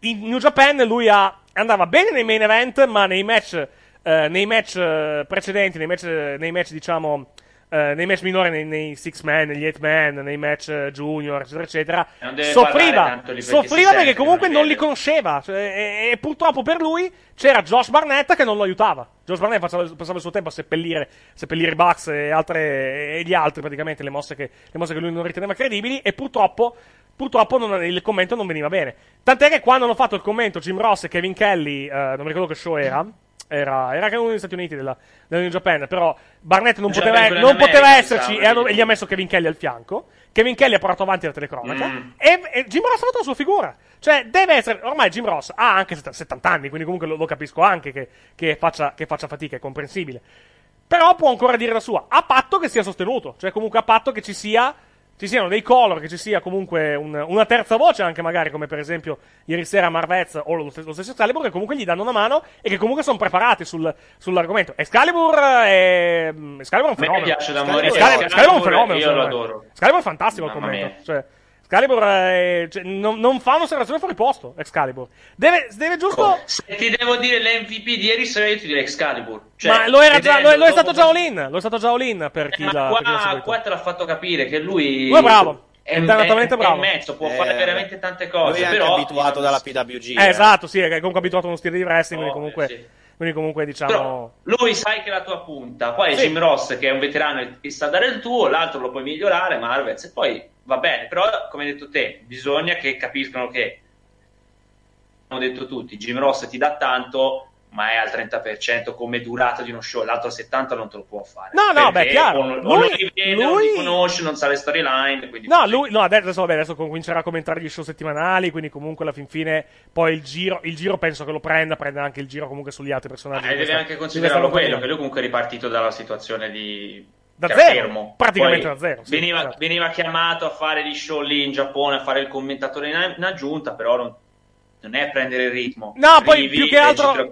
[SPEAKER 8] in New Japan lui ha- andava bene nei main event, ma nei match, eh, nei match eh, precedenti, nei match, nei match diciamo, eh, nei match minori, nei, nei six man, negli eight man, nei match eh, junior, eccetera, eccetera, soffriva, soffriva perché comunque
[SPEAKER 10] non
[SPEAKER 8] non li conosceva. cioè, e, e purtroppo per lui c'era Josh Barnett che non lo aiutava. Josh Barnett passava, passava il suo tempo a seppellire, seppellire i Bucks e, altre, e gli altri, praticamente, le mosse, che, le mosse che lui non riteneva credibili. E purtroppo, purtroppo non- il commento non veniva bene. Tant'è che quando hanno fatto il commento Jim Ross e Kevin Kelly, eh, non mi ricordo che show era. Era, era anche uno degli Stati Uniti della, della New Japan, però Barnett non
[SPEAKER 10] Già,
[SPEAKER 8] poteva, non poteva esserci
[SPEAKER 10] diciamo,
[SPEAKER 8] e, hanno-
[SPEAKER 10] sì.
[SPEAKER 8] e gli ha messo Kevin Kelly al fianco. Kevin Kelly ha portato avanti la telecronaca
[SPEAKER 10] Mm.
[SPEAKER 8] e, e Jim Ross ha fatto la sua figura. Cioè, deve essere. Ormai Jim Ross ha anche set- 70 anni, quindi comunque lo, lo capisco anche che, che faccia, che faccia fatica, è comprensibile. Però può ancora dire la sua, a patto che sia sostenuto. Cioè, comunque a patto che ci sia. Ci siano dei color, che ci sia comunque un- una terza voce, anche magari come per esempio ieri sera Marvez o lo, stesso- lo stesso Excalibur, che comunque gli danno una mano e che comunque sono preparati sul- sull'argomento. Excalibur è. mm, Excalibur è un fenomeno.
[SPEAKER 10] piace da
[SPEAKER 8] Excalibur-
[SPEAKER 10] morire.
[SPEAKER 8] Excalibur, Excalibur è un fenomeno.
[SPEAKER 10] Io lo
[SPEAKER 8] me.
[SPEAKER 10] adoro.
[SPEAKER 8] Excalibur è fantastico
[SPEAKER 10] Mamma
[SPEAKER 8] commento.
[SPEAKER 10] mia.
[SPEAKER 8] Cioè, Excalibur è- cioè, non, non fa un'osservazione fuori posto. Excalibur deve, deve giusto.
[SPEAKER 10] Se ti devo dire l'MVP di ieri sera, io ti direi Excalibur. Cioè,
[SPEAKER 8] ma lo, era già, lo, lo è stato già all-in. Lo è stato già all-in per chi
[SPEAKER 10] Ma
[SPEAKER 8] l'ha. per chi l'ha
[SPEAKER 10] qua, qua te l'ha fatto capire che lui,
[SPEAKER 8] Lui è bravo.
[SPEAKER 10] è,
[SPEAKER 8] È talentamente
[SPEAKER 10] è- è
[SPEAKER 8] bravo.
[SPEAKER 10] in mezzo, può
[SPEAKER 9] Eh,
[SPEAKER 10] fare veramente tante cose.
[SPEAKER 9] Lui è anche
[SPEAKER 10] però
[SPEAKER 9] abituato dalla PWG.
[SPEAKER 8] Eh,
[SPEAKER 9] eh.
[SPEAKER 8] esatto, sì, è comunque abituato a uno stile di wrestling,
[SPEAKER 10] Oh,
[SPEAKER 8] quindi comunque,
[SPEAKER 10] sì.
[SPEAKER 8] quindi comunque diciamo...
[SPEAKER 10] Però lui sai che è la tua punta. Poi
[SPEAKER 8] Sì.
[SPEAKER 10] Jim Ross, che è un veterano e ti sa dare il tuo, l'altro lo puoi migliorare, Marvez, e poi va bene. Però, come hai detto te, bisogna che capiscano che, hanno detto tutti, Jim Ross ti dà tanto, ma è al 30% come durata di uno show, l'altro al 70% non te lo può fare.
[SPEAKER 8] No, no, beh, chiaro.
[SPEAKER 10] O, non- o
[SPEAKER 8] Lui-
[SPEAKER 10] non li vede,
[SPEAKER 8] lui-
[SPEAKER 10] li conosce, non sa le storyline, quindi
[SPEAKER 8] No, lui, no, adesso, vabbè, adesso comincerà a commentare gli show settimanali, quindi comunque alla fin fine poi il giro, il giro penso che lo prenda, prenda anche il giro comunque sugli altri personaggi.
[SPEAKER 10] Eh, deve
[SPEAKER 8] questa-
[SPEAKER 10] anche considerarlo quello, che lui comunque è ripartito dalla situazione di...
[SPEAKER 8] Da
[SPEAKER 10] era
[SPEAKER 8] zero,
[SPEAKER 10] fermo.
[SPEAKER 8] praticamente
[SPEAKER 10] Poi
[SPEAKER 8] da zero, sì,
[SPEAKER 10] veniva,
[SPEAKER 8] esatto.
[SPEAKER 10] veniva chiamato a fare gli show lì in Giappone, a fare il commentatore in, in aggiunta, però non, non è prendere il ritmo.
[SPEAKER 8] No, poi
[SPEAKER 10] Arrivi,
[SPEAKER 8] più che, altro,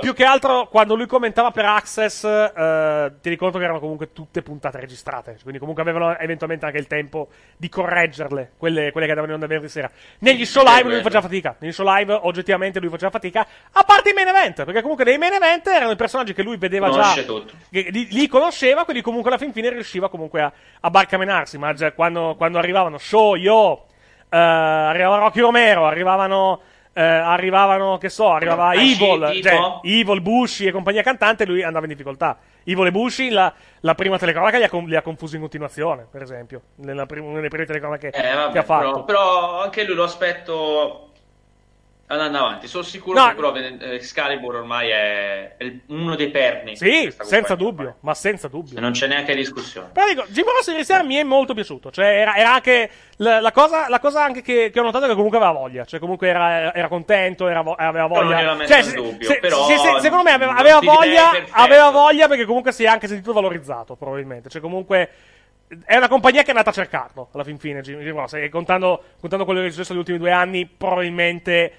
[SPEAKER 8] più che altro quando lui commentava per Access, eh, ti ricordo che erano comunque tutte puntate registrate, quindi comunque avevano eventualmente anche il tempo di correggerle, quelle, quelle che andavano in onda venerdì sera. Negli show live lui faceva fatica, negli show live oggettivamente lui faceva fatica, a parte i main event, perché comunque nei main event erano i personaggi che lui vedeva
[SPEAKER 10] Conosce
[SPEAKER 8] già,
[SPEAKER 10] tutto.
[SPEAKER 8] che li, li conosceva, quindi comunque alla fin fine riusciva comunque a, a barcamenarsi, ma quando, quando arrivavano Show, Yo, eh, arrivava Rocky Romero, arrivavano... eh, arrivavano, che so, arrivava
[SPEAKER 10] Bushi,
[SPEAKER 8] Evil,
[SPEAKER 10] tipo?
[SPEAKER 8] cioè, Evil, Bushi e compagnia cantante, lui andava in difficoltà. Evil e Bushi, la, la prima telecronaca li ha, li ha confusi in continuazione, per esempio. Nella prim- una delle prime telecronache
[SPEAKER 10] Eh, vabbè,
[SPEAKER 8] che ha fatto.
[SPEAKER 10] Però, però anche lui lo aspetto andando avanti. Sono sicuro
[SPEAKER 8] No.
[SPEAKER 10] che però eh, Excalibur ormai è, uno dei perni.
[SPEAKER 8] Sì, senza dubbio, ma senza dubbio.
[SPEAKER 10] Non c'è neanche discussione.
[SPEAKER 8] Però dico, Jim Ross ieri sera mi è molto piaciuto. Cioè, era, era anche. La, la cosa, la cosa anche che, che ho notato è che comunque aveva voglia. Cioè, comunque era, era contento, era, aveva
[SPEAKER 10] Però non
[SPEAKER 8] voglia.
[SPEAKER 10] messo
[SPEAKER 8] Cioè,
[SPEAKER 10] in dubbio,
[SPEAKER 8] se-
[SPEAKER 10] però
[SPEAKER 8] se- se- secondo me aveva, aveva voglia. Aveva voglia perché comunque si è anche sentito valorizzato, probabilmente. Cioè, comunque. è una compagnia che è nata a cercarlo alla fin fine. Jim Ross, e contando, contando quello che è successo negli ultimi due anni, probabilmente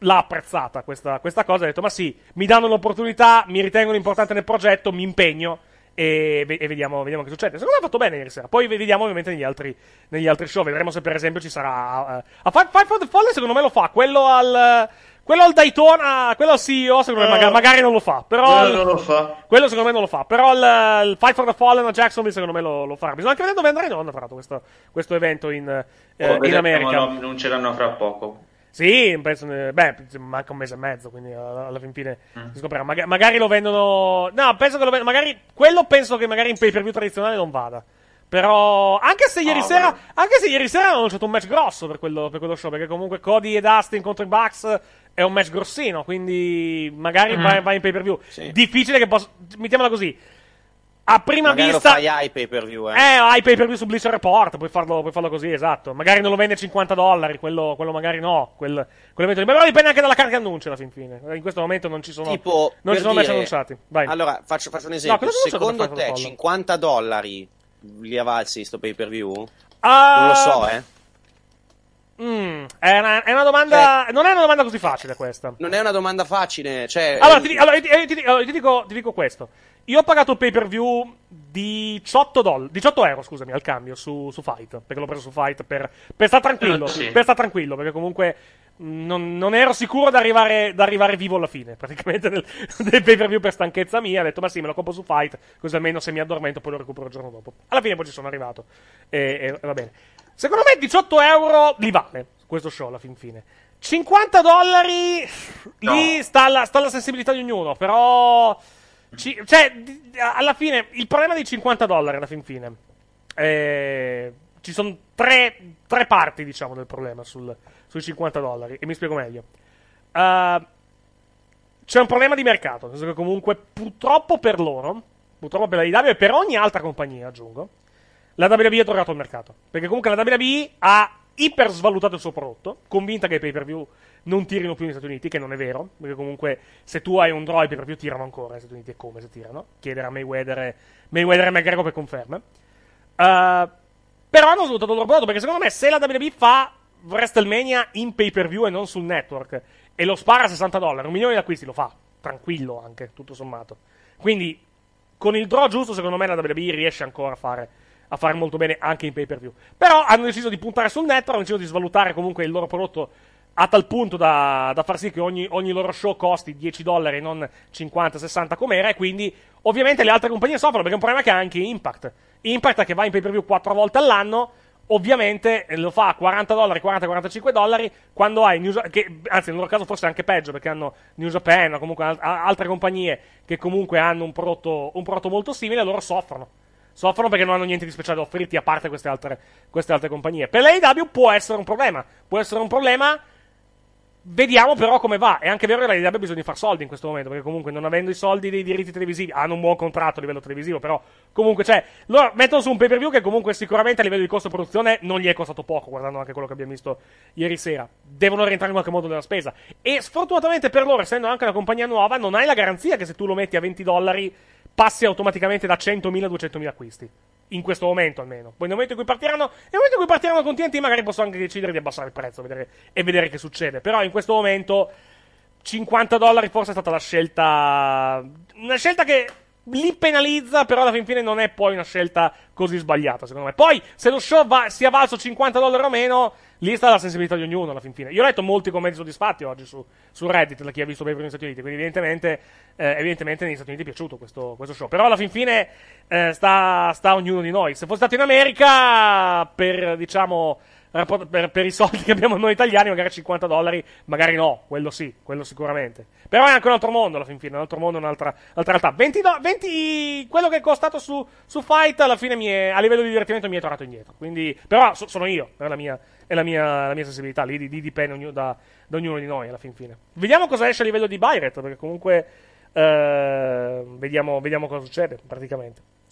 [SPEAKER 8] l'ha apprezzata questa, questa cosa. Ha detto: Ma sì, mi danno l'opportunità, mi ritengono importante nel progetto, mi impegno. E, e vediamo, vediamo che succede. Secondo me ha fatto bene ieri sera. Poi vediamo ovviamente negli altri, negli altri show. Vedremo se, per esempio, ci sarà. eh, a Five, Five for the Fallen, secondo me lo fa. Quello al. Quello al Daytona, quello al CEO, secondo me
[SPEAKER 10] No.
[SPEAKER 8] magari, magari non lo fa. Però
[SPEAKER 10] Quello non lo fa.
[SPEAKER 8] quello secondo me non lo fa. Però il, il Fight for the Fallen a Jacksonville secondo me lo, lo farà. Bisogna anche vedere dove andrà in onda, tra l'altro, questo, questo evento in, eh, in America.
[SPEAKER 10] lo annunceranno fra poco.
[SPEAKER 8] Sì, penso, eh, beh, manca un mese e mezzo, quindi alla, fin fine
[SPEAKER 10] Mm.
[SPEAKER 8] si scoprirà. Maga- magari lo vendono... No, penso che lo vendono... Magari... Quello penso che magari in pay-per-view tradizionale non vada. Però, anche se ieri
[SPEAKER 10] Ah,
[SPEAKER 8] sera,
[SPEAKER 10] beh.
[SPEAKER 8] anche se ieri sera hanno annunciato un match grosso per quello, per quello show, perché comunque Cody e Dustin contro i Bucks è un match grossino, quindi magari
[SPEAKER 9] Mm.
[SPEAKER 8] va, va in pay-per-view.
[SPEAKER 9] Sì.
[SPEAKER 8] Difficile che possa, mettiamola così. A prima
[SPEAKER 9] Magari
[SPEAKER 8] vista,
[SPEAKER 9] lo fai ai pay per view, eh.
[SPEAKER 8] eh, hai pay per view su Bleacher Report, puoi farlo, puoi farlo così, esatto. Magari non lo vende a 50 dollari, quello, quello magari no. Quel, quell'evento lì. Però dipende anche dalla carta che annuncia alla fin fine. In questo momento non ci sono,
[SPEAKER 9] Tipo,
[SPEAKER 8] non ci sono match
[SPEAKER 9] dire-
[SPEAKER 8] annunciati. Vai.
[SPEAKER 9] Allora, faccio, faccio un
[SPEAKER 8] No,
[SPEAKER 9] esempio.
[SPEAKER 8] hanno
[SPEAKER 9] Secondo te
[SPEAKER 8] Fight for the
[SPEAKER 9] 50 dollari li avalsi sto pay per view?
[SPEAKER 8] Ah,
[SPEAKER 9] non lo so, eh.
[SPEAKER 8] mm, è, una, è una domanda. non è una domanda così facile questa.
[SPEAKER 9] Non è una domanda facile. Cioè,
[SPEAKER 8] Allora, ti, allora, ti- eh, ti- allora, ti dico, ti dico questo. Io ho pagato il pay per view 18, doll- 18 euro, scusami, al cambio su, su Fight. Perché l'ho preso su Fight per, per stare tranquillo.
[SPEAKER 10] Eh, sì.
[SPEAKER 8] Per stare tranquillo, perché comunque non, non ero sicuro di arrivare, arrivare vivo alla fine. Praticamente del, del pay per view per stanchezza mia. Ho detto, ma sì, me lo compro su Fight. Così almeno se mi addormento poi lo recupero il giorno dopo. Alla fine poi ci sono arrivato. E, e- va bene. Secondo me 18 euro li vale questo show alla fin fine. 50 dollari lì sta alla, sta alla sensibilità di ognuno, però ci- cioè alla fine il problema dei 50 dollari alla fin fine eh, ci sono tre, tre parti diciamo del problema sul- sui 50 dollari e mi spiego meglio. Uh, c'è un problema di mercato, nel senso che comunque purtroppo per loro, purtroppo per la IW e per ogni altra compagnia aggiungo, la WWE ha drogato il mercato. Perché comunque la WWE ha iper svalutato il suo prodotto, convinta che i pay per view non tirino più negli Stati Uniti, che non è vero. Perché comunque se tu hai un per view tirano ancora negli Stati Uniti, è come se tirano. Chiedere a Mayweather e, Mayweather e McGregor per conferme. Uh, però hanno svalutato il loro prodotto, perché secondo me se la WWE fa WrestleMania in pay per view e non sul network, e lo spara a 60 dollari, un milione di acquisti lo fa, tranquillo anche, tutto sommato. Quindi con il draw giusto, secondo me la WWE riesce ancora a fare, a fare molto bene anche in pay per view. Però hanno deciso di puntare sul network, hanno deciso di svalutare comunque il loro prodotto a tal punto da, da far sì che ogni, ogni loro show costi 10 dollari e non 50-60 com'era. E quindi, ovviamente, le altre compagnie soffrono perché è un problema che ha anche Impact. Impact che va in pay per view 4 volte all'anno. Ovviamente eh, lo fa a 40 dollari, 40-45 dollari. Quando hai New Ja- che, anzi, nel loro caso forse è anche peggio perché hanno New Japan o comunque altre compagnie che comunque hanno un prodotto, un prodotto molto simile. Loro soffrono. Soffrono perché non hanno niente di speciale da offrirti a parte queste altre, queste altre compagnie. Per l'AEW può essere un problema. Può essere un problema. Vediamo però come va. È anche vero che la AEW ha bisogno di far soldi in questo momento, perché comunque non avendo i soldi dei diritti televisivi, hanno un buon contratto a livello televisivo, però comunque cioè, loro mettono su un pay per view che comunque sicuramente a livello di costo produzione non gli è costato poco, guardando anche quello che abbiamo visto ieri sera. Devono rientrare in qualche modo nella spesa. E sfortunatamente per loro, essendo anche una compagnia nuova, non hai la garanzia che se tu lo metti a 20 dollari passi automaticamente da 100.000 a 200.000 acquisti. In questo momento almeno. Poi nel momento in cui partiranno, nel momento in cui partiranno con TNT magari posso anche decidere di abbassare il prezzo vedere- e vedere che succede. Però in questo momento 50 dollari forse è stata la scelta. Una scelta che li penalizza, però alla fin fine non è poi una scelta così sbagliata, secondo me. Poi, se lo show va, sia valso 50 dollari o meno, lì sta la sensibilità di ognuno alla fin fine. Io ho letto molti commenti soddisfatti oggi su, su Reddit da chi ha visto per negli Stati Uniti, quindi evidentemente, eh, evidentemente negli Stati Uniti è piaciuto questo, questo show. Però alla fin fine eh, sta, sta ognuno di noi. Se fosse stato in America, per diciamo per, per i soldi che abbiamo noi italiani, magari 50 dollari, magari no, quello sì, quello sicuramente. Però è anche un altro mondo alla fin fine, un altro mondo, un'altra, un'altra realtà. 20, do- 20 quello che è costato su, su Fight alla fine è- a livello di divertimento mi è tornato indietro. Quindi, però so- sono io, è la mia, è la mia, la mia sensibilità, lì, lì dipende ognuno da, da ognuno di noi alla fin fine. Vediamo cosa esce a livello di buy rate, perché comunque eh, vediamo, vediamo cosa succede praticamente.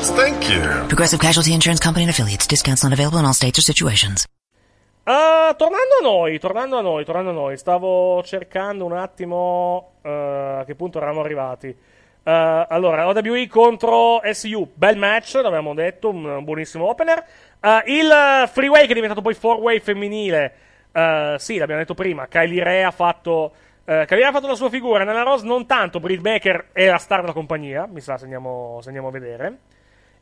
[SPEAKER 11] Thank you.
[SPEAKER 12] Progressive Casualty Insurance Company and affiliates. Discounts not available in all states or situations.
[SPEAKER 8] Ah, tornando a noi, tornando a noi, tornando a noi, stavo cercando un attimo eh, a che punto eravamo arrivati. Eh, allora, OWE contro SU, bel match, l'abbiamo detto, un, buonissimo opener. Eh, il freeway che è diventato poi four-way femminile, sì, l'abbiamo detto prima, Kylie Ray ha fatto... Kylie Ray ha fatto la sua figura, nella Rose non tanto, Britt Baker è la star della compagnia, mi sa se andiamo, se andiamo a vedere.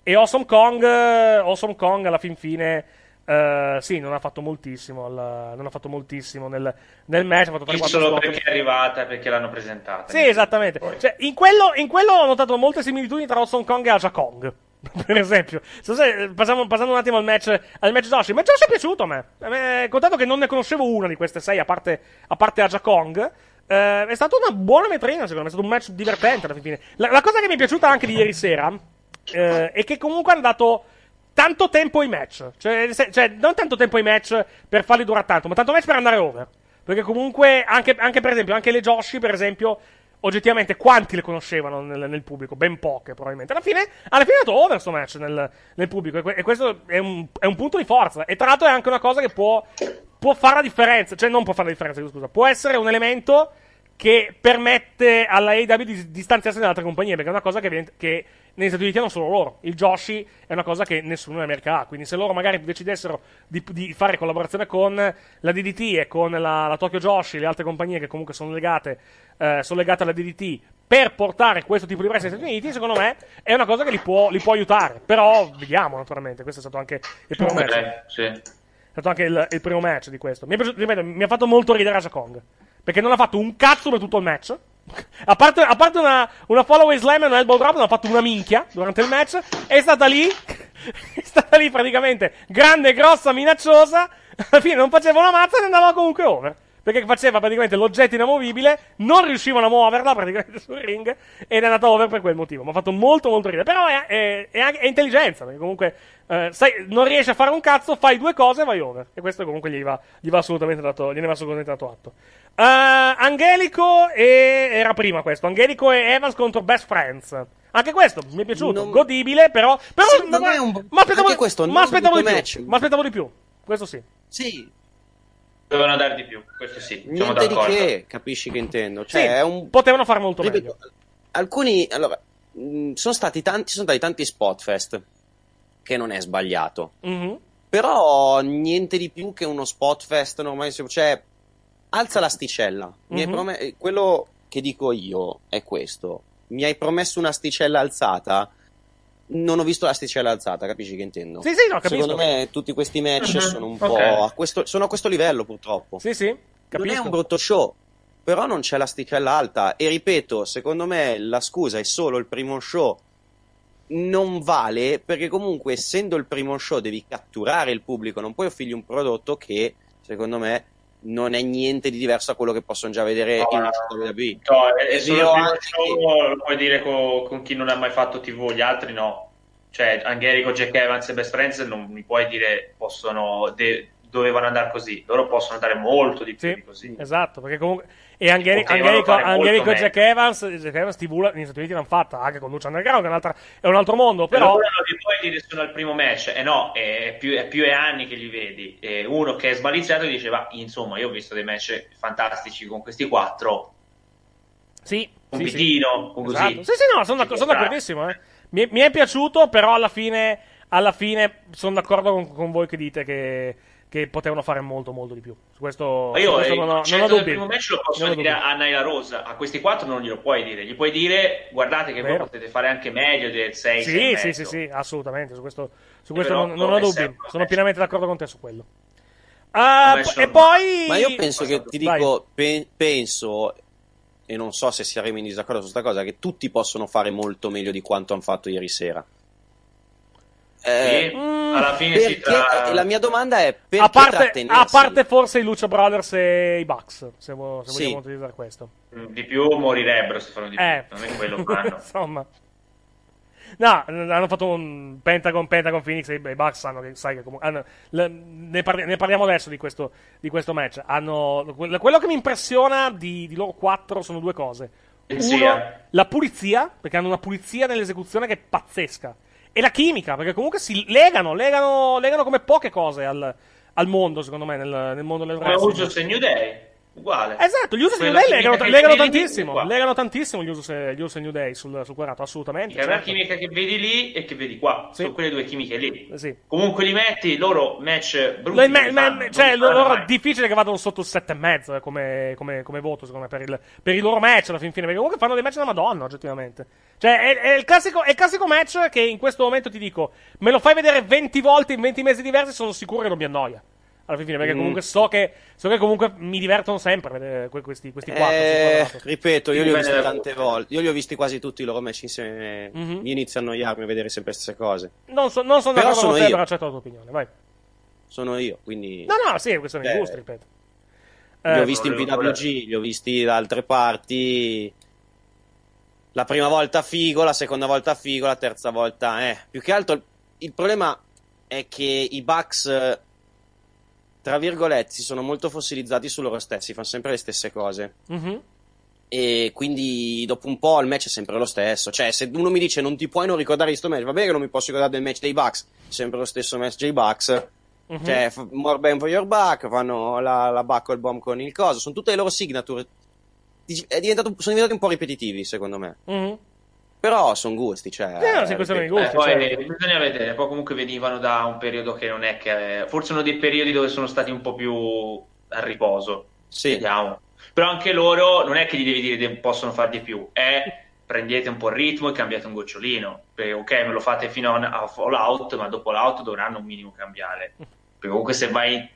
[SPEAKER 8] E Awesome Kong, eh, Awesome Kong alla fin fine... eh, sì, non ha fatto moltissimo. al- non ha fatto moltissimo nel, nel match. Ha fatto 3-4
[SPEAKER 10] Solo perché è arrivata perché l'hanno presentata.
[SPEAKER 8] Sì, esattamente. Cioè, in, quello, in quello ho notato molte similitudini tra Awesome Kong e Aja Kong. per esempio, So se- passiamo- passando un attimo al match, al match Josh. Il match Josh è piaciuto a me. Me- Contato che non ne conoscevo una di queste sei, a parte, a parte Aja Kong. eh, è stata una buona vetrina, secondo me. È stato un match divertente alla fine. La, la cosa che mi è piaciuta anche di ieri sera eh, è che comunque hanno dato tanto tempo ai match. Cioè, se- cioè, non tanto tempo ai match per farli durare tanto, ma tanto match per andare over. Perché comunque, anche, anche per esempio, anche le Joshi, per esempio, oggettivamente quanti le conoscevano nel, nel pubblico? Ben poche, probabilmente. Alla fine, alla fine è andato over sto match nel, nel pubblico. E, e questo è un, è un punto di forza. E tra l'altro è anche una cosa che può, può fare la differenza. Cioè, non può fare la differenza, scusa. Può essere un elemento che permette alla AEW di distanziarsi dalle altre compagnie, perché è una cosa che, che negli Stati Uniti hanno solo loro. Il Joshi è una cosa che nessuno in America ha, quindi se loro magari decidessero di, di fare collaborazione con la DDT e con la, la Tokyo Joshi, le altre compagnie che comunque sono legate, eh, sono legate alla DDT, per portare questo tipo di wrestling negli Stati Uniti, secondo me è una cosa che li può, li può aiutare. Però vediamo, naturalmente, questo è stato anche il primo match.
[SPEAKER 10] Sì.
[SPEAKER 8] È stato anche il, il primo match di questo. Mi, piaciuto- ripeto, mi ha fatto molto ridere Aja Kong. Perché non ha fatto un cazzo per tutto il match. A parte, a parte una, una follow slam e un elbow drop, non ha fatto una minchia durante il match. È stata lì. È stata lì praticamente grande, grossa, minacciosa. Alla fine non faceva una mazza e andava comunque over. Perché faceva praticamente l'oggetto inamovibile, non riuscivano a muoverla praticamente sul ring ed è andata over per quel motivo. Mi ha fatto molto molto ridere. Però è, è- è anche- è intelligenza, perché comunque eh, sai, non riesci a fare un cazzo, fai due cose e vai over. E questo comunque gli va, gli va assolutamente dato, gliene va assolutamente dato atto. Eh, Angelico e era prima questo, Angelico e Evans contro Best Friends. Anche questo mi è piaciuto, godibile, però, però
[SPEAKER 9] Sì, non
[SPEAKER 8] ma,
[SPEAKER 9] è un-
[SPEAKER 8] ma aspettavo,
[SPEAKER 9] questo
[SPEAKER 8] ma
[SPEAKER 9] non
[SPEAKER 8] aspettavo di
[SPEAKER 9] brutto
[SPEAKER 8] più.
[SPEAKER 9] match.
[SPEAKER 8] Ma aspettavo di più. Questo sì.
[SPEAKER 9] Sì,
[SPEAKER 10] Dovevano dare di più, questo sì, siamo
[SPEAKER 9] niente di
[SPEAKER 10] d'accordo.
[SPEAKER 9] che, capisci che intendo. Cioè,
[SPEAKER 8] Sì,
[SPEAKER 9] è un
[SPEAKER 8] potevano fare molto
[SPEAKER 9] Ripeto,
[SPEAKER 8] meglio.
[SPEAKER 9] alcuni allora mh, sono stati tanti sono stati tanti spot fest che non è sbagliato
[SPEAKER 8] Mhm.
[SPEAKER 9] però niente di più che uno spot fest normale cioè alza l'asticella Mi hai
[SPEAKER 8] Mhm.
[SPEAKER 9] prome- eh, quello che dico io è questo mi hai promesso un'asticella alzata non ho visto l'asticella alzata capisci che intendo
[SPEAKER 8] Sì, sì, no, capisco.
[SPEAKER 9] secondo me tutti questi match
[SPEAKER 8] Mhm.
[SPEAKER 9] sono un po' a questo, sono a questo livello purtroppo
[SPEAKER 8] Sì, sì,
[SPEAKER 9] non
[SPEAKER 8] capisco.
[SPEAKER 9] è un brutto show, però non c'è l'asticella alta. E ripeto, secondo me la scusa è solo il primo show. Non vale perché comunque essendo il primo show devi catturare il pubblico, non puoi offrirgli un prodotto che secondo me non è niente di diverso da quello che possono già vedere
[SPEAKER 10] No,
[SPEAKER 9] in
[SPEAKER 10] no,
[SPEAKER 9] WWE.
[SPEAKER 10] No, è, è
[SPEAKER 9] vero anche
[SPEAKER 10] show, lo puoi dire co- con, chi non ha mai fatto TV, gli altri no. Cioè, Angelico, Jack Evans e Best Friends non mi puoi dire possono de- dovevano andare così. Loro possono andare molto di più di così.
[SPEAKER 8] Esatto, perché comunque. E
[SPEAKER 10] Potevano
[SPEAKER 8] Angelico. Jack Evans, Jack Evans TV negli Stati Uniti l'hanno fatta anche con Lucha Underground, che è, un'altra- è un altro mondo. Però.
[SPEAKER 10] Non li puoi dire sono al primo match, eh no, è più, è più è anni che li vedi. E uno che è smaliziato e dice: Va, insomma, io ho visto dei match fantastici con questi quattro.
[SPEAKER 8] Sì,
[SPEAKER 10] un
[SPEAKER 8] sì, sì.
[SPEAKER 10] pitino, con
[SPEAKER 8] Esatto.
[SPEAKER 10] così.
[SPEAKER 8] Sì, sì, no, sono, sono d'accordissimo. eh. Mi, mi è piaciuto, però alla fine, alla fine sono d'accordo con, con voi che dite che, che potevano fare molto, molto di più. Su questo,
[SPEAKER 10] Ma
[SPEAKER 8] su
[SPEAKER 10] io
[SPEAKER 8] questo
[SPEAKER 10] il
[SPEAKER 8] non ho, non ho dubbi.
[SPEAKER 10] primo match lo posso
[SPEAKER 8] Non ho
[SPEAKER 10] dire
[SPEAKER 8] dubbi.
[SPEAKER 10] a Naila Rosa, a questi quattro non glielo puoi dire. Gli puoi dire, guardate che voi potete fare anche meglio del 6
[SPEAKER 8] Sì, sì, sì, sì, assolutamente. Su questo, su questo
[SPEAKER 10] Però
[SPEAKER 8] non, non ho dubbi. Sono pienamente d'accordo con te su quello. Ah,
[SPEAKER 9] Match
[SPEAKER 8] e poi.
[SPEAKER 9] Ma io penso che ti dico, pe- penso, e non so se saremo in disaccordo su questa cosa, che tutti possono fare molto meglio di quanto hanno fatto ieri sera. Eh,
[SPEAKER 10] Sì, alla fine si
[SPEAKER 9] perché-
[SPEAKER 10] tra...
[SPEAKER 9] e la mia domanda è perché
[SPEAKER 8] A parte, a parte forse i Lucha Brothers e i Bucks, se, vo- se
[SPEAKER 10] Sì.
[SPEAKER 8] vogliamo utilizzare questo.
[SPEAKER 10] di più morirebbero se fanno di più.
[SPEAKER 8] Eh.
[SPEAKER 10] Non è quello fanno.
[SPEAKER 8] Insomma. No, hanno fatto un Pentagon, Pentagon Phoenix e i Bucks sanno che, sai che comunque, hanno- le- ne, parli- ne parliamo adesso di questo, di questo match. Hanno, quello che mi impressiona di, di loro quattro sono due cose. Uno, la pulizia, perché hanno una pulizia nell'esecuzione che è pazzesca. E la chimica, perché comunque si legano, legano, legano come poche cose al, al mondo, secondo me, nel, nel mondo del
[SPEAKER 10] Come
[SPEAKER 8] wrestling.
[SPEAKER 10] Usos e New Day. Uguale.
[SPEAKER 8] Esatto, gli Usos e New Day legano, legano tantissimo.
[SPEAKER 10] qua.
[SPEAKER 8] Legano tantissimo gli Usos gli Usos New Day sul, sul quadrato, assolutamente.
[SPEAKER 10] È una
[SPEAKER 8] certo.
[SPEAKER 10] chimica che vedi lì e che vedi qua. Sono quelle due chimiche lì.
[SPEAKER 8] Sì.
[SPEAKER 10] Comunque li metti, loro match brutti.
[SPEAKER 8] Me- me- cioè, loro, è difficile che vadano sotto il 7,5 eh, come, come, come voto, secondo me, per, il- per i loro match alla fin fine. Perché comunque fanno dei match da Madonna, oggettivamente. Cioè, è, è il classico, è il classico match che in questo momento ti dico, me lo fai vedere 20 volte in 20 mesi diversi, sono sicuro che non mi annoia. Alla fin fine, perché
[SPEAKER 9] Mm.
[SPEAKER 8] comunque so che, so che comunque mi divertono sempre questi, questi quattro.
[SPEAKER 9] Eh, ripeto, io li ho visti tante volte. Io li ho visti quasi tutti i loro match insieme.
[SPEAKER 8] Mhm.
[SPEAKER 9] Mi inizio a annoiarmi a vedere sempre le stesse cose.
[SPEAKER 8] Non, so- non sono
[SPEAKER 9] Però
[SPEAKER 8] d'accordo
[SPEAKER 9] sono
[SPEAKER 8] con te,
[SPEAKER 9] io.
[SPEAKER 8] però accetto la tua opinione, vai.
[SPEAKER 9] Sono io, quindi.
[SPEAKER 8] No, no, sì, è questione di
[SPEAKER 9] Eh,
[SPEAKER 8] gusti, ripeto.
[SPEAKER 9] Li ho
[SPEAKER 8] Eh,
[SPEAKER 9] visti in
[SPEAKER 8] volevo-
[SPEAKER 9] PWG, li ho visti da altre parti. La prima volta figo, la seconda volta figo, la terza volta eh. Più che altro il problema è che i Bucks, tra virgolette, si sono molto fossilizzati su loro stessi, fanno sempre le stesse cose.
[SPEAKER 8] Mhm.
[SPEAKER 9] E quindi dopo un po' il match è sempre lo stesso. Cioè, se uno mi dice non ti puoi non ricordare di sto match, va bene che non mi posso ricordare del match dei Bucks, sempre lo stesso match dei Bucks.
[SPEAKER 8] Mhm.
[SPEAKER 9] Cioè, f- more bang for your buck, fanno la, la buckle bomb con il coso, sono tutte le loro signature. Dici- È diventato, sono diventati un po' ripetitivi, secondo me.
[SPEAKER 8] Mhm.
[SPEAKER 9] Però sono gusti, cioè.
[SPEAKER 8] Eh, no, sì, questione di gusti,
[SPEAKER 10] Eh, poi
[SPEAKER 8] certo.
[SPEAKER 10] bisogna vedere, poi comunque venivano da un periodo che non è che. Forse uno dei periodi dove sono stati un po' più a riposo.
[SPEAKER 9] Sì.
[SPEAKER 10] Vediamo. Però anche loro non è che gli devi dire che possono far di più, è prendete un po' il ritmo e cambiate un gocciolino. Perché, ok, me lo fate fino a, Fallout, ma dopo l'out dovranno un minimo cambiare. Perché comunque se vai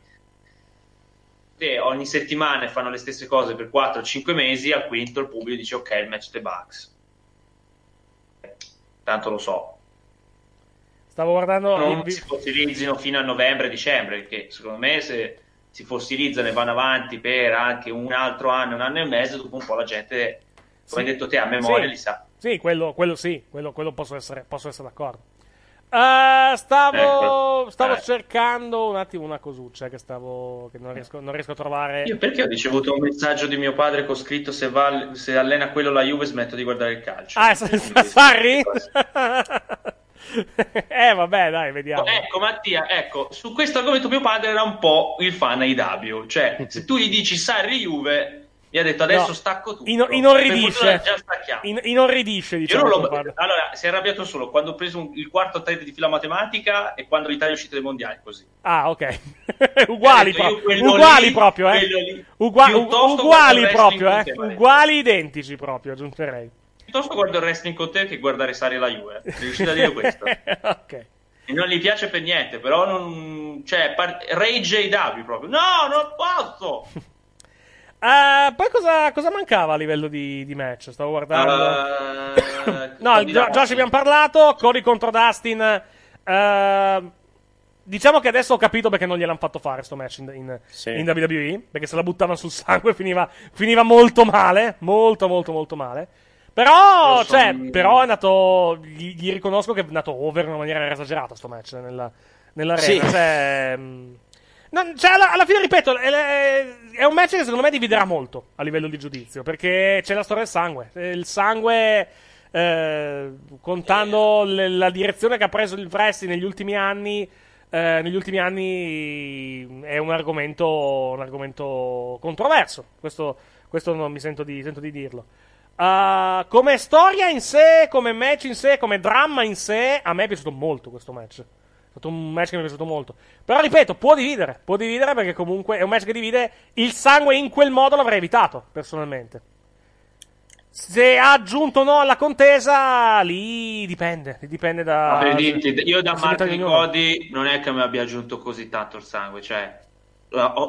[SPEAKER 10] ogni settimana e fanno le stesse cose per 4-5 mesi, al quinto il pubblico dice ok, il match dei Bucks. Tanto lo so.
[SPEAKER 8] Stavo guardando.
[SPEAKER 10] non
[SPEAKER 8] vi-
[SPEAKER 10] si fossilizzino fino a novembre-dicembre, perché secondo me se si fossilizzano e vanno avanti per anche un altro anno, un anno e mezzo, dopo un po' la gente, come hai detto te, a memoria
[SPEAKER 8] Sì.
[SPEAKER 10] li sa.
[SPEAKER 8] Sì, quello, quello sì, quello, quello posso, essere, posso essere d'accordo. Eh, stavo
[SPEAKER 10] Ecco.
[SPEAKER 8] stavo
[SPEAKER 10] Eh.
[SPEAKER 8] cercando un attimo una cosuccia che, stavo, che non, riesco, non riesco a trovare.
[SPEAKER 10] Io perché ho ricevuto un messaggio di mio padre con scritto se, va, se allena quello la Juve smetto di guardare il calcio.
[SPEAKER 8] Ah, Sarri? eh, vabbè, dai, vediamo.
[SPEAKER 10] Ecco Mattia, ecco, su questo argomento mio padre era un po' il fan AEW, cioè se tu gli dici Sarri Juve, mi ha detto adesso
[SPEAKER 8] No,
[SPEAKER 10] stacco tutto. Per
[SPEAKER 8] inorridisce. In- inorridisce, diciamo.
[SPEAKER 10] Allora, si è arrabbiato solo quando ho preso un- il quarto trade di fila matematica e quando l'Italia è uscita dai mondiali, così.
[SPEAKER 8] Ah, ok. uguali,
[SPEAKER 10] detto,
[SPEAKER 8] pro- uguali
[SPEAKER 10] lì,
[SPEAKER 8] proprio, eh.
[SPEAKER 10] lì.
[SPEAKER 8] Ugua- uguali proprio, eh.
[SPEAKER 10] te,
[SPEAKER 8] Uguali identici proprio, aggiungerei.
[SPEAKER 10] Piuttosto guardo il wrestling con te che guardare Sari la Juve. Sei riuscito a dire questo?
[SPEAKER 8] ok.
[SPEAKER 10] E non gli piace per niente, però non... Cioè, par- Rage AW proprio. No, non posso!
[SPEAKER 8] Eh, poi cosa, cosa mancava a livello di, di match? Stavo guardando.
[SPEAKER 10] Eh,
[SPEAKER 8] no, il Gio- Josh abbiamo parlato. Cody contro Dustin. eh, diciamo che adesso ho capito perché non gliel'hanno fatto fare sto match in, in,
[SPEAKER 9] Sì.
[SPEAKER 8] in WWE. Perché se la buttavano sul sangue finiva, finiva molto male. Molto, molto, molto male. Però,
[SPEAKER 10] so,
[SPEAKER 8] cioè,
[SPEAKER 10] mi-
[SPEAKER 8] però è andato. Gli, gli riconosco che è andato over in una maniera esagerata sto match nella, nell'arena.
[SPEAKER 9] Sì.
[SPEAKER 8] Cioè, mh, non- cioè, alla, alla fine, ripeto, è, è- un match che secondo me dividerà molto a livello di giudizio. Perché c'è la storia del sangue. Il sangue, eh, contando le- la direzione che ha preso il wrestling negli ultimi anni, eh, negli ultimi anni è un argomento, un argomento controverso. Questo, questo non mi sento di, sento di dirlo. Uh, come storia in sé, come match in sé, come dramma in sé, a me è piaciuto molto questo match. È stato un match che mi è piaciuto molto. Però ripeto, può dividere. Può dividere perché comunque è un match che divide. Il sangue in quel modo l'avrei evitato, personalmente. Se ha aggiunto o no alla contesa, lì dipende. Dipende da.
[SPEAKER 10] Per dirti, io da
[SPEAKER 8] ognuno.
[SPEAKER 10] Cody non è che mi abbia aggiunto così tanto il sangue, cioè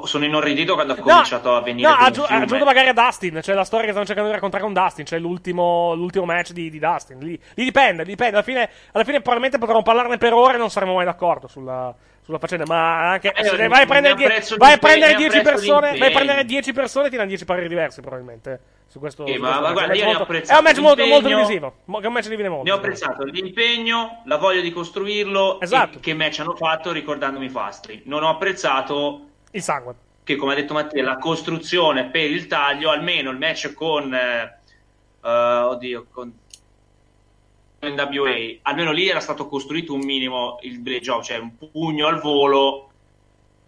[SPEAKER 10] sono inorridito quando ha
[SPEAKER 8] No,
[SPEAKER 10] cominciato a venire
[SPEAKER 8] No,
[SPEAKER 10] fiume.
[SPEAKER 8] aggiunto magari a Dustin. C'è la storia che stanno cercando di raccontare con Dustin. C'è l'ultimo, l'ultimo match di, di Dustin. Lì, lì dipende, dipende. Alla fine, alla fine probabilmente potremmo parlarne per ore e non saremo mai d'accordo sulla, sulla faccenda, ma anche
[SPEAKER 10] Eh,
[SPEAKER 8] se vai a prendere, die- vai a prendere
[SPEAKER 10] ne
[SPEAKER 8] 10
[SPEAKER 10] apprezzo
[SPEAKER 8] persone, vai a prendere 10 persone, ti danno 10 pareri diversi probabilmente. Su questo,
[SPEAKER 10] Sì,
[SPEAKER 8] su
[SPEAKER 10] ma-
[SPEAKER 8] questo
[SPEAKER 10] ma guarda,
[SPEAKER 8] È un
[SPEAKER 10] io
[SPEAKER 8] match
[SPEAKER 10] ne ho
[SPEAKER 8] molto- è un match molto, molto divisivo. Che un match divide molto.
[SPEAKER 10] Ne ho apprezzato l'impegno, la voglia di costruirlo
[SPEAKER 8] Esatto.
[SPEAKER 10] e che match hanno fatto ricordandomi Fastri. Non ho apprezzato
[SPEAKER 8] il sangue.
[SPEAKER 10] Che come ha detto Mattia, la costruzione per il taglio, almeno il match con eh, eh, oddio, con NWA, almeno lì era stato costruito un minimo il blade job, cioè un pugno al volo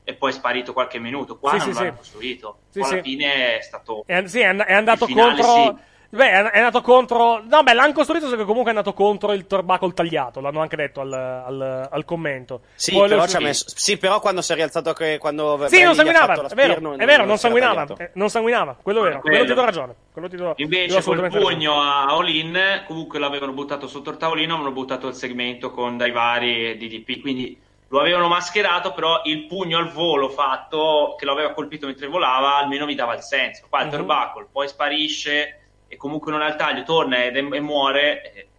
[SPEAKER 10] e poi è sparito qualche minuto. Qua
[SPEAKER 8] Sì,
[SPEAKER 10] non
[SPEAKER 8] sì,
[SPEAKER 10] l'hanno
[SPEAKER 8] sì.
[SPEAKER 10] costruito.
[SPEAKER 8] Sì,
[SPEAKER 10] alla fine è stato
[SPEAKER 8] È, sì, è, and- è andato
[SPEAKER 10] finale,
[SPEAKER 8] contro. Beh, è, è andato contro. No, beh, l'hanno costruito perché comunque è andato contro il torbacle tagliato. L'hanno anche detto al, al- al commento.
[SPEAKER 9] Sì, però ha messo- sì, però quando si è rialzato che- quando
[SPEAKER 8] Sì, non
[SPEAKER 9] Brady
[SPEAKER 8] sanguinava. È vero,
[SPEAKER 9] spear,
[SPEAKER 8] è vero, non
[SPEAKER 9] era
[SPEAKER 8] sanguinava. eh, Non sanguinava, quello è vero. Quello ti do ragione. Quello ti do,
[SPEAKER 10] Invece col pugno a Olin, comunque l'avevano buttato sotto il tavolino, avevano buttato il segmento con Daivari e DDP, quindi lo avevano mascherato, però il pugno al volo fatto, che lo aveva colpito mentre volava, almeno mi dava il senso. Qua il
[SPEAKER 8] Mhm.
[SPEAKER 10] turbuckle, poi sparisce e comunque non ha il taglio, torna ed- e muore. e- e-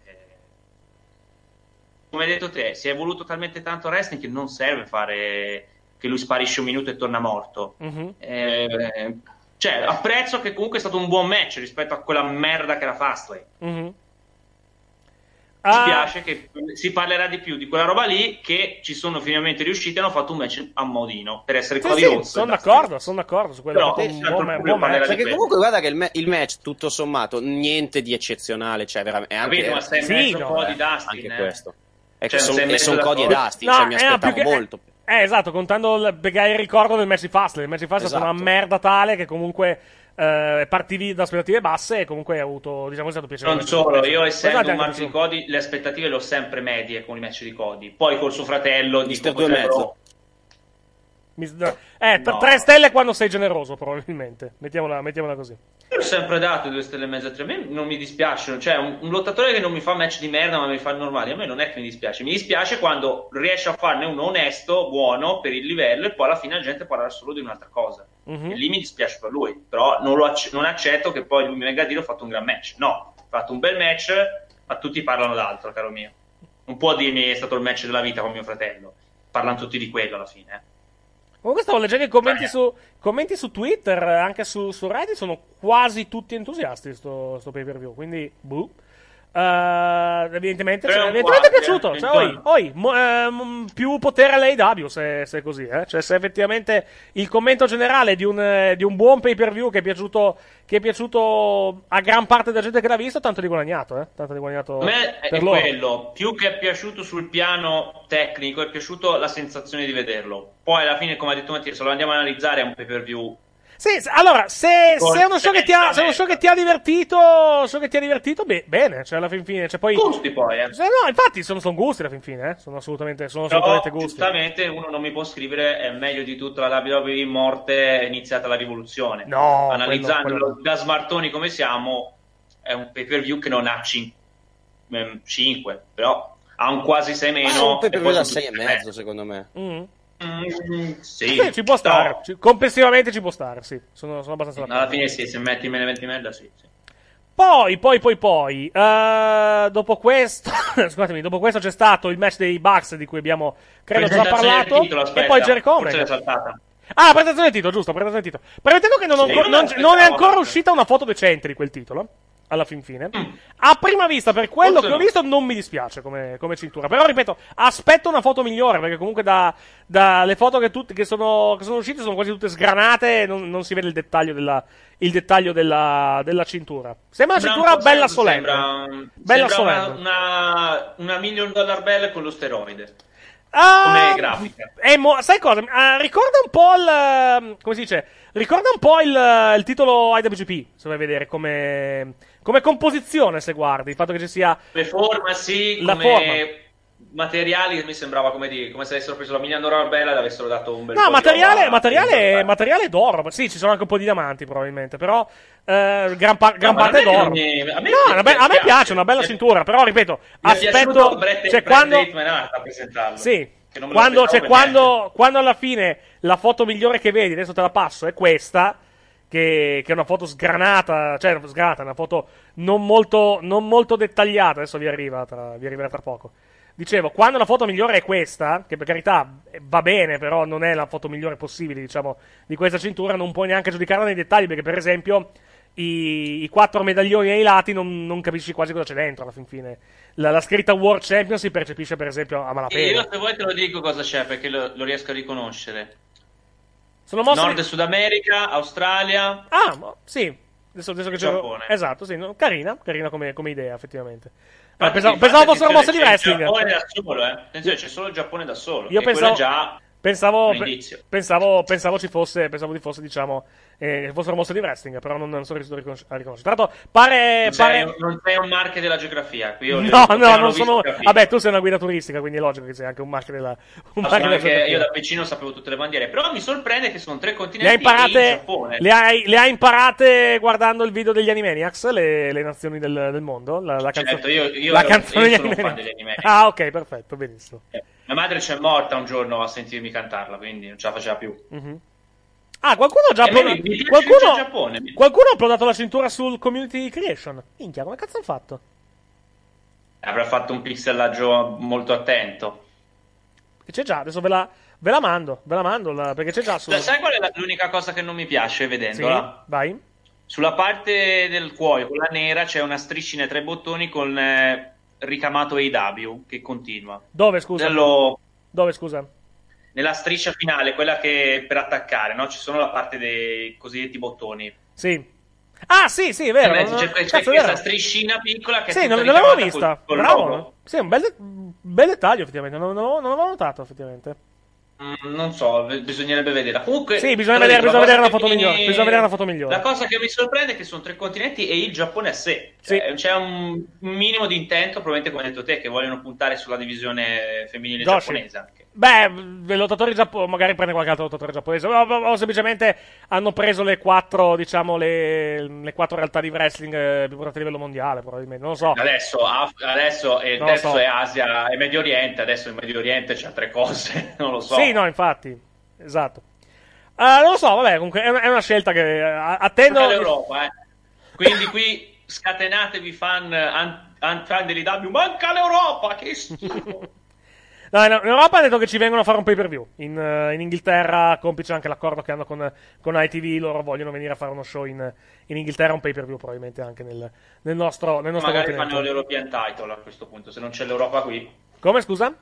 [SPEAKER 10] Come hai detto te, si è evoluto talmente tanto wrestling che non serve fare che lui sparisce un minuto e torna morto.
[SPEAKER 8] Mhm.
[SPEAKER 10] Eh, cioè, apprezzo che comunque è stato un buon match rispetto a quella merda che era Fastlane.
[SPEAKER 8] Mhm.
[SPEAKER 10] Mi
[SPEAKER 8] Ah,
[SPEAKER 10] spiace che si parlerà di più di quella roba lì che ci sono finalmente riusciti e hanno fatto un match a modino per essere
[SPEAKER 8] Sì,
[SPEAKER 10] Cody
[SPEAKER 8] sì, sono d'accordo, sono d'accordo su quello.
[SPEAKER 10] Però,
[SPEAKER 8] È un buon,
[SPEAKER 10] il
[SPEAKER 8] buon match.
[SPEAKER 10] di
[SPEAKER 9] Perché comunque guarda che il, ma- il match, tutto sommato, niente di eccezionale, cioè veramente... È anche,
[SPEAKER 10] Capito, ma stai in
[SPEAKER 8] Sì,
[SPEAKER 10] mezzo
[SPEAKER 8] no,
[SPEAKER 10] a Cody
[SPEAKER 9] eh,
[SPEAKER 10] Dustin,
[SPEAKER 9] anche
[SPEAKER 10] eh.
[SPEAKER 9] questo. E
[SPEAKER 10] Cioè,
[SPEAKER 9] che
[SPEAKER 10] non
[SPEAKER 9] son-
[SPEAKER 10] sei
[SPEAKER 9] e
[SPEAKER 10] messo
[SPEAKER 9] sono Cody e? Dustin,
[SPEAKER 8] No,
[SPEAKER 9] cioè mi
[SPEAKER 8] eh,
[SPEAKER 9] aspettavo
[SPEAKER 8] che-
[SPEAKER 9] molto.
[SPEAKER 8] Eh, esatto, contando il, perché hai il ricordo del match di Fastlane. Il match di Fastlane è stata una
[SPEAKER 9] Esatto.
[SPEAKER 8] merda tale che comunque eh, partivi da aspettative basse e comunque hai avuto, diciamo, è stato piacere.
[SPEAKER 10] Non solo, io essendo
[SPEAKER 8] Esatto,
[SPEAKER 10] un
[SPEAKER 8] anche
[SPEAKER 10] match di. Cody, le aspettative le ho sempre medie con i match di Cody. Poi col suo fratello dico
[SPEAKER 9] Mister Due e mezzo.
[SPEAKER 8] Eh,
[SPEAKER 10] No.
[SPEAKER 8] tre stelle quando sei generoso, probabilmente. Mettiamola, mettiamola così.
[SPEAKER 10] Io ho sempre dato due stelle e mezza, tre. A me non mi dispiace. Cioè, un, un lottatore che non mi fa match di merda, ma mi fa normali. A me non è che mi dispiace. Mi dispiace quando riesce a farne uno onesto, buono per il livello, e poi alla fine la gente parlerà solo di un'altra cosa.
[SPEAKER 8] Mhm.
[SPEAKER 10] E lì mi dispiace per lui. Però non, lo acc- non accetto che poi lui mi venga a dire ho fatto un gran match. No, ho fatto un bel match, ma tutti parlano d'altro, caro mio. Non può dirmi è stato il match della vita con mio fratello. Parlano tutti di quello alla fine. eh.
[SPEAKER 8] Comunque stavo leggendo i commenti su, commenti su Twitter, anche su, su Reddit, sono quasi tutti entusiasti sto, sto pay per view, quindi boh. Eh, evidentemente, cioè, evidentemente è piaciuto.
[SPEAKER 10] eh,
[SPEAKER 8] Cioè, oi, oi, mo- ehm, più potere all'AW se, se è così. Eh? Cioè, se effettivamente il commento generale di un, eh, di un buon pay per view che è, piaciuto, che è piaciuto a gran parte della gente che l'ha visto, tanto di guadagnato. Eh? Tanto di guadagnato
[SPEAKER 10] A me è
[SPEAKER 8] loro.
[SPEAKER 10] quello, più che è piaciuto sul piano tecnico, è piaciuto la sensazione di vederlo. Poi alla fine, come ha detto Mattia, se lo andiamo a analizzare è un pay per view.
[SPEAKER 8] Sì, allora, se, se è uno show che ti ha, se è uno show che ti ha divertito, show che ti ha divertito, beh, bene, cioè alla fin fine, cioè poi...
[SPEAKER 10] Gusti poi, eh.
[SPEAKER 8] No, infatti sono, sono gusti alla fin fine, eh? sono assolutamente, sono
[SPEAKER 10] Però,
[SPEAKER 8] assolutamente gusti.
[SPEAKER 10] giustamente, uno non mi può scrivere è meglio di tutto la WWE morte è iniziata la rivoluzione.
[SPEAKER 8] No,
[SPEAKER 10] Analizzandolo
[SPEAKER 8] quello- quello
[SPEAKER 10] da smartoni come siamo, è un pay per view che non ha 5, però ha un quasi 6
[SPEAKER 9] Ma è
[SPEAKER 10] meno.
[SPEAKER 9] un pay per view da
[SPEAKER 10] sono
[SPEAKER 9] 6 e mezzo, secondo me.
[SPEAKER 8] Mm.
[SPEAKER 10] Mm, sì,
[SPEAKER 8] Sì, ci può stare,
[SPEAKER 10] No,
[SPEAKER 8] complessivamente ci può stare, sì, sono, sono abbastanza d'accordo.
[SPEAKER 10] alla fine sì, se metti me ne metti merda, sì. sì.
[SPEAKER 8] Poi, poi, poi, poi, eh, dopo questo, scusatemi, dopo questo c'è stato il match dei Bucks di cui abbiamo, credo, già parlato,
[SPEAKER 10] titolo,
[SPEAKER 8] e
[SPEAKER 10] aspetta,
[SPEAKER 8] poi Jericho Omega. Ah, presentazione del titolo, giusto, presentazione del titolo. Premettendo che non,
[SPEAKER 10] Sì,
[SPEAKER 8] non,
[SPEAKER 10] l'aspettavo,
[SPEAKER 8] non è ancora uscita una foto decente di quel titolo. Alla fin fine. A prima vista, per quello
[SPEAKER 10] Forse
[SPEAKER 8] che ho
[SPEAKER 10] no.
[SPEAKER 8] visto, non mi dispiace come, come cintura. Però, ripeto, aspetto una foto migliore, perché comunque da, da foto che, tutte- che sono, che sono uscite sono quasi tutte sgranate e non, non si vede il dettaglio della, il dettaglio della, della cintura. Sembra una cintura
[SPEAKER 10] un
[SPEAKER 8] bella solenne.
[SPEAKER 10] Sembra,
[SPEAKER 8] Bella
[SPEAKER 10] sembra
[SPEAKER 8] solenne.
[SPEAKER 10] Una, una, million dollar bell con lo steroide.
[SPEAKER 8] Ah,
[SPEAKER 10] Come grafica.
[SPEAKER 8] mo- sai cosa? Ah, ricorda un po' il. Come si dice? Ricorda un po' il, il titolo IWGP. Se vai a vedere come, come composizione, se guardi. Il fatto che ci sia.
[SPEAKER 10] Le forme, sì,
[SPEAKER 8] La
[SPEAKER 10] come
[SPEAKER 8] forma.
[SPEAKER 10] materiali mi sembrava come, dire, come se avessero preso la million dollar bell ed avessero dato un bel po'
[SPEAKER 8] No,
[SPEAKER 10] di
[SPEAKER 8] materiale,
[SPEAKER 10] roba.
[SPEAKER 8] materiale, materiale d'oro. Sì, ci sono anche un po' di diamanti, probabilmente. Però. eh, gran, pa- gran
[SPEAKER 10] No,
[SPEAKER 8] parte d'oro.
[SPEAKER 10] mi- a me
[SPEAKER 8] no, be- a me
[SPEAKER 10] piace.
[SPEAKER 8] una bella cintura. Però, ripeto,
[SPEAKER 10] Mi
[SPEAKER 8] aspetto. Cioè, quando.
[SPEAKER 10] Bateman Hart a presentarlo.
[SPEAKER 8] Sì, quando, cioè, quando, quando alla fine la foto migliore che vedi, adesso te la passo, è questa, che, che è una foto sgranata, cioè sgranata, una foto non molto, non molto dettagliata, adesso vi arriva tra, vi arriverà tra poco. Dicevo, quando la foto migliore è questa, che per carità eh, va bene, però non è la foto migliore possibile, diciamo, di questa cintura, non puoi neanche giudicarla nei dettagli, perché per esempio i, i quattro medaglioni ai lati non, non capisci quasi cosa c'è dentro alla fin fine. La, la scritta World Champion si percepisce per esempio a malapena.
[SPEAKER 10] io se vuoi te lo dico cosa c'è perché lo, lo riesco a riconoscere.
[SPEAKER 8] Sono mosse
[SPEAKER 10] Nord e Sud America, Australia.
[SPEAKER 8] Ah, ma- sì. Adesso, adesso che.
[SPEAKER 10] Giappone.
[SPEAKER 8] Esatto, sì, no, carina, carina come, come idea, effettivamente. Eh,
[SPEAKER 10] Infatti-
[SPEAKER 8] pensavo, pensavo fossero mosse di wrestling.
[SPEAKER 10] Giappone da solo, eh. Attenzione, c'è solo il Giappone da solo.
[SPEAKER 8] Io pensavo,
[SPEAKER 10] già
[SPEAKER 8] pensavo, pensavo, pensavo ci fosse, pensavo ci fosse, diciamo, eh, fossero mosse di wrestling, però non, non sono riuscito a riconos- a riconoscere. Tra l'altro, pare,
[SPEAKER 10] Non sei,
[SPEAKER 8] pare...
[SPEAKER 10] non sei un marchio della geografia. Qui io
[SPEAKER 8] No, no, non sono. Vabbè, tu sei una guida turistica, quindi è logico che sei anche un marchio della. Un
[SPEAKER 10] No,
[SPEAKER 8] marchio della
[SPEAKER 10] io da vicino sapevo tutte le bandiere, però mi sorprende che sono tre
[SPEAKER 8] Le
[SPEAKER 10] continenti
[SPEAKER 8] hai
[SPEAKER 10] e il
[SPEAKER 8] imparate,
[SPEAKER 10] Giappone.
[SPEAKER 8] le hai, le hai imparate guardando il video degli Animaniacs, le, le nazioni del, del mondo? La, la canzo-
[SPEAKER 10] Certo, io- io
[SPEAKER 8] la canzone
[SPEAKER 10] io sono un fan degli Animaniacs.
[SPEAKER 8] Ah, ok, perfetto, benissimo.
[SPEAKER 10] Mia madre c'è morta un giorno a sentirmi cantarla, quindi non ce la faceva più.
[SPEAKER 8] Mhm. Ah, qualcuno ha già
[SPEAKER 10] E a me
[SPEAKER 8] uploadato-
[SPEAKER 10] mi- mi piace
[SPEAKER 8] qualcuno, qualcuno ha uploadato la cintura sul community creation. Minchia, come cazzo hanno fatto?
[SPEAKER 10] Avrà fatto un pixelaggio molto attento.
[SPEAKER 8] Che c'è già, adesso ve la, ve la mando, ve la mando, la- perché c'è già su...
[SPEAKER 10] Sai qual è la- l'unica cosa che non mi piace
[SPEAKER 8] Sì,
[SPEAKER 10] vedendola?
[SPEAKER 8] vai.
[SPEAKER 10] Sulla parte del cuoio, quella nera, c'è una striscina e tre bottoni con eh, ricamato AW che continua.
[SPEAKER 8] Dove, scusa?
[SPEAKER 10] Nello-
[SPEAKER 8] Dove, scusa?
[SPEAKER 10] Nella striscia finale, quella che per attaccare, no? Ci sono la parte dei cosiddetti bottoni.
[SPEAKER 8] Sì. Ah, sì, sì, è vero. Non-
[SPEAKER 10] c'è, c'è
[SPEAKER 8] cazzo, è
[SPEAKER 10] questa
[SPEAKER 8] vero.
[SPEAKER 10] striscina piccola che è
[SPEAKER 8] Sì, non, non l'avevo vista.
[SPEAKER 10] col-
[SPEAKER 8] Bravo.
[SPEAKER 10] logo.
[SPEAKER 8] Sì, un bel, bel dettaglio, effettivamente. Non, non, non l'avevo notato, effettivamente.
[SPEAKER 10] Mm, Non so, bisognerebbe vederla. Comunque,
[SPEAKER 8] Sì, bisogna vedere-
[SPEAKER 10] dico,
[SPEAKER 8] bisogna vedere una foto
[SPEAKER 10] mi-
[SPEAKER 8] migliore, bisogna vedere una foto migliore.
[SPEAKER 10] La cosa che mi sorprende è che sono tre continenti e il Giappone a sé. Cioè, C'è un minimo di intento, probabilmente come hai detto te, che vogliono puntare sulla divisione femminile
[SPEAKER 8] Joshi.
[SPEAKER 10] giapponese. anche.
[SPEAKER 8] Beh, i lottatori giapponesi, magari prende qualche altro lottatore giapponese, o, o- o semplicemente hanno preso le quattro, diciamo, le, le quattro realtà di wrestling eh, più importanti a livello mondiale, probabilmente. Non lo so.
[SPEAKER 10] Adesso, Af- adesso il
[SPEAKER 8] Non
[SPEAKER 10] terzo
[SPEAKER 8] so.
[SPEAKER 10] è Asia e Medio Oriente, adesso in Medio Oriente c'è altre cose, non lo so.
[SPEAKER 8] Sì, no, infatti. Esatto. Ah, non lo so, vabbè, comunque è una, è una scelta che eh, attendo.
[SPEAKER 10] L'Europa, eh. Quindi qui scatenatevi fan, an- an- fan dell'IW, manca l'Europa, che schifo.
[SPEAKER 8] No, in in Europa hanno detto che ci vengono a fare un pay per view. In, eh, in Inghilterra, complice anche l'accordo che hanno con, con ITV, loro vogliono venire a fare uno show in, in Inghilterra, un pay per view probabilmente anche nel, nel nostro, nel nostro
[SPEAKER 10] Magari
[SPEAKER 8] continente.
[SPEAKER 10] fanno l'European title a questo punto, se non c'è l'Europa qui.
[SPEAKER 8] Come scusa?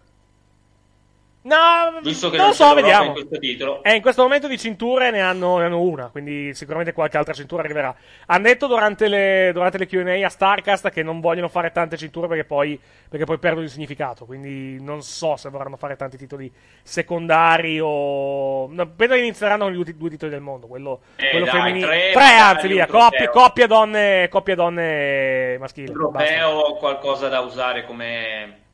[SPEAKER 8] No,
[SPEAKER 10] Visto che
[SPEAKER 8] non
[SPEAKER 10] non
[SPEAKER 8] lo so, vediamo.
[SPEAKER 10] in questo titolo.
[SPEAKER 8] Eh, in questo momento di cinture ne hanno, ne hanno una, quindi sicuramente qualche altra cintura arriverà. Hanno detto durante le, durante le QA a Starcast che non vogliono fare tante cinture perché poi, perché poi perdono il significato. Quindi non so se vorranno fare tanti titoli secondari o. No, penso che inizieranno con i due, due titoli del mondo. Quello,
[SPEAKER 10] Eh,
[SPEAKER 8] quello femminile.
[SPEAKER 10] tre,
[SPEAKER 8] Tre, anzi, via. Coppie, coppie donne, coppie donne maschili.
[SPEAKER 10] Un trofeo o qualcosa da usare come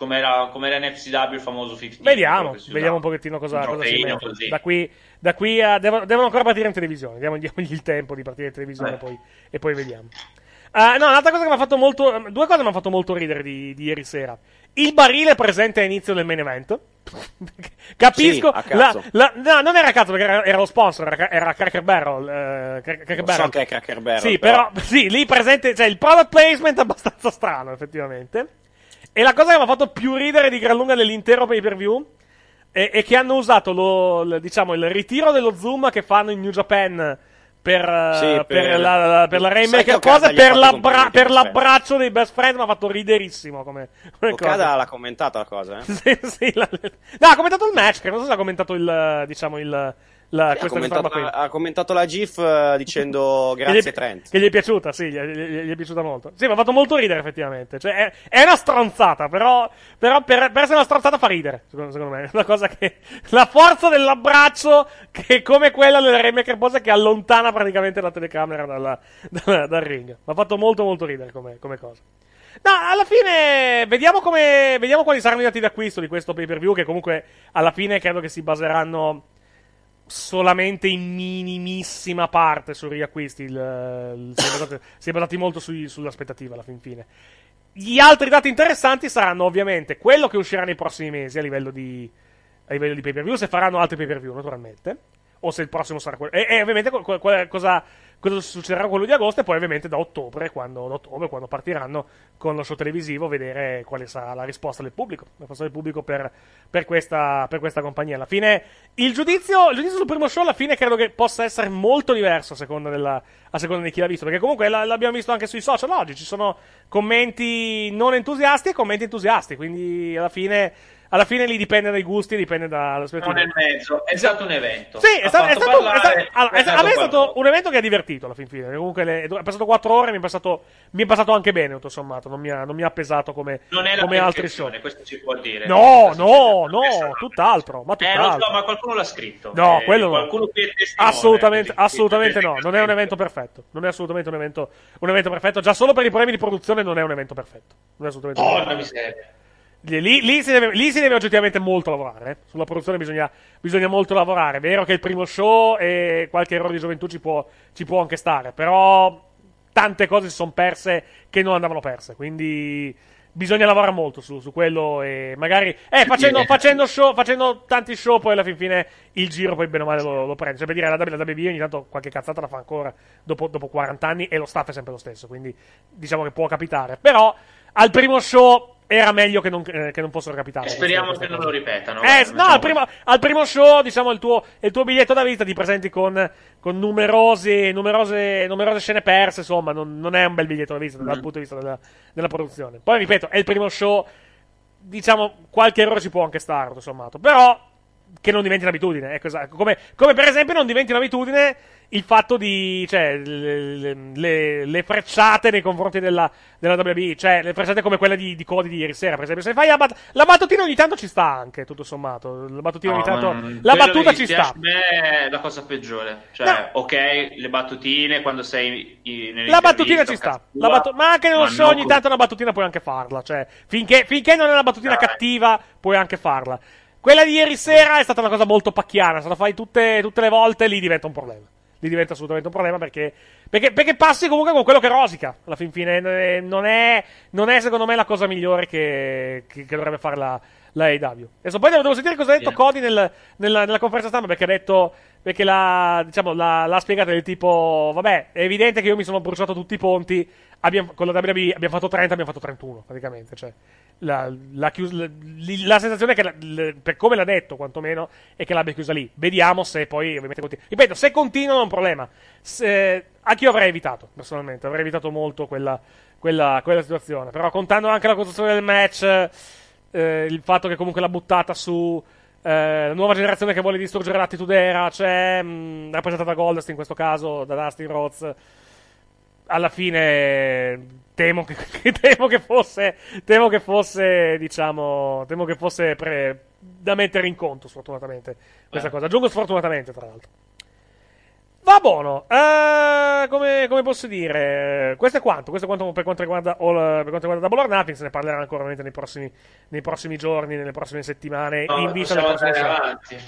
[SPEAKER 10] come era, come era NFCW il famoso 50
[SPEAKER 8] Vediamo, vediamo un pochettino cosa, cosa si mette. Da qui, da qui a. Devono, devono ancora partire in televisione. Diamo, diamogli il tempo di partire in televisione
[SPEAKER 10] Eh.
[SPEAKER 8] poi, e poi vediamo. Ah, no, un'altra cosa che mi ha fatto molto. Due cose mi hanno fatto molto ridere di, di ieri sera. Il barile presente all'inizio del main event. Capisco.
[SPEAKER 9] Sì,
[SPEAKER 8] la- la- no, non era a cazzo perché era, era lo sponsor, era, era Cracker Barrel. eh, Cracker Cracker Barrel.
[SPEAKER 9] so che è Cracker Barrel,
[SPEAKER 8] Sì,
[SPEAKER 9] però.
[SPEAKER 8] però, sì, lì presente, cioè il product placement è abbastanza strano, effettivamente. E la cosa che mi ha fatto più ridere di gran lunga nell'intero pay per view è, è che hanno usato lo, diciamo, il ritiro dello zoom che fanno in New Japan per, eh,
[SPEAKER 9] Sì,
[SPEAKER 8] per,
[SPEAKER 9] per-
[SPEAKER 8] la, la- per la Rainmaker cosa per, l'abbra- per
[SPEAKER 9] best
[SPEAKER 8] l'abbraccio dei best friend mi ha fatto riderissimo come, come
[SPEAKER 9] Okada l'ha commentata la cosa, eh?
[SPEAKER 8] Sì, sì, la- no, ha commentato il match, che non so se ha commentato il, diciamo, il, la,
[SPEAKER 9] ha, commentato,
[SPEAKER 8] qui.
[SPEAKER 9] ha commentato la GIF eh, dicendo
[SPEAKER 8] Che
[SPEAKER 9] grazie
[SPEAKER 8] gli,
[SPEAKER 9] Trent.
[SPEAKER 8] Che gli è piaciuta, sì, gli, gli- gli è piaciuta molto. Sì, mi ha fatto molto ridere, effettivamente. Cioè, è, è una stronzata, però, però per, per essere una stronzata fa ridere, secondo, secondo me. È una cosa che. La forza dell'abbraccio, che è come quella del Remaker Pose, che allontana praticamente la telecamera dalla- dalla- dal ring. Mi ha fatto molto, molto ridere come, come cosa. No, alla fine, vediamo come. Vediamo quali saranno i dati d'acquisto di questo pay per view, che comunque, alla fine, credo che si baseranno solamente in minimissima parte sui riacquisti. Il, il- si, è basati, si è basati molto sui- sull'aspettativa alla fin fine. Gli altri dati interessanti saranno ovviamente quello che uscirà nei prossimi mesi a livello di, a livello di pay per view, se faranno altri pay per view, naturalmente. o se il prossimo sarà quello. E, e ovviamente co- co- cosa, cosa succederà quello di agosto e poi ovviamente da ottobre, quando, ottobre, quando partiranno con lo show televisivo, vedere quale sarà la risposta del pubblico, la risposta del pubblico per, per questa, per questa compagnia. Alla fine, il giudizio, il giudizio sul primo show alla fine credo che possa essere molto diverso a seconda, della, a seconda di chi l'ha visto, perché comunque la- l'abbiamo visto anche sui social oggi, ci sono commenti non entusiasti e commenti entusiasti, quindi alla fine, alla fine lì dipende dai gusti, dipende dalla
[SPEAKER 10] Non nel mezzo, è stato un evento.
[SPEAKER 8] sì, è, sta- è stato, è
[SPEAKER 10] parlare,
[SPEAKER 8] sta- allora, è- a me è stato un evento che ha divertito alla fin fine. Comunque le- è passato 4 ore, mi è passato, mi è passato anche bene, tutto sommato. Non mi ha, non mi ha pesato come,
[SPEAKER 10] Non è la
[SPEAKER 8] come altri show.
[SPEAKER 10] questo si può dire.
[SPEAKER 8] No, no, no, tutt'altro. Ma
[SPEAKER 10] Eh,
[SPEAKER 8] tutt'altro.
[SPEAKER 10] so, ma qualcuno l'ha scritto.
[SPEAKER 8] No,
[SPEAKER 10] Eh,
[SPEAKER 8] quello no.
[SPEAKER 10] Qualcuno è testimone.
[SPEAKER 8] Assolutamente, assolutamente no. Non è un evento perfetto. Non è assolutamente un evento, un evento perfetto. Già solo per i problemi di produzione non è un evento perfetto. Non è assolutamente un
[SPEAKER 10] Porca miseria.
[SPEAKER 8] Lì, lì si deve, lì si deve oggettivamente molto lavorare. eh. Sulla produzione bisogna, bisogna molto lavorare. È vero che il primo show e qualche errore di gioventù ci può, ci può anche stare, però tante cose si sono perse che non andavano perse. Quindi bisogna lavorare molto su, su quello e magari... Eh, facendo,
[SPEAKER 10] Sì.
[SPEAKER 8] facendo show, facendo tanti show, poi alla fin fine il giro poi bene o male lo, lo prende. Cioè per dire, la WWE ogni tanto qualche cazzata la fa ancora dopo, dopo 40 anni e lo staff è sempre lo stesso, quindi diciamo che può capitare. Però al primo show era meglio che non, eh, che non fossero capitati.
[SPEAKER 10] E speriamo che non lo ripetano.
[SPEAKER 8] Eh, no, al primo, al primo show, diciamo, il tuo, il tuo biglietto da visita ti presenti con, con numerosi, numerose, numerose scene perse, insomma, non, non è un bel biglietto da dal
[SPEAKER 10] Mm.
[SPEAKER 8] punto di vista della, della produzione. Poi, ripeto, è il primo show, diciamo, qualche errore ci può anche stare, tutto sommato, però che non diventi un'abitudine, ecco, esatto. come, come per esempio non diventi un'abitudine il fatto di, cioè, le, le- le- frecciate nei confronti della, della WWE, cioè, le frecciate come quella di, di Cody di ieri sera, per esempio, se fai la, bat- la battutina ogni tanto ci sta anche, tutto sommato, la battutina ogni tanto, la battuta ci sta.
[SPEAKER 10] È la cosa peggiore. Cioè, ok, le battutine quando sei in,
[SPEAKER 8] La battutina ci sta, La battu- ma anche
[SPEAKER 10] non
[SPEAKER 8] ogni
[SPEAKER 10] con-
[SPEAKER 8] tanto una battutina puoi anche farla, cioè, finché, finché non è una battutina cattiva puoi anche farla. Quella di ieri sera è stata una cosa molto pacchiana, se la fai tutte, tutte le volte lì diventa un problema. Lì diventa assolutamente un problema perché, perché, perché passi comunque con quello che rosica. Alla fin fine eh, non è, non è secondo me la cosa migliore che, che- che dovrebbe fare la, la AEW. Adesso poi devo, devo sentire cosa ha detto Cody nel- nella, nella conferenza stampa perché ha detto, perché l'ha, diciamo, l'ha, l'ha spiegato del tipo, vabbè, è evidente che io mi sono bruciato tutti i ponti, abbiamo- con la WWE abbiamo fatto 30, abbiamo fatto 31 praticamente, cioè la, la chius- la- la sensazione è che, la- le- per come l'ha detto quantomeno, è che l'abbia chiusa lì. Vediamo se poi ovviamente continua. Ripeto, se continua non è un problema. Se, anche io avrei evitato, personalmente, avrei evitato molto quella, quella, quella situazione. Però contando anche la costruzione del match, eh, il fatto che comunque l'ha buttata su eh, la nuova generazione che vuole distruggere l'attitude era, c'è mh, rappresentata da Goldust in questo caso, da Dustin Rhodes. Alla fine temo che, che- temo che fosse temo che fosse diciamo temo che fosse pre- da mettere in conto sfortunatamente questa
[SPEAKER 10] Eh.
[SPEAKER 8] cosa. Aggiungo sfortunatamente tra l'altro va buono Eh, come, come posso dire questo è quanto questo è quanto per quanto riguarda All- per quanto riguarda Double or Nothing se ne parlerà ancora ovviamente nei prossimi, nei prossimi giorni nelle prossime settimane
[SPEAKER 10] No,
[SPEAKER 8] in vita
[SPEAKER 10] andare
[SPEAKER 8] show
[SPEAKER 10] avanti.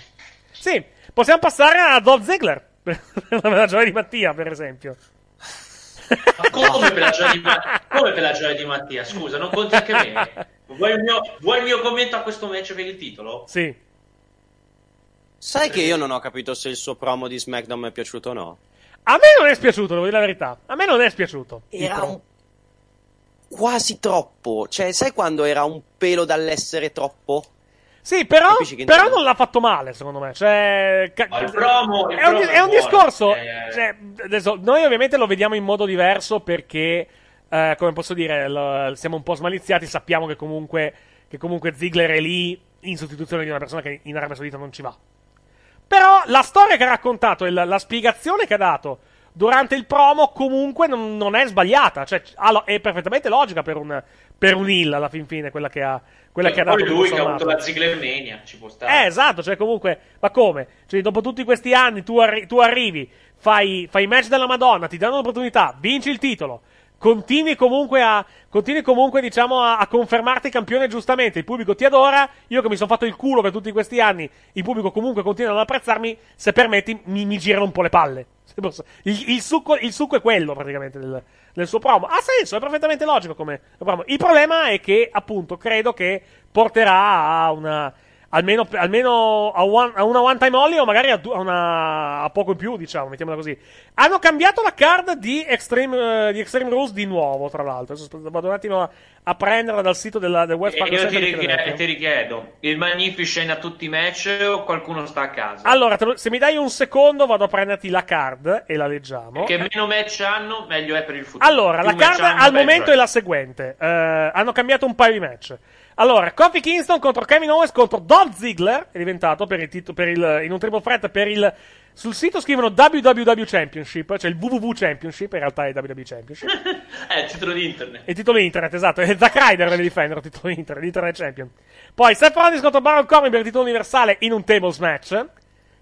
[SPEAKER 8] sì possiamo passare a Dolph Ziggler per la gioia di Mattia per esempio
[SPEAKER 10] Ma come per, la gioia di Ma- come per la gioia di Mattia? Scusa, non conti anche me. Vuoi il, mio, vuoi il mio commento a questo match per il titolo?
[SPEAKER 8] Sì.
[SPEAKER 9] Sai che io non ho capito se il suo promo di SmackDown mi è piaciuto o no?
[SPEAKER 8] A me non è spiaciuto, devo dire la verità. A me non è spiaciuto.
[SPEAKER 9] Era un quasi troppo. Cioè, sai quando era un pelo dall'essere troppo?
[SPEAKER 8] Sì, però, però non l'ha fatto male, secondo me. Cioè, ca-
[SPEAKER 10] il promo- il
[SPEAKER 8] è, un, è un discorso.
[SPEAKER 10] Eh, eh.
[SPEAKER 8] cioè, adesso, noi ovviamente lo vediamo in modo diverso perché, eh, come posso dire, lo- siamo un po' smaliziati. Sappiamo che comunque, che comunque Ziggler è lì in sostituzione di una persona che in Arabia Saudita non ci va. Però la storia che ha raccontato e la, la spiegazione che ha dato durante il promo comunque non, non è sbagliata. Cioè, è perfettamente logica per un, per un heel alla fin fine quella che ha, quella che ha dato.
[SPEAKER 10] Lui che ha avuto la Ziggler Mania, ci può stare.
[SPEAKER 8] Eh, esatto, cioè comunque, ma come? Cioè, dopo tutti questi anni tu, arri- tu arrivi, fai, fai match della Madonna, ti danno l'opportunità, vinci il titolo, continui comunque a, continui comunque, diciamo, a, a confermarti campione giustamente, il pubblico ti adora, io che mi sono fatto il culo per tutti questi anni, il pubblico comunque continua ad apprezzarmi, se permetti mi, mi girano un po' le palle. Il, il succo, il succo è quello praticamente del, del suo promo. Ha senso, è perfettamente logico come promo. Il problema è che, appunto, credo che porterà a una, almeno, almeno a, one- a una one time only o magari a, una, a poco in più, diciamo, mettiamola così. Hanno cambiato la card di Extreme, eh, di Extreme Rules di nuovo, tra l'altro. Adesso vado un attimo a, a prenderla dal sito della, del West
[SPEAKER 10] E
[SPEAKER 8] Fargo
[SPEAKER 10] io ti,
[SPEAKER 8] Center di
[SPEAKER 10] richie-
[SPEAKER 8] Philadelphia.
[SPEAKER 10] ti richiedo, il Magnificent a tutti i match o qualcuno sta a casa?
[SPEAKER 8] Allora, lo- se mi dai un secondo, vado a prenderti la card e la leggiamo.
[SPEAKER 10] Che meno match hanno, meglio è per il futuro.
[SPEAKER 8] Allora,
[SPEAKER 10] Più
[SPEAKER 8] la card
[SPEAKER 10] hanno,
[SPEAKER 8] al momento è la seguente. Eh, hanno cambiato un paio di match. Allora, Kofi Kingston contro Kevin Owens contro Dolph Ziggler è diventato per il titolo per il, in un triple threat per il sul sito scrivono WWW Championship, cioè il WWW Championship, in realtà è WWE Championship.
[SPEAKER 10] È il titolo di internet.
[SPEAKER 8] Il titolo internet, esatto. È Zack Ryder deve difendere il titolo internet, l'Internet Champion. Poi Seth Rollins contro Baron Corbin per il titolo universale in un tables match,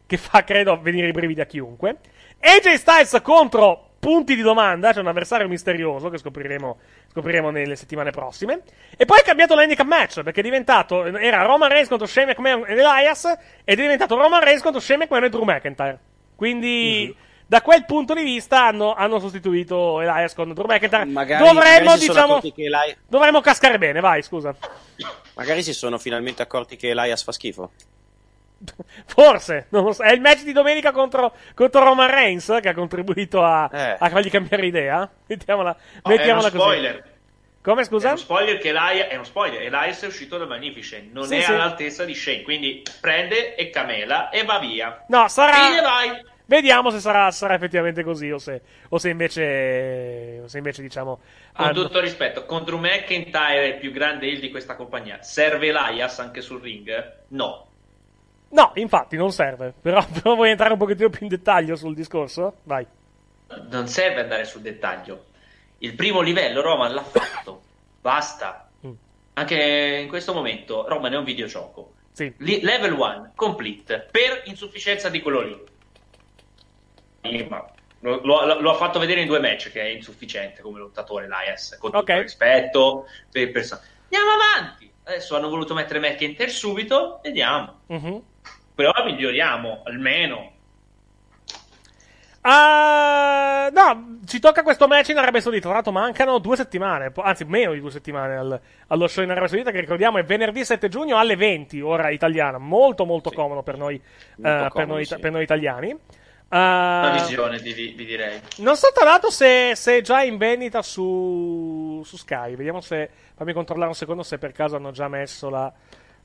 [SPEAKER 8] che fa, credo, venire i brividi a chiunque. AJ Styles contro punti di domanda, c'è un avversario misterioso che scopriremo, scopriremo nelle settimane prossime. E poi è cambiato l'handicap match, perché è diventato, era Roman Reigns contro Shane McMahon ed Elias, ed è diventato Roman Reigns contro Shane McMahon e Drew McIntyre. Quindi... Da quel punto di vista hanno, hanno sostituito Elias con Drew McIntyre.
[SPEAKER 9] Magari-
[SPEAKER 8] dovremmo,
[SPEAKER 9] magari
[SPEAKER 8] diciamo, dovremmo cascare bene, vai, scusa.
[SPEAKER 9] Magari si sono finalmente accorti che Elias fa schifo.
[SPEAKER 8] Forse, non lo so. È il match di domenica contro, contro Roman Reigns che ha contribuito a,
[SPEAKER 9] Eh.
[SPEAKER 8] a fargli cambiare idea. Mettiamola,
[SPEAKER 10] No, è uno
[SPEAKER 8] mettiamola così.
[SPEAKER 10] spoiler.
[SPEAKER 8] Come
[SPEAKER 10] È
[SPEAKER 8] scusa?
[SPEAKER 10] uno spoiler che Elias, è uno spoiler. Elias è uscito dal Magnificent, non
[SPEAKER 8] Sì,
[SPEAKER 10] è
[SPEAKER 8] sì.
[SPEAKER 10] all'altezza di Shane, quindi prende e camela e va via.
[SPEAKER 8] No, sarà.
[SPEAKER 10] Fine, vai.
[SPEAKER 8] Vediamo se sarà, sarà effettivamente così o se, o se invece, o se invece diciamo.
[SPEAKER 10] Con
[SPEAKER 8] hanno-
[SPEAKER 10] tutto rispetto, contro McIntyre, il più grande heel di questa compagnia, serve Elias anche sul ring? No.
[SPEAKER 8] No, infatti, non serve. Però, però vuoi entrare un pochettino più in dettaglio sul discorso? Vai.
[SPEAKER 10] Non serve andare sul dettaglio. Il primo livello Roman l'ha fatto. Basta.
[SPEAKER 8] Mm.
[SPEAKER 10] Anche in questo momento Roman è un videogioco.
[SPEAKER 8] Sì.
[SPEAKER 10] Level 1, complete, per insufficienza di quello lì. Ma lo, lo- lo ha fatto vedere in due match che è insufficiente come lottatore l'AS, con tutto
[SPEAKER 8] Ok.
[SPEAKER 10] il rispetto per person- Andiamo avanti. Adesso hanno voluto mettere McIntyre subito, vediamo.
[SPEAKER 8] Mhm.
[SPEAKER 10] Però miglioriamo, almeno.
[SPEAKER 8] Ah, no, ci tocca questo match in Arabia Saudita. Tra l'altro, mancano due settimane, anzi, meno di due settimane al- allo show in Arabia Saudita. Che ricordiamo è venerdì 7 giugno alle 20, ora italiana. Molto, molto comodo per noi,
[SPEAKER 10] Molto
[SPEAKER 8] eh, per,
[SPEAKER 10] comodo,
[SPEAKER 8] noi
[SPEAKER 10] sì.
[SPEAKER 8] per noi italiani.
[SPEAKER 10] Una
[SPEAKER 8] Ah,
[SPEAKER 10] visione, vi, vi direi.
[SPEAKER 8] non so tra l'altro se, se è già in vendita su, su Sky. Vediamo se. Fammi controllare un secondo se per caso hanno già messo la,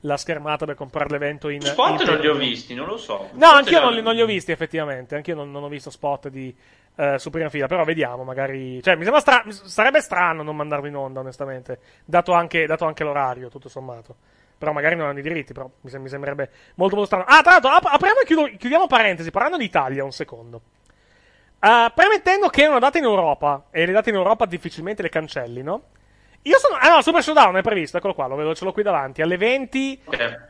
[SPEAKER 8] la schermata per comprare l'evento in.
[SPEAKER 10] Spot
[SPEAKER 8] in
[SPEAKER 10] non li ho visti, non lo so.
[SPEAKER 8] No,
[SPEAKER 10] Forse
[SPEAKER 8] anch'io non,
[SPEAKER 10] li-
[SPEAKER 8] non li ho visti effettivamente. Anch'io non, non ho visto spot di, eh, su prima fila. Però vediamo, magari. Cioè, mi sembra stra- sarebbe strano non mandarlo in onda, onestamente. Dato anche, dato anche l'orario, tutto sommato. Però magari non hanno i diritti. Però mi, sem- mi sembrerebbe molto, molto strano. Ah, tra l'altro, ap- apriamo e chiudo- chiudiamo parentesi. Parlando d'Italia, un secondo. Eh, premettendo che è una data in Europa. E le date in Europa difficilmente le cancellino. Io sono. Ah no, Super Showdown è previsto, eccolo qua, lo vedo, ce l'ho qui davanti. Alle 20.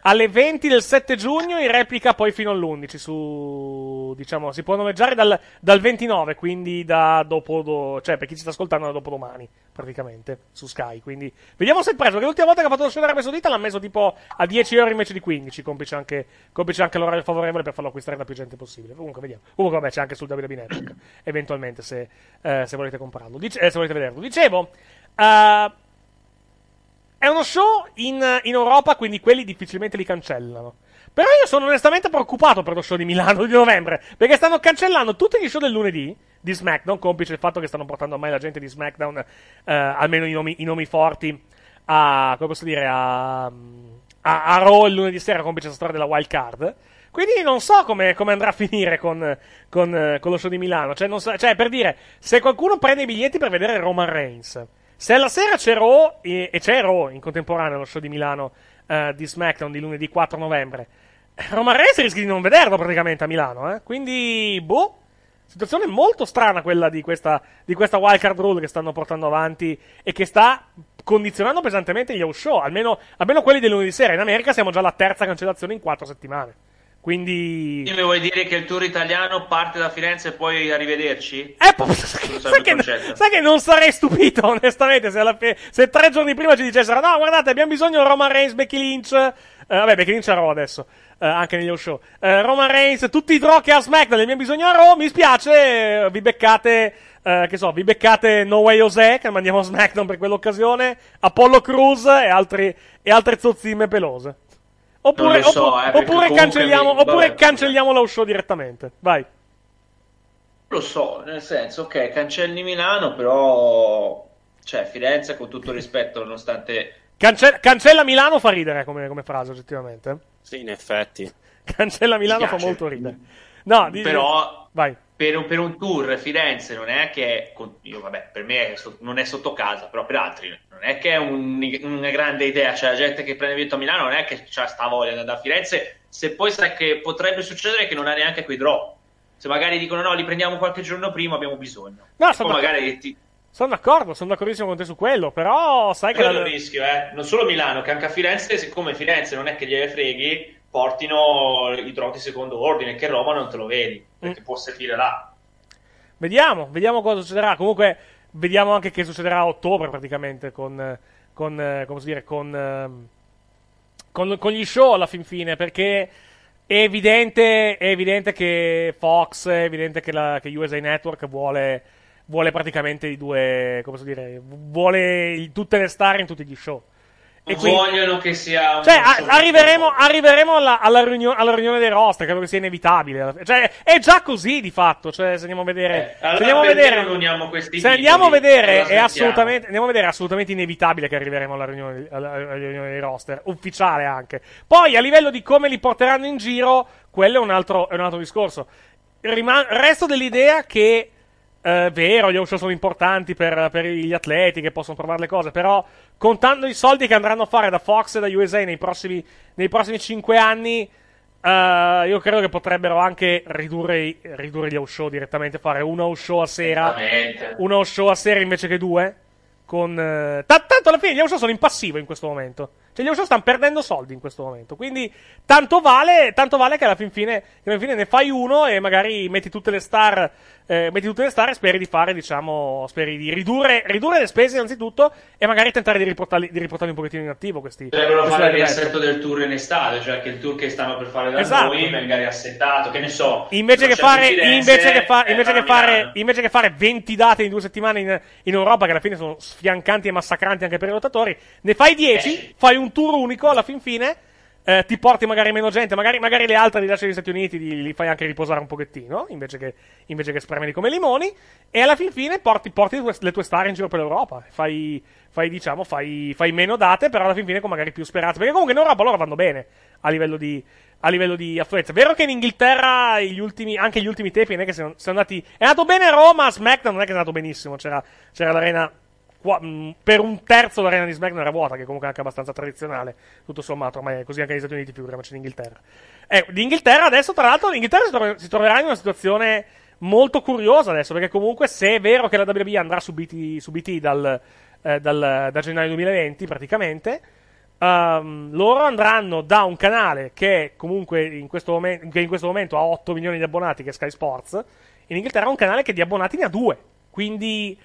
[SPEAKER 8] Alle 20 del 7 giugno, in replica poi fino all'11 su... diciamo, si può noleggiare dal, dal 29, quindi da dopo... do- cioè, per chi ci sta ascoltando da dopodomani, praticamente, su Sky, quindi... Vediamo se è preso, perché l'ultima volta che ha fatto lo show Arabia Saudita l'ha messo tipo a 10 euro invece di 15, complice anche, complice anche l'orario favorevole per farlo acquistare da più gente possibile. Comunque, vediamo. Comunque, vabbè, c'è anche sul WWE Network, eventualmente, se, eh, se volete comprarlo. Dice- eh, se volete vederlo. Dicevo... eh, è uno show in, in Europa, quindi quelli difficilmente li cancellano. Però io sono onestamente preoccupato per lo show di Milano di novembre, perché stanno cancellando tutti gli show del lunedì di SmackDown, complice il fatto che stanno portando ormai la gente di SmackDown, eh, almeno i nomi, i nomi forti, a, come posso dire, a, a, a Raw il lunedì sera, complice la storia della wild card. Quindi non so come, come andrà a finire con, con, eh, con lo show di Milano. Cioè, so- cioè, per dire, se qualcuno prende i biglietti per vedere Roman Reigns, se alla sera Raw, e, e c'è in contemporanea allo show di Milano eh, di SmackDown di lunedì 4 novembre, Roman Reigns rischi di non vederlo praticamente a Milano, eh? Quindi, boh. Situazione molto strana quella di questa, di questa wildcard rule che stanno portando avanti e che sta condizionando pesantemente gli house show, almeno, almeno quelli del lunedì sera. In America siamo già alla terza cancellazione in quattro settimane. Quindi.
[SPEAKER 10] Quindi vuoi dire che il tour italiano parte da Firenze e poi arrivederci?
[SPEAKER 8] Eh, po-
[SPEAKER 10] sai
[SPEAKER 8] che, sai che non sarei stupito, onestamente, se, alla se tre giorni prima ci dicessero: No, guardate, abbiamo bisogno di Roman Reigns, Becky Lynch. eh, vabbè, Becky Lynch a Raw adesso. eh, anche negli show. Eh, Roman Reigns, tutti i draw che ha SmackDown, abbiamo bisogno a Raw. Mi spiace, eh, vi beccate. eh, che so, vi beccate No Way Jose, che mandiamo a SmackDown per quell'occasione. Apollo Cruz e, altri, e altre zozzime pelose. Oppure,
[SPEAKER 10] so,
[SPEAKER 8] oppu-
[SPEAKER 10] eh,
[SPEAKER 8] oppure cancelliamo,
[SPEAKER 10] mi-
[SPEAKER 8] oppure
[SPEAKER 10] vabbè.
[SPEAKER 8] cancelliamo lo show direttamente. Vai.
[SPEAKER 10] Lo so, nel senso, ok, cancelli Milano, però, cioè, Firenze, con tutto il rispetto, nonostante...
[SPEAKER 8] Cance- cancella Milano fa ridere come, come frase, oggettivamente.
[SPEAKER 9] Sì, in effetti.
[SPEAKER 8] Cancella Milano fa molto ridere. No,
[SPEAKER 10] Però,
[SPEAKER 8] vai.
[SPEAKER 10] Per, un, per un tour Firenze non è che, io vabbè, per me è non è sotto casa, però per altri non è che è un- una grande idea, cioè la gente che prende il biglietto a Milano non è che c'ha sta voglia di andare a Firenze, se poi sai che potrebbe succedere che non ha neanche quei drop. Se magari dicono no, li prendiamo qualche giorno prima, abbiamo bisogno.
[SPEAKER 8] No, sono
[SPEAKER 10] magari ti,
[SPEAKER 8] Sono d'accordo, sono d'accordissimo con te su quello, però sai che...
[SPEAKER 10] quello è
[SPEAKER 8] la-
[SPEAKER 10] il rischio, eh. Non solo Milano, che anche a Firenze, siccome Firenze non è che gliene freghi, portino i drop di secondo ordine, che Roma non te lo vedi, perché può servire là.
[SPEAKER 8] Vediamo, vediamo cosa succederà. Comunque, vediamo anche che succederà a ottobre praticamente con, con eh, come si dire, con, ehm, con, con gli show alla fin fine, perché è evidente, è evidente che Fox, è evidente che, la, che USA Network vuole, vuole praticamente i due, come dire, vuole il- tutte le star in tutti gli show. E quindi-
[SPEAKER 10] vogliono che sia
[SPEAKER 8] cioè, a- arriveremo, arriveremo alla, alla riunione, alla riunione dei roster, credo che sia inevitabile. Cioè, è già così di fatto. Cioè, se andiamo a vedere.
[SPEAKER 10] Allora,
[SPEAKER 8] se andiamo a vedere, se andiamo a vedere, è assolutamente, andiamo a vedere, è assolutamente inevitabile che arriveremo alla riunione, alla, alla riunione dei roster, ufficiale anche. Poi, a livello di come li porteranno in giro, quello è un altro, è un altro discorso. Rima- resto dell'idea che. È vero, gli show sono importanti per, per gli atleti che possono provare le cose, però contando i soldi che andranno a fare da Fox e da USA nei prossimi, nei prossimi 5 anni, eh, io credo che potrebbero anche ridurre, ridurre gli show direttamente, fare uno house show a sera, house show a sera invece che due. Con, eh, ta- tanto alla fine gli show sono in passivo in questo momento. Cioè, gli show stanno perdendo soldi in questo momento. Quindi, tanto vale, tanto vale che alla fin fine, che alla fine ne fai uno e magari metti tutte le star. eh, metti tutte le star e speri di fare, diciamo. Speri di ridurre, ridurre le spese innanzitutto e magari tentare di riportarli, di riportarli un pochettino in attivo. Questi,
[SPEAKER 10] Dovrebbero
[SPEAKER 8] questi
[SPEAKER 10] fare il riassetto del tour in estate, cioè che il tour che stanno per fare da
[SPEAKER 8] Esatto.
[SPEAKER 10] noi venga riassettato, che ne so.
[SPEAKER 8] Invece che, fare, invece, che fa-
[SPEAKER 10] eh,
[SPEAKER 8] invece, che fare, invece che fare 20 date in due settimane in, in Europa, che alla fine sono sfiancanti e massacranti anche per i lottatori, ne fai 10, fai un tour unico alla fin fine, eh, ti porti magari meno gente, magari, magari le altre li lasci negli Stati Uniti, li, li fai anche riposare un pochettino, invece che, invece che spremerli come limoni, e alla fin fine porti, porti le, tue, star in giro per l'Europa. Fai, fai, diciamo, fai, fai meno date, però alla fin fine con magari più speranze. Perché comunque in Europa loro vanno bene a livello di, a livello di affluenza. Vero che in Inghilterra gli ultimi, anche gli ultimi tempi non è che siano, siano andati. È andato bene Roma, SmackDown non è che è andato benissimo. C'era, c'era l'arena. Mh, per un terzo l'arena di SmackDown era vuota, che comunque è anche abbastanza tradizionale. Tutto sommato, ormai è così anche negli Stati Uniti, figuriamoci in Inghilterra. Eh, l'Inghilterra adesso, tra l'altro, l'Inghilterra si, trova- si troverà in una situazione molto curiosa adesso, perché comunque se è vero che la WWE andrà su BT, su BT dal, eh, dal- da gennaio 2020, praticamente, ehm, loro andranno da un canale che comunque in questo, momen- che in questo momento ha 8 milioni di abbonati, che è Sky Sports, in Inghilterra un canale che di abbonati ne ha 2. Quindi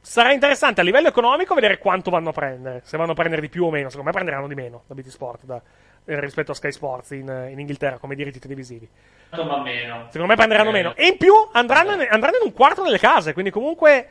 [SPEAKER 8] sarà interessante a livello economico vedere quanto vanno a prendere. Se vanno a prendere di più o meno. Secondo me prenderanno di meno da BT Sport da- eh, rispetto a Sky Sports in, in Inghilterra come diritti televisivi.
[SPEAKER 10] ma meno.
[SPEAKER 8] Secondo me prenderanno
[SPEAKER 10] Eh.
[SPEAKER 8] meno. E in più andranno, in- andranno in un quarto nelle case. Quindi comunque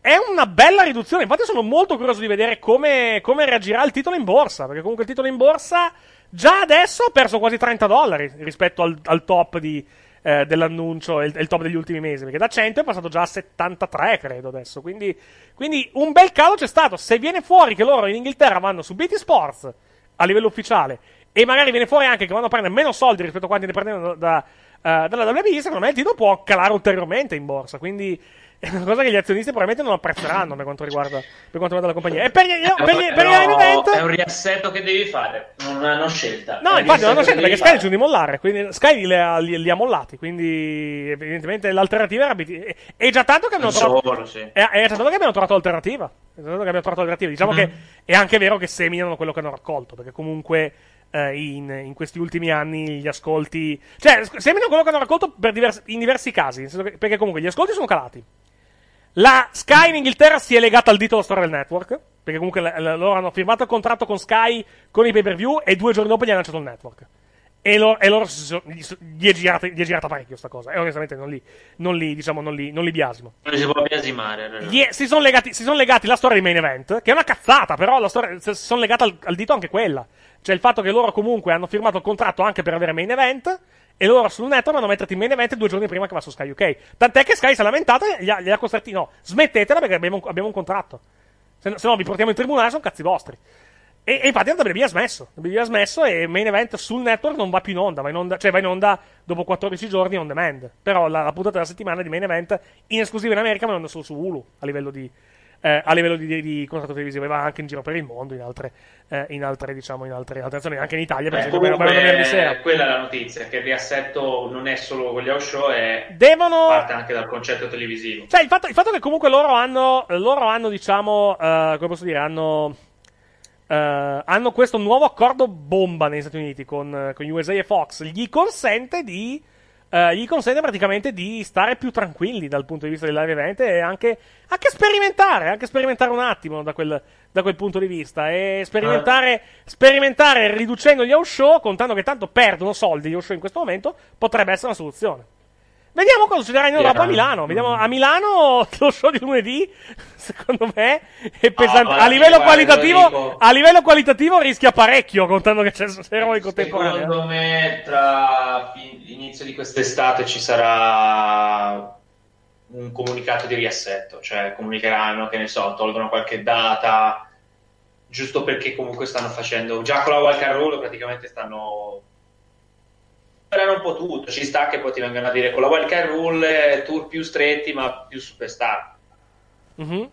[SPEAKER 8] è una bella riduzione. Infatti sono molto curioso di vedere come, come reagirà il titolo in borsa. Perché comunque il titolo in borsa già adesso ha perso quasi 30 dollari rispetto al, al top di, eh, dell'annuncio e il, il top degli ultimi mesi. Perché da 100 è passato già a 73, credo adesso. Quindi, quindi un bel calo c'è stato. Se viene fuori che loro in Inghilterra vanno su BT Sports a livello ufficiale e magari viene fuori anche che vanno a prendere meno soldi rispetto a quanti ne prendono da, eh, dalla WWE, secondo me il titolo può calare ulteriormente in borsa. Quindi è una cosa che gli azionisti probabilmente non apprezzeranno per quanto riguarda, per quanto riguarda la compagnia. E per gli, io- per gli, per gli event-
[SPEAKER 10] è un riassetto che devi fare, non hanno scelta.
[SPEAKER 8] No,
[SPEAKER 10] È
[SPEAKER 8] infatti non hanno
[SPEAKER 10] che
[SPEAKER 8] perché Sky
[SPEAKER 10] fare.
[SPEAKER 8] decide di mollare. Quindi Sky li ha, li- li ha mollati. Quindi, evidentemente, l'alternativa era BT. E già tanto che abbiamo trovato.
[SPEAKER 10] solo, sì.
[SPEAKER 8] È, è già tanto che abbiamo trovato alternativa. È già tanto che abbiamo trovato alternativa. Diciamo
[SPEAKER 10] Mhm.
[SPEAKER 8] che è anche vero che seminano quello che hanno raccolto. Perché comunque. eh, in, in questi ultimi anni gli ascolti. Cioè, seminano quello che hanno raccolto per divers- in diversi casi. che- perché comunque gli ascolti sono calati. La Sky in Inghilterra si è legata al dito della storia del network. Perché comunque loro hanno firmato il contratto con Sky con i pay per view e due giorni dopo gli hanno lanciato il network. E, lo- e loro sono- gli, gli è girata, gli è girata parecchio sta cosa. E onestamente non li, non li, diciamo, non li, non li biasimo.
[SPEAKER 10] Non si può biasimare. no.
[SPEAKER 8] Gli è- si sono legati, si legati la storia di main event, che è una cazzata, però la storia, si sono legati al, al dito anche quella. Cioè il fatto che loro comunque hanno firmato il contratto anche per avere main event, e loro sul network hanno metterti in main event due giorni prima che va su Sky UK. Tant'è che Sky si è lamentata e gli ha, costretti, no, smettetela perché abbiamo, abbiamo un contratto. Se no, se no vi portiamo in tribunale, sono cazzi vostri. E, e infatti la WWE ha smesso. La WWE ha smesso e main event sul network non va più in onda, va in onda cioè va in onda dopo 14 giorni on demand. Però la, la puntata della settimana di main event in esclusiva in America ma non solo su Hulu a livello di, eh, a livello di, di- contratto televisivo. E va anche in giro per il mondo, in altre, eh, in altre, diciamo, in altre, altre nazioni, anche in Italia, per
[SPEAKER 10] Beh,
[SPEAKER 8] esempio,
[SPEAKER 10] comunque,
[SPEAKER 8] venerdì sera.
[SPEAKER 10] quella è la notizia, che il riassetto non è solo con gli house show, è...
[SPEAKER 8] Devono-
[SPEAKER 10] parte anche dal concetto televisivo.
[SPEAKER 8] Cioè, il fatto, il fatto che comunque loro hanno, loro hanno diciamo, eh, come posso dire, hanno, eh, hanno questo nuovo accordo bomba negli Stati Uniti con, con USA e Fox, gli consente di, eh, gli consente praticamente di stare più tranquilli dal punto di vista del live event e anche, anche sperimentare, anche sperimentare un attimo da quel, da quel punto di vista e sperimentare, sperimentare riducendo gli house show, contando che tanto perdono soldi gli house show in questo momento, potrebbe essere una soluzione. Vediamo cosa succederà in Europa a Milano. Vediamo a Milano lo show di lunedì, secondo me, è pesante.
[SPEAKER 10] alla
[SPEAKER 8] a, livello
[SPEAKER 10] guarda,
[SPEAKER 8] a livello qualitativo rischia parecchio, contando che c'è eroi contemporanei.
[SPEAKER 10] Secondo me tra l'inizio di quest'estate ci sarà un comunicato di riassetto, cioè comunicheranno, che ne so, tolgono qualche data, giusto perché comunque stanno facendo, già con la wildcard rule praticamente stanno superano un po' tutto, ci sta che poi ti vengano a dire con la wildcard rule eh, tour più stretti ma più superstar.
[SPEAKER 8] Mhm.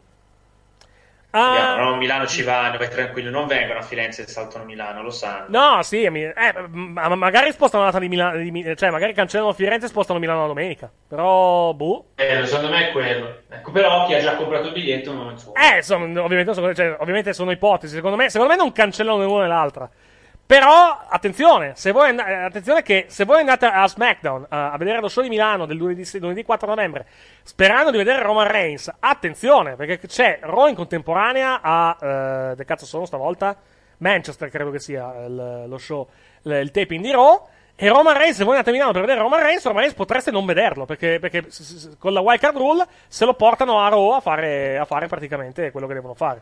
[SPEAKER 10] Vediamo,
[SPEAKER 8] Ah,
[SPEAKER 10] no? Milano ci vanno, vai tranquillo, non vengono a Firenze e saltano Milano, lo sanno.
[SPEAKER 8] no, sì, eh, ma ma magari spostano la data di Milano, di cioè magari cancellano Firenze e spostano Milano la domenica. Però, boh.
[SPEAKER 10] Eh, secondo me è quello. Ecco, però chi ha già comprato il biglietto non so.
[SPEAKER 8] Eh, insomma, ovviamente, sono, cioè, ovviamente sono ipotesi. Secondo me, secondo me non cancellano né l'una né l'altra. Però, attenzione, se voi, and- eh, attenzione che se voi andate a SmackDown eh, a vedere lo show di Milano del lunedì, lunedì 4 novembre, sperando di vedere Roman Reigns, attenzione, perché c'è Raw in contemporanea a, eh, che cazzo sono stavolta? Manchester, credo che sia il- lo show, il, il taping di Raw. E Roman Reigns, se voi andate a Milano per vedere Roman Reigns, Roman Reigns potreste non vederlo, perché, perché con la wildcard rule se lo portano a Raw a fare, a fare praticamente quello che devono fare.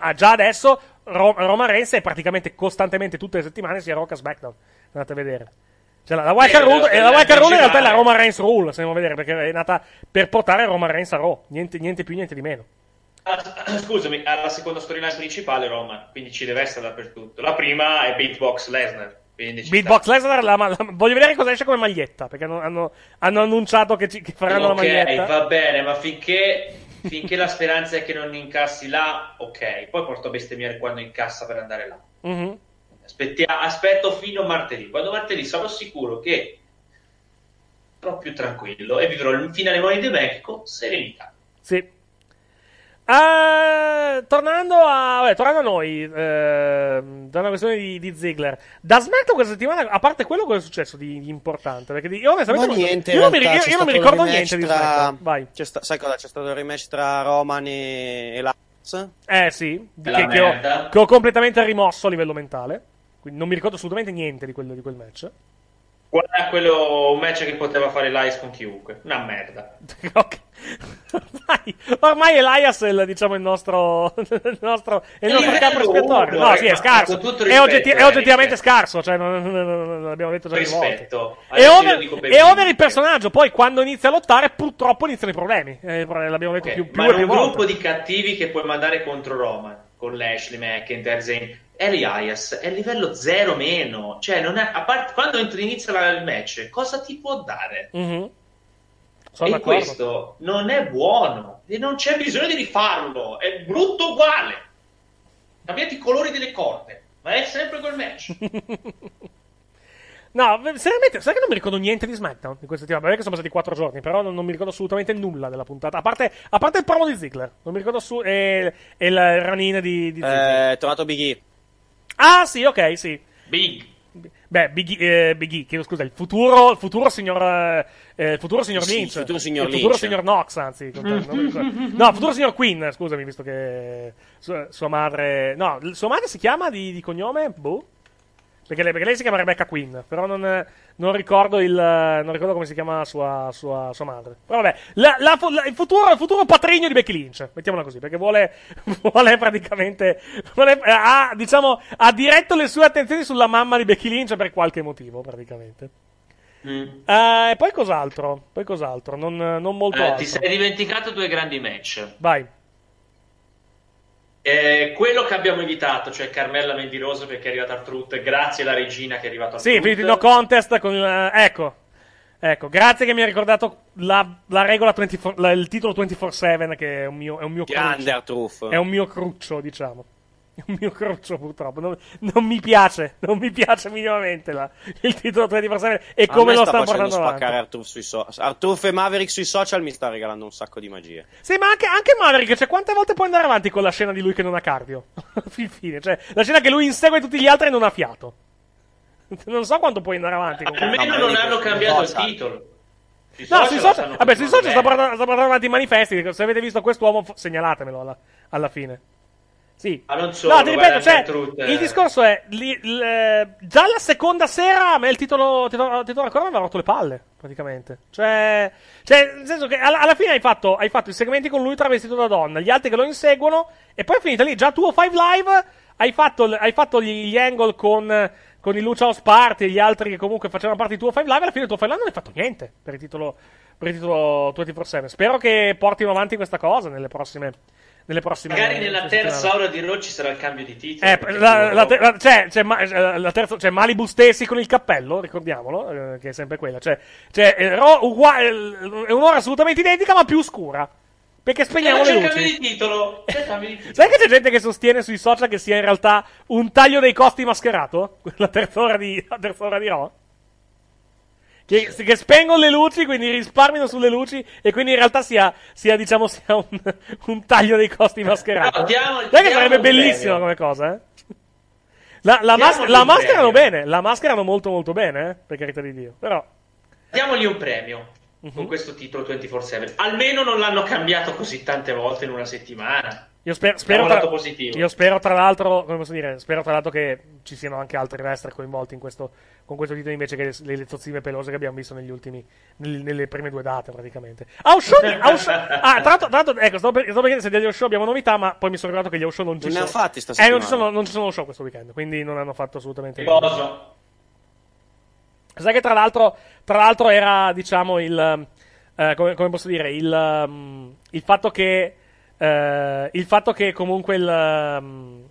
[SPEAKER 8] Ah, già adesso Ro- Roman Reigns è praticamente costantemente tutte le settimane sia Raw che SmackDown. Andate a vedere. Cioè, la, la wildcard
[SPEAKER 10] Eh,
[SPEAKER 8] rule,
[SPEAKER 10] la-
[SPEAKER 8] la wildcard rule in realtà è la. Roman Reigns rule, se andiamo a vedere, perché è nata per portare Roman Reigns a Raw. Niente, niente più, niente di meno.
[SPEAKER 10] Ah, Scusami, ha la seconda storyline principale Roman, quindi ci deve essere dappertutto. La prima è Beatbox Lesnar.
[SPEAKER 8] Beatbox Lesnar, la- la- voglio vedere cosa esce come maglietta, perché hanno, hanno- hanno annunciato che, ci- che faranno la
[SPEAKER 10] ok,
[SPEAKER 8] maglietta.
[SPEAKER 10] va bene, ma finché, finché la speranza è che non incassi là, ok. Poi porto a bestemmiare quando incassa per andare là.
[SPEAKER 8] Mhm.
[SPEAKER 10] Aspettia- aspetto fino a martedì. Quando martedì sarò sicuro che sarò più tranquillo e vivrò il finale Money the Bank con serenità.
[SPEAKER 8] Sì. Eh, tornando a, vabbè, tornando a noi, ehm, da una questione di, di Ziggler, da SmackDown questa settimana, a parte quello, cosa è successo di, di importante? Perché di- io onestamente non-
[SPEAKER 9] niente,
[SPEAKER 8] io, non mi, io- io non mi ricordo niente di
[SPEAKER 9] tra-
[SPEAKER 8] SmackDown. Vai.
[SPEAKER 9] C'è sta- sai cosa? C'è stato il rematch tra Roman e, e Lance?
[SPEAKER 8] Eh sì, che, che ho, che ho completamente rimosso a livello mentale. Quindi non mi ricordo assolutamente niente di quel, di quel match.
[SPEAKER 10] Guarda quello un match che poteva fare Elias con chiunque. Una merda.
[SPEAKER 8] Ok. ormai, ormai Elias è il, diciamo, il nostro, il nostro, è il
[SPEAKER 10] È
[SPEAKER 8] nostro capo espiatorio. No, sì, è scarso. È,
[SPEAKER 10] rispetto,
[SPEAKER 8] oggetti- è oggettivamente scarso. Cioè, non, non- non- l'abbiamo detto già più volte.
[SPEAKER 10] Rispetto.
[SPEAKER 8] È over, è over il personaggio. Poi, quando inizia a lottare, purtroppo iniziano i problemi. Eh, l'abbiamo detto
[SPEAKER 10] Ok,
[SPEAKER 8] più, più
[SPEAKER 10] ma
[SPEAKER 8] più
[SPEAKER 10] un
[SPEAKER 8] volte.
[SPEAKER 10] gruppo di cattivi che puoi mandare contro Roman con Lashley, McIntyre, Zayn Elias è livello zero meno cioè non è, a parte quando inizia il match cosa ti può dare
[SPEAKER 8] Mhm. Sono
[SPEAKER 10] e
[SPEAKER 8] d'accordo.
[SPEAKER 10] questo non è buono e non c'è bisogno di rifarlo è brutto uguale cambiate i colori delle corde ma è sempre quel match
[SPEAKER 8] No, seriamente, sai che non mi ricordo niente di SmackDown di questa settimana? Che sono passati 4 giorni, però non, non mi ricordo assolutamente nulla della puntata. A parte, a parte il promo di Ziggler. Non mi ricordo su... E, e il run-in di, di Ziggler.
[SPEAKER 9] Eh, è tornato Big E.
[SPEAKER 8] Ah, sì, ok, sì.
[SPEAKER 10] Big
[SPEAKER 8] Beh, Big E, eh, Big E, chiedo scusa, il futuro, il futuro signor, eh, il futuro signor
[SPEAKER 9] Sì,
[SPEAKER 8] Lynch.
[SPEAKER 9] il futuro signor
[SPEAKER 8] il futuro
[SPEAKER 9] Lynch.
[SPEAKER 8] signor Knox, anzi. no, il futuro signor Queen, scusami, visto che sua, sua madre... No, sua madre si chiama di, di cognome? Boh. Perché lei, perché lei si chiama Rebecca Quinn, però non, non ricordo il, non ricordo come si chiama sua, sua, sua madre. Però vabbè, la- la la- il, futuro, il futuro patrigno di Becky Lynch, mettiamola così, perché vuole, vuole praticamente, vuole- ha, diciamo, ha diretto le sue attenzioni sulla mamma di Becky Lynch per qualche motivo, praticamente.
[SPEAKER 10] Mm.
[SPEAKER 8] Eh, e poi cos'altro? Poi cos'altro? Non, non molto altro.
[SPEAKER 10] ti sei dimenticato due grandi match.
[SPEAKER 8] Vai.
[SPEAKER 10] Eh, quello che abbiamo evitato, cioè Carmella Mendirosa perché è arrivata al Truth, grazie alla regina che è arrivata al
[SPEAKER 8] Sì,
[SPEAKER 10] Truth.
[SPEAKER 8] finito il no contest con il- ecco. Ecco, grazie che mi ha ricordato la, la regola 24, la- il titolo 24/7 che è un mio, è un mio
[SPEAKER 9] Grande
[SPEAKER 8] cruccio.
[SPEAKER 9] Artruff.
[SPEAKER 8] È un mio cruccio, diciamo. È un mio cruccio purtroppo. Non, non mi piace, non mi piace minimamente la- il titolo 24/7 e
[SPEAKER 9] A
[SPEAKER 8] come
[SPEAKER 9] me
[SPEAKER 8] lo
[SPEAKER 9] sta
[SPEAKER 8] stanno portando avanti.
[SPEAKER 9] spaccare Artruff sui social. Artruff e Maverick sui social mi sta regalando un sacco di magie.
[SPEAKER 8] Sì, ma anche, anche Maverick, cioè quante volte puoi andare avanti con la scena di lui che non ha cardio? Alla fine, cioè, la scena che lui insegue tutti gli altri e non ha fiato. Non so quanto puoi andare avanti. con
[SPEAKER 10] Almeno non hanno cambiato il titolo. Sui
[SPEAKER 8] No,
[SPEAKER 10] social
[SPEAKER 8] sui social, vabbè, sui social sta portando, avanti i manifesti. Se avete visto quest'uomo, segnalatemelo alla, alla fine. Sì.
[SPEAKER 10] Ma non solo,
[SPEAKER 8] no, ti ripeto, cioè,
[SPEAKER 10] Truth, eh.
[SPEAKER 8] il discorso è, li- l- eh, già la seconda sera a me il titolo, titolo, titolo ancora mi aveva rotto le palle, praticamente. Cioè, cioè, nel senso che alla, alla fine hai fatto, hai fatto i segmenti con lui travestito da donna, gli altri che lo inseguono, e poi è finita lì, già tu 5 Live, hai fatto, hai fatto gli, gli angle con, con il Lucha House Party e gli altri che comunque facevano parte di tuo 5 Live, alla fine il tuo 5 Live non hai fatto niente per il titolo, per il titolo 24-7. Spero che portino avanti questa cosa nelle prossime, nelle prossime
[SPEAKER 10] Magari nella
[SPEAKER 8] settimane.
[SPEAKER 10] terza ora di Raw ci sarà il cambio di titolo.
[SPEAKER 8] Eh, la, la te- la- c'è, c'è, ma- eh, la terza, c'è Malibu stessi con il cappello, ricordiamolo, eh, che è sempre quella. C'è, c'è eh, Raw ugua- eh, è un'ora assolutamente identica, ma più scura. Perché spegniamo
[SPEAKER 10] Eh,
[SPEAKER 8] le luci.
[SPEAKER 10] C'è il cambio di titolo.
[SPEAKER 8] Sai che c'è gente che sostiene sui social che sia in realtà un taglio dei costi mascherato? La terza ora di, la terza ora di Raw? Che, che spengono le luci, quindi risparmiano sulle luci, e quindi in realtà sia, sia diciamo, sia un, un taglio dei costi mascherato.
[SPEAKER 10] No, diamo-
[SPEAKER 8] Sai che sarebbe
[SPEAKER 10] premio.
[SPEAKER 8] come cosa, eh? La, la, mas- la mascherano
[SPEAKER 10] premio.
[SPEAKER 8] bene, la mascherano molto molto bene, eh? Per carità di Dio. Però,
[SPEAKER 10] Diamogli un premio
[SPEAKER 8] Mhm.
[SPEAKER 10] con questo titolo 24-7. Almeno non l'hanno cambiato così tante volte in una settimana.
[SPEAKER 8] Io sper- spero, tra, io spero tra l'altro, come posso dire, spero tra l'altro che ci siano anche altri wrestler coinvolti in questo, con questo titolo invece che le, le zozzime pelose che abbiamo visto negli ultimi, nel- nelle prime due date praticamente. House show, house show- ah, tra l'altro, tra l'altro, ecco, stavo per, stavo per chiedere se degli house show abbiamo novità, ma poi mi sono ricordato che gli house show non ci
[SPEAKER 9] Non ne
[SPEAKER 8] sono.
[SPEAKER 9] ha fatti sta
[SPEAKER 8] Eh, non ci, sono, non ci sono show questo weekend, quindi non hanno fatto assolutamente niente.
[SPEAKER 10] Riposo.
[SPEAKER 8] Sai che tra l'altro, tra l'altro era, diciamo, il. eh, come, come posso dire? Il, um, il fatto che. Eh, il fatto che comunque il. um,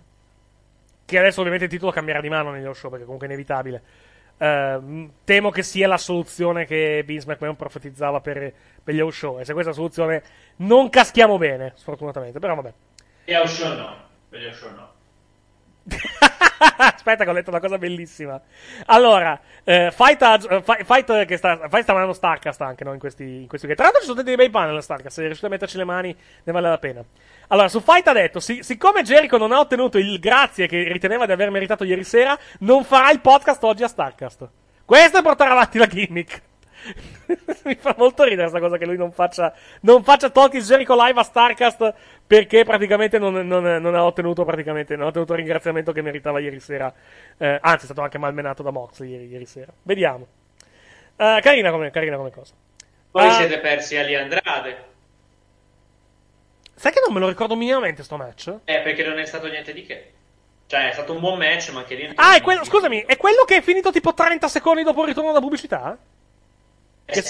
[SPEAKER 8] che adesso ovviamente il titolo cambierà di mano negli show perché comunque è inevitabile. Ehm, temo che sia la soluzione che Vince McMahon profetizzava per, per gli show. E se questa soluzione non caschiamo bene, sfortunatamente. Però vabbè.
[SPEAKER 10] A show no. Per gli show no.
[SPEAKER 8] Aspetta, che ho letto una cosa bellissima. Allora, eh, Fight, eh, Fight, Fight che sta, Fight sta mandando Starcast anche no, in questi, in questi. Tra l'altro ci sono dei bei panel a Starcast. Se riuscite a metterci le mani, ne vale la pena. Allora, su Fight ha detto: si- siccome Jericho non ha ottenuto il grazie che riteneva di aver meritato ieri sera, non farà il podcast oggi a Starcast. Questo è portare avanti la gimmick. Mi fa molto ridere questa cosa che lui non faccia, non faccia Talk is Jericho live a Starcast perché praticamente non, non- non ha ottenuto praticamente, non ha ottenuto il ringraziamento che meritava ieri sera. Eh, anzi, è stato anche malmenato da Moxley ieri, ieri sera. Vediamo. Eh, carina, come, carina come cosa.
[SPEAKER 10] Poi
[SPEAKER 8] Ah,
[SPEAKER 10] siete persi Ali Andrade.
[SPEAKER 8] Sai che non me lo ricordo minimamente sto match?
[SPEAKER 10] Eh, perché non è stato niente di che. Cioè, è stato un buon match, ma anche lì.
[SPEAKER 8] Ah, è quello, scusami, è quello che è finito tipo 30 secondi dopo il ritorno dalla pubblicità? Che,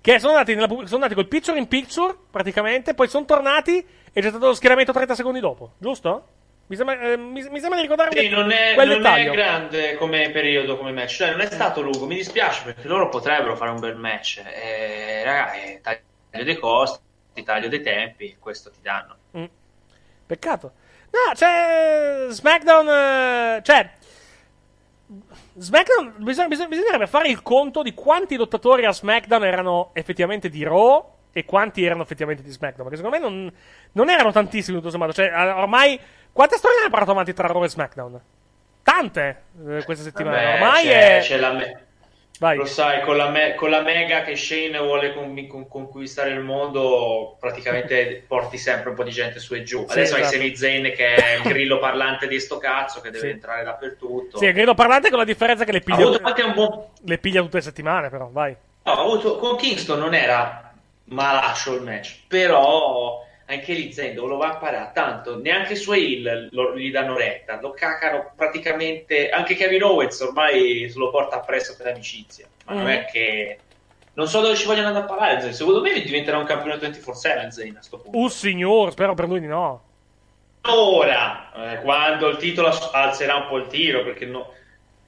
[SPEAKER 8] che sono, andati nella sono andati col picture in picture, praticamente, poi sono tornati e c'è stato lo schieramento 30 secondi dopo, giusto? Mi sembra, eh, mi, mi sembra di ricordare
[SPEAKER 10] Sì, non è, non è grande come periodo, come match. Cioè, non è stato lungo. Mi dispiace perché loro potrebbero fare un bel match. Eh, raga, eh, taglio dei costi, taglio dei tempi, questo ti danno.
[SPEAKER 8] Mm. Peccato. No, cioè. SmackDown. eh, cioè. SmackDown. bisogna- bisogna- bisognerebbe fare il conto di quanti lottatori a SmackDown erano effettivamente di Raw e quanti erano effettivamente di SmackDown. Perché secondo me non, non erano tantissimi, tutto sommato. Cioè, ormai. Quante storie hanno portato avanti tra Raw e SmackDown? Tante eh, queste settimane.
[SPEAKER 10] Vabbè,
[SPEAKER 8] ormai
[SPEAKER 10] c'è,
[SPEAKER 8] è.
[SPEAKER 10] c'è la, me-
[SPEAKER 8] Vai.
[SPEAKER 10] Lo sai, con la, me- con la mega che Shane vuole con- con- conquistare il mondo, praticamente porti sempre un po' di gente su e giù.
[SPEAKER 8] Sì,
[SPEAKER 10] Adesso hai
[SPEAKER 8] esatto.
[SPEAKER 10] Sami Zayn che è il grillo parlante di sto cazzo che deve
[SPEAKER 8] Sì.
[SPEAKER 10] entrare dappertutto.
[SPEAKER 8] Sì, il grido parlante con la differenza che le piglia,
[SPEAKER 10] un buon
[SPEAKER 8] le piglia tutte le settimane, però, vai.
[SPEAKER 10] No, avuto- con Kingston non era malascio il match, però anche lì Zendo lo va a parare tanto, neanche i suoi heel lo- gli danno retta, lo cacano praticamente, anche Kevin Owens ormai se lo porta appresso per amicizia, ma non
[SPEAKER 8] Mm.
[SPEAKER 10] è che... Non so dove ci vogliono andare a parare, Zayn. secondo me diventerà un campione 24-7 Zayn a sto punto.
[SPEAKER 8] Uh, signor, spero per lui di no.
[SPEAKER 10] Ora, eh, quando il titolo alzerà un po' il tiro, perché no...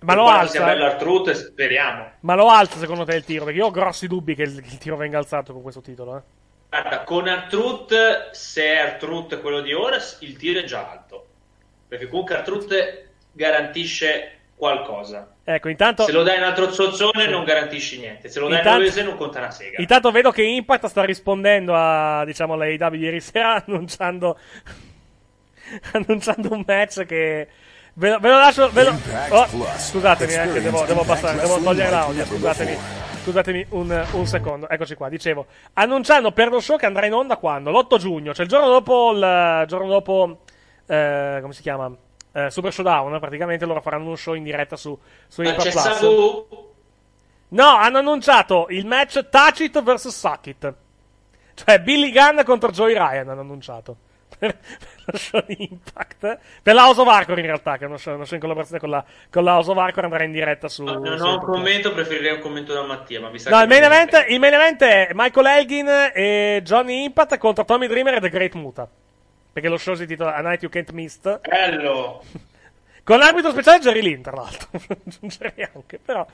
[SPEAKER 8] Ma lo alza,
[SPEAKER 10] sia bello
[SPEAKER 8] eh.
[SPEAKER 10] Artruth, speriamo.
[SPEAKER 8] Ma lo alza secondo te il tiro? Perché io ho grossi dubbi che il, che il tiro venga alzato con questo titolo, eh.
[SPEAKER 10] Guarda, con Artruth, se è Artruth quello di ora, il tiro è già alto. Perché comunque Artruth garantisce qualcosa.
[SPEAKER 8] Ecco, intanto...
[SPEAKER 10] Se lo dai un altro zozzone
[SPEAKER 8] Sì.
[SPEAKER 10] non garantisci niente. Se lo dai
[SPEAKER 8] Intanto-
[SPEAKER 10] un non conta una sega.
[SPEAKER 8] Intanto vedo che Impact sta rispondendo a, diciamo, alla AEW ieri sera annunciando, annunciando un match che... Ve lo, ve lo lascio... Ve lo... Oh, scusatemi, eh, che devo, devo passare, devo togliere l'audio, scusatemi. Scusatemi un, un secondo, eccoci qua, dicevo, annunciando per lo show che andrà in onda quando? L'8 giugno, cioè il giorno dopo, il giorno dopo, eh, come si chiama? Eh, Super Showdown, praticamente loro faranno un show in diretta su, su Impact
[SPEAKER 10] c'è
[SPEAKER 8] Plus.
[SPEAKER 10] Sabu?
[SPEAKER 8] No, hanno annunciato il match Touch It vs Suck It. Cioè Billy Gunn contro Joey Ryan hanno annunciato. Per, per lo show di Impact. Per la House of Hardcore in realtà, che è uno show, uno show in collaborazione con la, con la House of Hardcore andrà in diretta su...
[SPEAKER 10] Non
[SPEAKER 8] su
[SPEAKER 10] ho un commento, preferirei un commento da Mattia, ma mi sa
[SPEAKER 8] No,
[SPEAKER 10] che
[SPEAKER 8] il main,
[SPEAKER 10] non è
[SPEAKER 8] event, il main event è Michael Elgin e Johnny Impact contro Tommy Dreamer e The Great Muta. Perché lo show si intitola A Night You Can't Miss.
[SPEAKER 10] bello.
[SPEAKER 8] Con l'arbitro speciale Jerry Lynn, tra l'altro. Aggiungerei anche, però.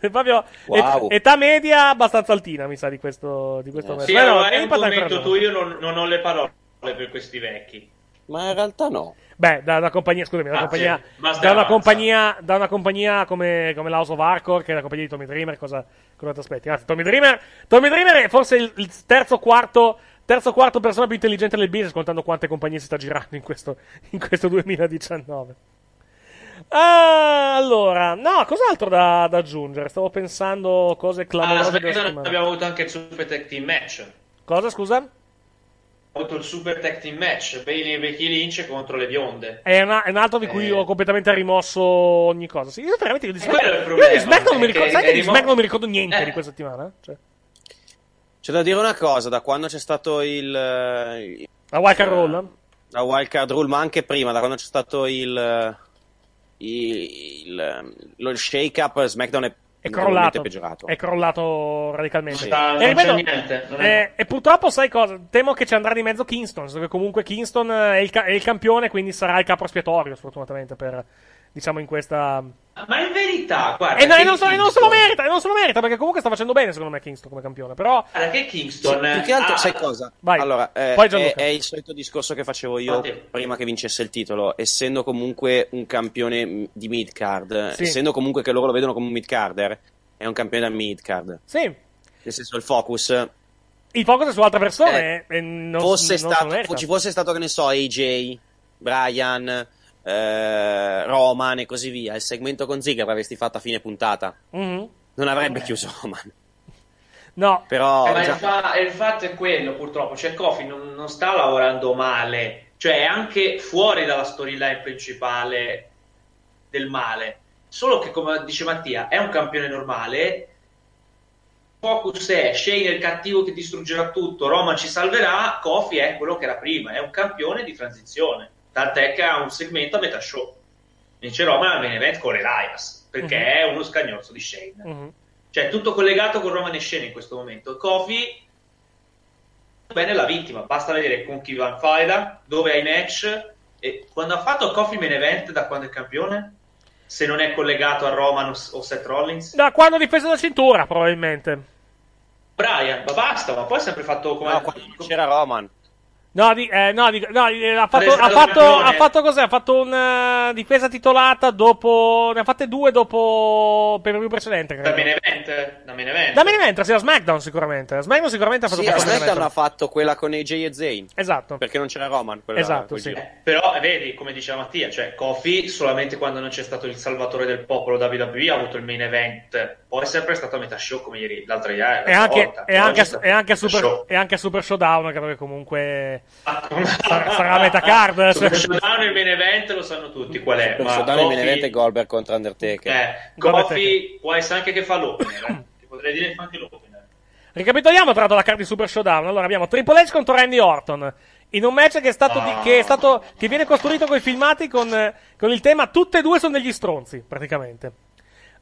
[SPEAKER 8] è proprio
[SPEAKER 9] Wow.
[SPEAKER 8] et- età media abbastanza altina, mi sa, di questo, di questo match.
[SPEAKER 10] Sì,
[SPEAKER 8] no,
[SPEAKER 10] allora, è un commento
[SPEAKER 8] no.
[SPEAKER 10] tu, io non, non ho le parole per questi vecchi.
[SPEAKER 9] Ma in realtà no.
[SPEAKER 8] Beh, da una compagnia, scusami, da una
[SPEAKER 10] Ah,
[SPEAKER 8] compagnia,
[SPEAKER 10] sì,
[SPEAKER 8] da una compagnia, da una compagnia come, come la House of Hardcore, che è la compagnia di Tommy Dreamer, cosa, cosa ti aspetti? Anzi, Tommy Dreamer, Tommy Dreamer è forse il, il terzo quarto, terzo quarto persona più intelligente del business, contando quante compagnie si sta girando in questo, in questo 2019. Ah, allora, no, cos'altro da, da aggiungere? Stavo pensando cose
[SPEAKER 10] Ah,
[SPEAKER 8] clamorose settimana.
[SPEAKER 10] abbiamo avuto anche il Super Tag Team Match.
[SPEAKER 8] Cosa, scusa?
[SPEAKER 10] Avuto il Super Tag Team Match, Bailey e Becky Lynch contro le bionde.
[SPEAKER 8] È, una- è un altro di cui
[SPEAKER 10] Eh.
[SPEAKER 8] ho completamente rimosso ogni cosa. Sì, io veramente io di
[SPEAKER 10] Eh, quello è il
[SPEAKER 8] Smackdown, io
[SPEAKER 10] problema,
[SPEAKER 8] di Smackdown non mi ricordo,
[SPEAKER 10] che
[SPEAKER 8] sai
[SPEAKER 10] è
[SPEAKER 8] che di
[SPEAKER 10] rimo-
[SPEAKER 8] Smackdown non mi ricordo niente
[SPEAKER 10] Eh.
[SPEAKER 8] di questa settimana? Cioè,
[SPEAKER 9] C'è da dire una cosa, da quando c'è stato il... eh,
[SPEAKER 8] la Wildcard Roll?
[SPEAKER 9] la wildcard rule, ma anche prima, da quando c'è stato il, eh, il, il- lo shake up, SmackDown è,
[SPEAKER 8] È crollato.
[SPEAKER 9] peggiorato.
[SPEAKER 8] È crollato radicalmente.
[SPEAKER 9] Sì.
[SPEAKER 10] Non
[SPEAKER 8] E ripeto,
[SPEAKER 10] c'è niente. non è-
[SPEAKER 8] eh, e purtroppo, sai cosa? Temo che ci andrà di mezzo Kingston. Perché comunque Kingston è il, ca- è il campione, quindi sarà il capo espiatorio, sfortunatamente, per, diciamo, in questa.
[SPEAKER 10] Ma in verità, guarda,
[SPEAKER 8] E, no, e non, so- e non se lo merita, e non se lo merita, perché comunque sta facendo bene, secondo me, Kingston come campione. Però.
[SPEAKER 10] Guarda che Kingston
[SPEAKER 9] Più che altro,
[SPEAKER 10] ha-
[SPEAKER 9] sai cosa?
[SPEAKER 8] Vai.
[SPEAKER 9] Allora, eh,
[SPEAKER 8] Poi
[SPEAKER 9] è, è il solito discorso che facevo io
[SPEAKER 10] Infatti.
[SPEAKER 9] prima che vincesse il titolo, essendo comunque un campione di mid-card,
[SPEAKER 8] Sì.
[SPEAKER 9] essendo comunque che loro lo vedono come un mid-carder, è un campione da mid-card.
[SPEAKER 8] Sì.
[SPEAKER 9] Nel senso, il focus
[SPEAKER 8] Il focus è su altre persone. e non,
[SPEAKER 9] fosse
[SPEAKER 8] non
[SPEAKER 9] stato, ci fosse stato, che ne so, AJ, Brian, eh, Roman e così via, il segmento con Ziggler l'avresti fatto a fine puntata.
[SPEAKER 8] Mhm.
[SPEAKER 9] Non avrebbe chiuso Roman.
[SPEAKER 8] No.
[SPEAKER 9] Però
[SPEAKER 10] Eh, ma
[SPEAKER 9] già-
[SPEAKER 10] il, fa- il fatto è quello, purtroppo. Cioè, Kofi non, non sta lavorando male, cioè è anche fuori dalla storyline principale del male. Solo che, come dice Mattia, è un campione normale. Focus è Shane è il cattivo che distruggerà tutto, Roman ci salverà. Kofi è quello che era prima, è un campione di transizione. Tant'è che ha un segmento a metà show. Vince Roman al main event con Elias perché
[SPEAKER 8] Mhm.
[SPEAKER 10] è uno scagnozzo di Shane.
[SPEAKER 8] Mhm.
[SPEAKER 10] Cioè, è tutto collegato con Roman e Shane in questo momento. Kofi bene la vittima, basta vedere con chi va in faida, dove ha i match. E quando ha fatto Kofi main event da quando è campione? Se non è collegato a Roman o o Seth Rollins?
[SPEAKER 8] Da quando ha difeso la cintura, probabilmente.
[SPEAKER 10] Brian, ma basta, ma poi ha sempre fatto come...
[SPEAKER 9] No, quando c'era Roman.
[SPEAKER 8] No, di, eh, no, di- no, eh, ha fatto, ha fatto, ha fatto cos'è? Ha fatto una difesa titolata dopo. Ne ha fatte due dopo. Per il precedente.
[SPEAKER 10] Da
[SPEAKER 8] credo.
[SPEAKER 10] main event? Da main event?
[SPEAKER 8] Da main event, sì, a SmackDown sicuramente. A SmackDown sicuramente ha fatto
[SPEAKER 9] Sì, a SmackDown ha fatto quella con AJ e Zayn.
[SPEAKER 8] Esatto.
[SPEAKER 9] Perché non c'era Roman. Quella,
[SPEAKER 8] Esatto, sì.
[SPEAKER 9] giro.
[SPEAKER 10] Eh, Però eh, vedi, come diceva Mattia, cioè Kofi solamente quando non c'è stato il salvatore del popolo WWE ha avuto il main event o è sempre stato a metà show come ieri, l'altra ieri.
[SPEAKER 8] E anche, e anche, e anche super, e anche a Super Showdown, credo che comunque sarà, sarà a metà card.
[SPEAKER 10] Super Showdown il main event lo sanno tutti qual è.
[SPEAKER 9] Per
[SPEAKER 10] ma
[SPEAKER 9] Showdown il main event è Goldberg contro Undertaker.
[SPEAKER 10] Eh, Kofi può essere anche che fa l'opener, eh. Ti potrei dire che fa anche l'opener.
[SPEAKER 8] Ricapitoliamo tra l'altro la carta di Super Showdown. Allora abbiamo Triple H contro Randy Orton. In un match che è stato, di- che è stato che viene costruito con i filmati con, eh, con il tema tutte e due sono degli stronzi, praticamente.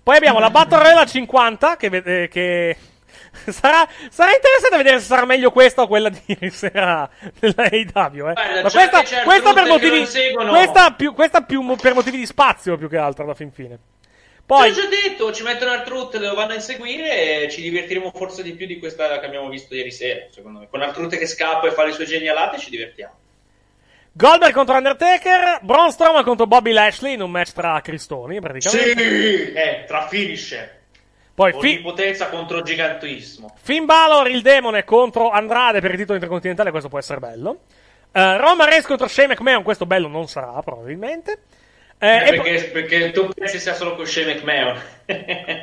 [SPEAKER 8] Poi abbiamo la Battle Royale a 50 che, vede- che sarà, sarà interessante vedere se sarà meglio questa o quella di ieri sera della AEW, eh. Ma
[SPEAKER 10] già
[SPEAKER 8] questa,
[SPEAKER 10] c'è
[SPEAKER 8] questa per motivi questa più, questa più per motivi di spazio più che altro alla fin fine. Poi
[SPEAKER 10] Te l'ho già detto, ci mettono Artruth, lo vanno a inseguire e ci divertiremo forse di più di questa che abbiamo visto ieri sera, secondo me. Con Artruth che scappa e fa le sue genialate ci divertiamo.
[SPEAKER 8] Goldberg contro Undertaker, Braun Strowman contro Bobby Lashley in un match tra cristoni, praticamente.
[SPEAKER 10] Sì, eh, tra finisher.
[SPEAKER 8] Poi Fi-
[SPEAKER 10] Onnipotenza contro gigantismo.
[SPEAKER 8] Finn Balor, il demone, contro Andrade per il titolo intercontinentale, questo può essere bello. Eh, Roman Reigns contro Shane McMahon, questo bello non sarà, probabilmente. Eh,
[SPEAKER 10] Eh,
[SPEAKER 8] e poi-
[SPEAKER 10] perché, perché tu pensi sia solo con Shane McMahon.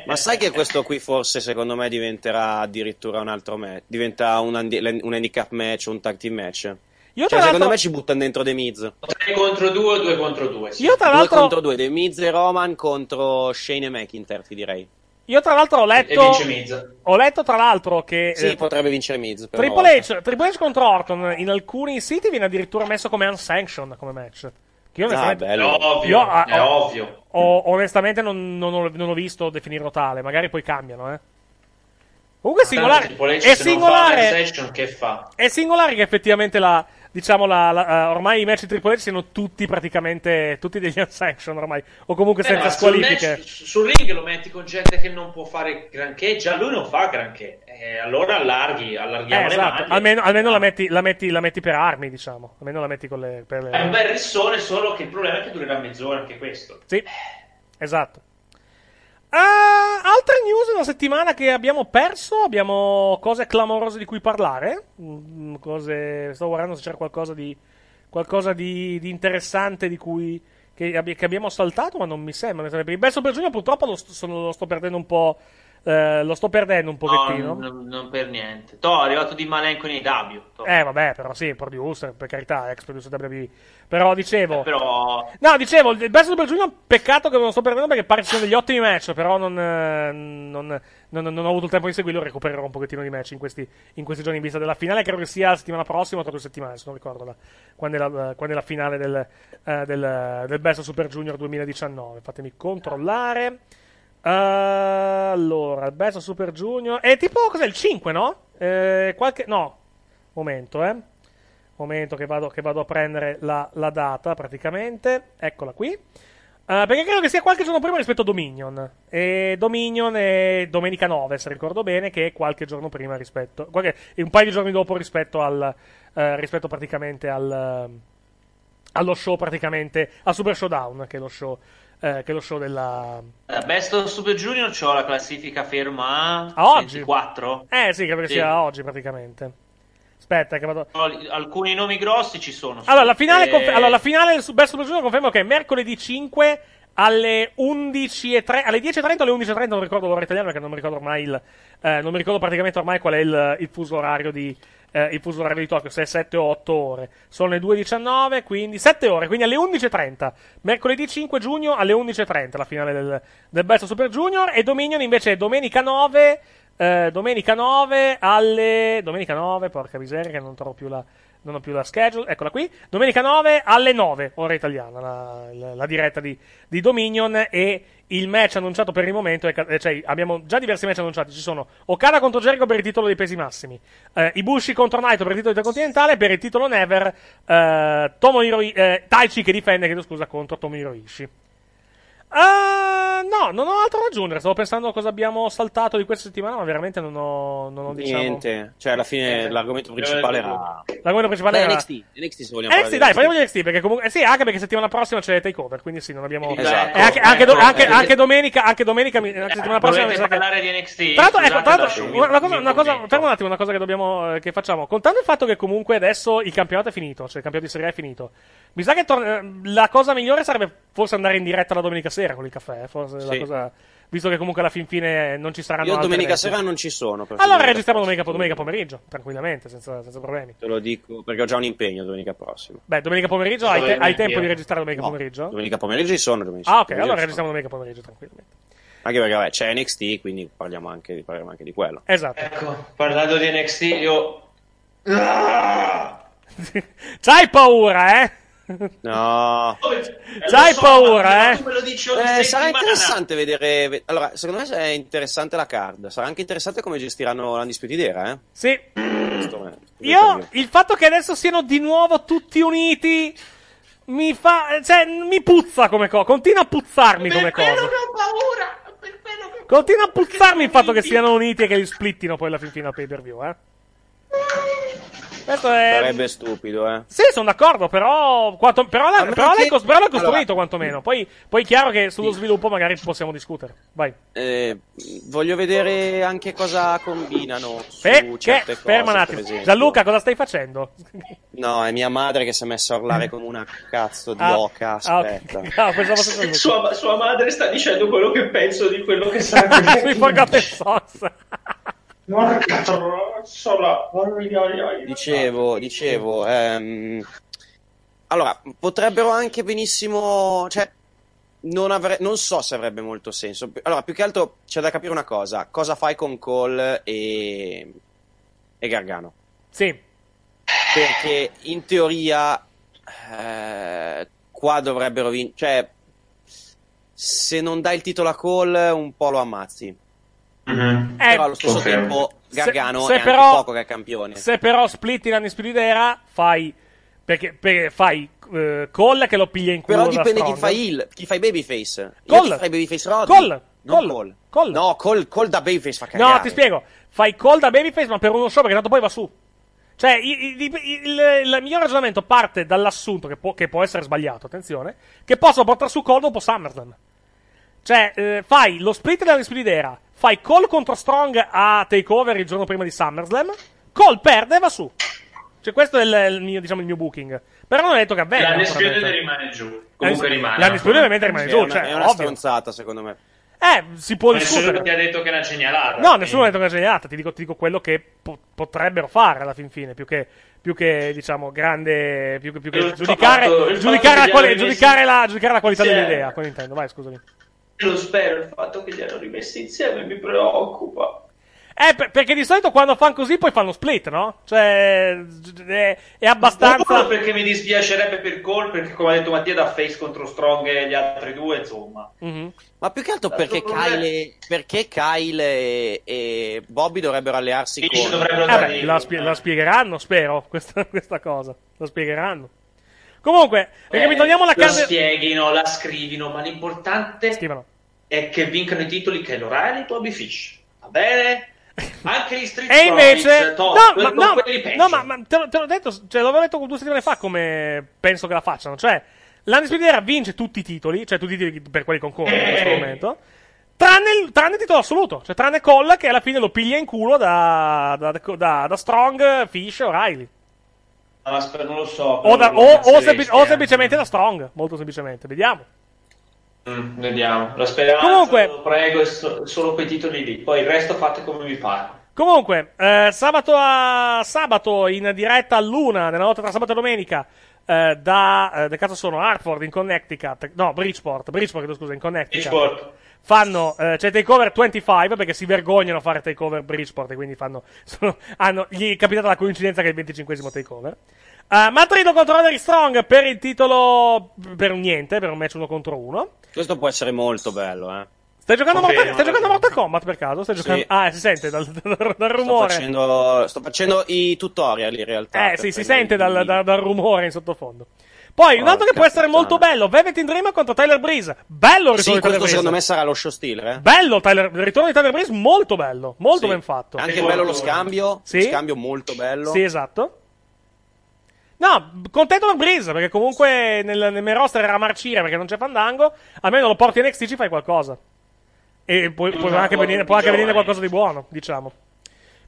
[SPEAKER 9] Ma sai che questo qui forse secondo me diventerà addirittura un altro match? Diventa un, handi- un handicap match, un tag team match?
[SPEAKER 8] Io
[SPEAKER 9] Cioè, secondo me ci buttano dentro The Miz.
[SPEAKER 10] 3 contro 2 o 2 contro 2. Sì.
[SPEAKER 8] Io tra
[SPEAKER 9] Due
[SPEAKER 8] l'altro-
[SPEAKER 9] contro due, The Miz e Roman contro Shane e McIntyre, ti direi.
[SPEAKER 8] Io tra l'altro ho
[SPEAKER 10] E
[SPEAKER 8] letto.
[SPEAKER 10] vince Miz.
[SPEAKER 8] Ho letto tra l'altro che.
[SPEAKER 9] Sì,
[SPEAKER 8] eh,
[SPEAKER 9] potrebbe vincere Miz.
[SPEAKER 8] Triple. H, Triple H contro Orton in alcuni siti viene addirittura messo come unsanctioned come match. Che io
[SPEAKER 9] Ah,
[SPEAKER 8] onestamente,
[SPEAKER 9] bello.
[SPEAKER 10] È ovvio,
[SPEAKER 8] io, ah,
[SPEAKER 10] è
[SPEAKER 8] ho-
[SPEAKER 10] ovvio.
[SPEAKER 8] ho- onestamente non, non ho, non ho visto definirlo tale, magari poi cambiano, eh. Comunque è singolare.
[SPEAKER 10] Triple H
[SPEAKER 8] È
[SPEAKER 10] se non fa una
[SPEAKER 8] singolare.
[SPEAKER 10] che fa?
[SPEAKER 8] È singolare che effettivamente la. Diciamo la, la- eh, ormai i match di H siano tutti praticamente. Tutti degli unsanctioned ormai. O comunque
[SPEAKER 10] Eh,
[SPEAKER 8] senza
[SPEAKER 10] sul,
[SPEAKER 8] squalifiche.
[SPEAKER 10] match- sul ring lo metti con gente che non può fare granché, già lui non fa granché. Eh, allora allarghi, allarghiamo
[SPEAKER 8] Eh,
[SPEAKER 10] le
[SPEAKER 8] esatto. Almeno, almeno la, metti, la, metti, la metti per armi, diciamo. Almeno la metti con le. Per le...
[SPEAKER 10] È un bel rissone, solo che il problema è che durerà mezz'ora anche questo.
[SPEAKER 8] Sì, esatto. Ah, altre news della settimana che abbiamo perso? Abbiamo cose clamorose di cui parlare? Mm, cose... Sto guardando se c'era qualcosa di, qualcosa di, di interessante di cui... Che, che abbiamo saltato, ma non mi sembra. Per il Best Super Junior purtroppo lo sono- lo sto perdendo un po'. Eh, lo sto perdendo un
[SPEAKER 10] No,
[SPEAKER 8] pochettino.
[SPEAKER 10] non, non per niente. To, è arrivato di Malenco AW. To.
[SPEAKER 8] Eh, vabbè, però sì, producer, per carità, ex producer WWE. Però dicevo.
[SPEAKER 10] Eh, Però
[SPEAKER 8] No, dicevo, il Best Super Junior, peccato che non lo sto perdendo perché pare ci siano degli ottimi match, però non, eh, non, non- non ho avuto il tempo di seguirlo, recupererò un pochettino di match in questi, in questi giorni in vista della finale, credo che sia la settimana prossima o tra due settimane, se non ricordo la- quando, è la, quando è la finale del, eh, del, del Best Super Junior 2019. Fatemi controllare. Allora, Best Super Junior... È tipo, cos'è, il 5, no? Eh, qualche... No, momento, eh. Momento che vado, che vado a prendere la, la data praticamente. Eccola qui. Eh, perché credo che sia qualche giorno prima rispetto a Dominion. E Dominion è domenica 9, se ricordo bene, che è qualche giorno prima rispetto. Qualche, un paio di giorni dopo rispetto al. eh, rispetto praticamente al. allo show praticamente. al Super Showdown, che è lo show. Eh, che è lo show della.
[SPEAKER 10] eh, Best of Super Junior c'ho la classifica ferma
[SPEAKER 8] A oggi?
[SPEAKER 10] 24.
[SPEAKER 8] Eh sì, credo che
[SPEAKER 10] Sì.
[SPEAKER 8] sia oggi praticamente. Aspetta, che vado.
[SPEAKER 10] Alcuni nomi grossi ci sono.
[SPEAKER 8] Allora, la finale,
[SPEAKER 10] Eh,
[SPEAKER 8] conf- allora, la finale del Best Super Junior confermo che è mercoledì 5 alle 11.30, alle 10.30 o alle 11.30, non ricordo l'ora italiana perché non mi ricordo ormai il, eh, non mi ricordo praticamente ormai qual è il, il fuso orario di, eh, il fuso orario di Tokyo, se è 7 o 8 ore. Sono le 2.19, quindi 7 ore, quindi alle 11.30. Mercoledì 5 giugno alle 11.30 la finale del, del Best Super Junior e Dominion invece domenica 9 eh, domenica 9 alle. Domenica 9, porca miseria, che non trovo più la. Non ho più la schedule, eccola qui. Domenica 9 alle 9, ora italiana, la, la- la diretta di, di Dominion. E il match annunciato per il momento, è, eh, cioè abbiamo già diversi match annunciati. Ci sono Okada contro Jericho per il titolo dei pesi massimi, eh, Ibushi contro Naito per il titolo intercontinentale, per il titolo Never, eh, Tomohiro, eh, Taichi che difende, chiedo scusa, contro Tomohiro Ishii. Ah, no, non ho altro da aggiungere. Stavo pensando a cosa abbiamo saltato di questa settimana, ma veramente non ho, non ho diciamo.
[SPEAKER 9] Niente, cioè alla fine
[SPEAKER 10] Eh,
[SPEAKER 9] l'argomento principale era...
[SPEAKER 8] L'argomento principale
[SPEAKER 9] Eh,
[SPEAKER 8] era.
[SPEAKER 9] NXT, NXT se vogliamo
[SPEAKER 8] NXT,
[SPEAKER 9] parlare
[SPEAKER 8] dai, parliamo di NXT perché comunque. eh sì, anche perché settimana prossima c'è Takeover, quindi sì, non abbiamo.
[SPEAKER 9] Esatto.
[SPEAKER 8] E anche, anche do- anche-
[SPEAKER 10] eh,
[SPEAKER 8] anche domenica, anche domenica, mi- anche settimana prossima. che-
[SPEAKER 10] parlare di NXT?
[SPEAKER 8] Tra l'altro, ecco, tra l'altro, una, una
[SPEAKER 10] un-
[SPEAKER 8] cosa,
[SPEAKER 10] un
[SPEAKER 8] una cosa, fermo un attimo, una cosa che dobbiamo, eh, che facciamo. Contando il fatto che comunque adesso il campionato è finito, cioè il campionato di Serie A è finito. Mi sa che tor- eh, la cosa migliore sarebbe forse andare in diretta la domenica sera. Sera con il caffè, eh, forse è la
[SPEAKER 9] Sì.
[SPEAKER 8] cosa... Visto che comunque alla fin fine non ci saranno
[SPEAKER 9] Io domenica
[SPEAKER 8] eventi.
[SPEAKER 9] sera non ci sono. per
[SPEAKER 8] Allora
[SPEAKER 9] finire.
[SPEAKER 8] registriamo domenica, domenica pomeriggio, tranquillamente, senza, senza problemi.
[SPEAKER 9] Te lo dico perché ho già un impegno domenica prossima.
[SPEAKER 8] Beh, domenica pomeriggio hai, te- hai tempo di registrare domenica
[SPEAKER 9] No,
[SPEAKER 8] pomeriggio?
[SPEAKER 9] Domenica pomeriggio ci sono. Domenica
[SPEAKER 8] Ah, ok, allora registriamo domenica pomeriggio, tranquillamente.
[SPEAKER 9] Anche perché vabbè, c'è NXT, quindi parliamo anche, parliamo anche di quello.
[SPEAKER 8] Esatto.
[SPEAKER 10] Ecco, parlando di NXT, io...
[SPEAKER 8] C'hai paura, eh?
[SPEAKER 9] No.
[SPEAKER 8] C'hai paura, eh?
[SPEAKER 9] Eh, sarà interessante vedere. ve- Allora, secondo me è interessante la card. Sarà anche interessante come gestiranno l'Undisputed Era, eh?
[SPEAKER 8] Sì.
[SPEAKER 9] È-
[SPEAKER 8] Io, il fatto che adesso siano di nuovo tutti uniti mi fa. cioè, mi puzza come cosa. Continua a puzzarmi come cosa. Continua a puzzarmi il fatto che siano uniti e che li splittino poi alla fin fine al pay per view, eh. Questo è.
[SPEAKER 9] Sarebbe stupido, eh.
[SPEAKER 8] Sì, sono d'accordo, però. Quanto, però, l'ha- però l'hai,
[SPEAKER 9] che-
[SPEAKER 8] cos- però l'hai costruito,
[SPEAKER 9] Allora-
[SPEAKER 8] quantomeno. Poi, poi è chiaro che sullo sviluppo magari possiamo discutere. Vai.
[SPEAKER 9] Eh, voglio vedere anche cosa combinano su
[SPEAKER 8] Fe- che,
[SPEAKER 9] certe cose.
[SPEAKER 8] ferma un attimo. Gianluca, cosa stai facendo?
[SPEAKER 9] No, è mia madre che si è messa a urlare come una cazzo di
[SPEAKER 8] Ah,
[SPEAKER 9] oca.
[SPEAKER 8] ah.
[SPEAKER 9] Aspetta.
[SPEAKER 8] No, pensavo fosse Gianluca.
[SPEAKER 10] Sua, sua madre sta dicendo quello che penso di quello che sa.
[SPEAKER 8] Sui Forgotten Sons.
[SPEAKER 10] Porca trozzola.
[SPEAKER 9] Dicevo, dicevo, ehm, allora, potrebbero anche benissimo, cioè, non, avre- non so se avrebbe molto senso. Allora, più che altro c'è da capire una cosa, cosa fai con Cole e, e Gargano?
[SPEAKER 8] Sì.
[SPEAKER 9] Perché in teoria, eh, qua dovrebbero vincere, cioè, se non dai il titolo a Cole, un po' lo ammazzi. Però allo stesso
[SPEAKER 8] confermo.
[SPEAKER 9] tempo, Gargano
[SPEAKER 8] Se- se
[SPEAKER 9] è anche
[SPEAKER 8] però-
[SPEAKER 9] poco che è campione.
[SPEAKER 8] Se però splitti l'Undisputed Era, fai. Perché, perché fai eh, Cole che lo piglia in culo
[SPEAKER 9] Però
[SPEAKER 8] da
[SPEAKER 9] dipende chi fa il, chi fa i babyface. Io
[SPEAKER 8] Cole.
[SPEAKER 9] chi fa i babyface Roddy.
[SPEAKER 8] Cole.
[SPEAKER 9] Non
[SPEAKER 8] Cole.
[SPEAKER 9] Cole. No, Cole, Cole da babyface fa cagare.
[SPEAKER 8] No, ti spiego. Fai Cole da Babyface, ma per uno show, perché tanto poi va su. Cioè, il, il- il- il mio ragionamento parte dall'assunto, che può, che può essere sbagliato, attenzione, che posso portare su Cole dopo SummerSlam. Cioè, eh, fai lo split della Split Era, fai Cole contro Strong a TakeOver il giorno prima di SummerSlam, Cole perde e va su. Cioè, questo è il, il mio, diciamo, il mio booking. Però non è detto che avvenga.
[SPEAKER 10] L'Undisputed rimane giù. Comunque rimane.
[SPEAKER 8] L'Undisputed ovviamente rimane giù,
[SPEAKER 9] è una,
[SPEAKER 8] cioè,
[SPEAKER 9] è una
[SPEAKER 8] ovvio.
[SPEAKER 9] stronzata, secondo me.
[SPEAKER 8] Eh, si può
[SPEAKER 10] Nessuno
[SPEAKER 8] discutere.
[SPEAKER 10] ti ha detto che è una genialata.
[SPEAKER 8] No, nessuno ha detto che è una genialata, ti dico, ti dico quello che po- potrebbero fare alla fin fine, più che, più che diciamo, grande, più che, più che giudicare,
[SPEAKER 10] fatto-
[SPEAKER 8] giudicare, la quali- giudicare, la, giudicare la qualità
[SPEAKER 10] Sì.
[SPEAKER 8] dell'idea, quello intendo, vai, scusami.
[SPEAKER 10] Lo spero, il fatto che li hanno rimessi insieme mi preoccupa.
[SPEAKER 8] Eh, per- perché di solito quando fanno così poi fanno split, no? Cioè, è, è abbastanza...
[SPEAKER 10] Uno perché mi dispiacerebbe per Cole, perché come ha detto Mattia, da face contro Strong e gli altri due, insomma.
[SPEAKER 8] Mhm.
[SPEAKER 9] Ma più che altro perché Kyle, perché Kyle e, Bobby dovrebbero allearsi
[SPEAKER 10] Sì,
[SPEAKER 9] con...
[SPEAKER 10] dovrebbero
[SPEAKER 8] Eh beh, la, spie- la spiegheranno, spero, questa, questa cosa. La spiegheranno. Comunque, ricapitoliamo la
[SPEAKER 10] la
[SPEAKER 8] carta...
[SPEAKER 10] spieghino, la scrivino, ma l'importante
[SPEAKER 8] Scrivano.
[SPEAKER 10] è che vincano i titoli Kyle O'Reilly e Bobby Fish. Va bene? Anche gli Street
[SPEAKER 8] E invece,
[SPEAKER 10] Profits, to-
[SPEAKER 8] no, ma, no, no, ma, ma te, l'ho- te l'ho detto, cioè, l'avevo detto due settimane fa come penso che la facciano. Cioè, l'Undisputed vince tutti i titoli, cioè tutti i titoli per quelli concorrono in questo
[SPEAKER 10] Eh.
[SPEAKER 8] momento. Tranne il, tranne il titolo assoluto, cioè tranne Cole che alla fine lo piglia in culo da, da, da- da Strong, Fish e O'Reilly.
[SPEAKER 10] Aspetta, non lo so.
[SPEAKER 8] O, da- o- o semplic- o
[SPEAKER 10] eh.
[SPEAKER 8] semplicemente da Strong, molto semplicemente. Vediamo.
[SPEAKER 10] Mm, vediamo. La speranza,
[SPEAKER 8] Comunque-
[SPEAKER 10] lo prego, è so- solo quei titoli lì. Poi il resto fate come vi pare.
[SPEAKER 8] Comunque, eh, sabato a sabato in diretta a luna, nella notte tra sabato e domenica, eh, da, eh, da cazzo sono Hartford in Connecticut, no, Bridgeport, Bridgeport, chiedo scusa, in Connecticut.
[SPEAKER 10] Bridgeport.
[SPEAKER 8] Fanno, eh, c'è Takeover 25 perché si vergognano a fare Takeover Bridgeport e quindi fanno, sono- hanno, gli è capitata la coincidenza che è il 25esimo Takeover. Uh, Matrido contro Roderick Strong per il titolo, per un niente, per un match uno contro uno.
[SPEAKER 9] Questo può essere molto bello, eh.
[SPEAKER 8] Stai giocando,
[SPEAKER 10] Confermo,
[SPEAKER 8] Mortal, stai giocando Mortal Kombat per caso? Stai
[SPEAKER 9] Sì.
[SPEAKER 8] giocando... Ah, si sente dal, dal- dal
[SPEAKER 9] Sto
[SPEAKER 8] rumore.
[SPEAKER 9] facendo, sto facendo i tutorial in realtà.
[SPEAKER 8] Eh sì, si sente
[SPEAKER 9] i-
[SPEAKER 8] dal, dal- dal rumore in sottofondo. Poi, un altro che può essere molto bello, Velvet in Dream contro Tyler Breeze. Bello il ritorno
[SPEAKER 9] Sì,
[SPEAKER 8] di Tyler Breeze.
[SPEAKER 9] secondo me sarà lo show stealer, eh.
[SPEAKER 8] Bello Tyler- il ritorno di Tyler Breeze, molto bello, molto
[SPEAKER 9] Sì.
[SPEAKER 8] ben fatto.
[SPEAKER 9] Anche bello lo scambio,
[SPEAKER 8] Sì.
[SPEAKER 9] lo scambio molto bello.
[SPEAKER 8] Sì, esatto. No, contento per Breeze, perché comunque nel, nel main roster era a marcire perché non c'è Fandango. Almeno lo porti in NXT ci fai qualcosa. E puoi, può
[SPEAKER 10] Esatto,
[SPEAKER 8] anche venire, può anche venire qualcosa di buono, diciamo.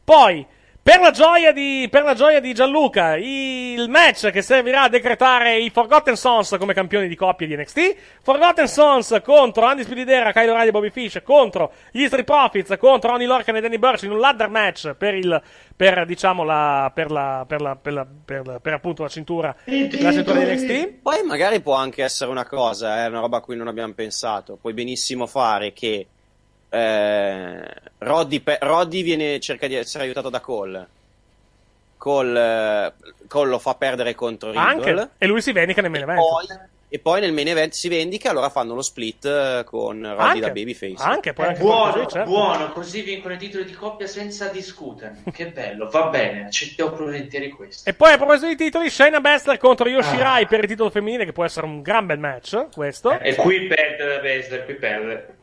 [SPEAKER 8] Poi, Per la, gioia di, per la gioia di Gianluca, il match che servirà a decretare i Forgotten Sons come campioni di coppia di NXT. Forgotten Sons contro Andy Spididera, Kyle O'Reilly e Bobby Fish, contro gli Street Profits, contro Ronnie Lorcan e Danny Burch in un ladder match per il, per, diciamo, la, per la, per la, per la, per la- per appunto la cintura, la cintura di NXT.
[SPEAKER 9] Poi magari può anche essere una cosa, è una roba a cui non abbiamo pensato. Puoi benissimo fare che eh, Roddy, pe- Roddy viene, cerca di essere aiutato da Cole. Cole, eh, Cole lo fa perdere contro Riddle.
[SPEAKER 8] Anche, e lui si vendica nel main event.
[SPEAKER 9] Poi, e poi nel main event si vendica, allora fanno lo split eh, con Roddy
[SPEAKER 8] Anche.
[SPEAKER 9] da Babyface.
[SPEAKER 8] Anche, poi anche
[SPEAKER 10] Buono,
[SPEAKER 8] così, certo.
[SPEAKER 10] buono, così vincono i titoli di coppia senza discutere. Che bello, va bene, accettiamo volentieri questo.
[SPEAKER 8] E poi a proposito di titoli, Shayna Baszler contro Yoshirai per il titolo femminile, che può essere un gran bel match, questo.
[SPEAKER 10] E qui perde la Baszler, qui perde.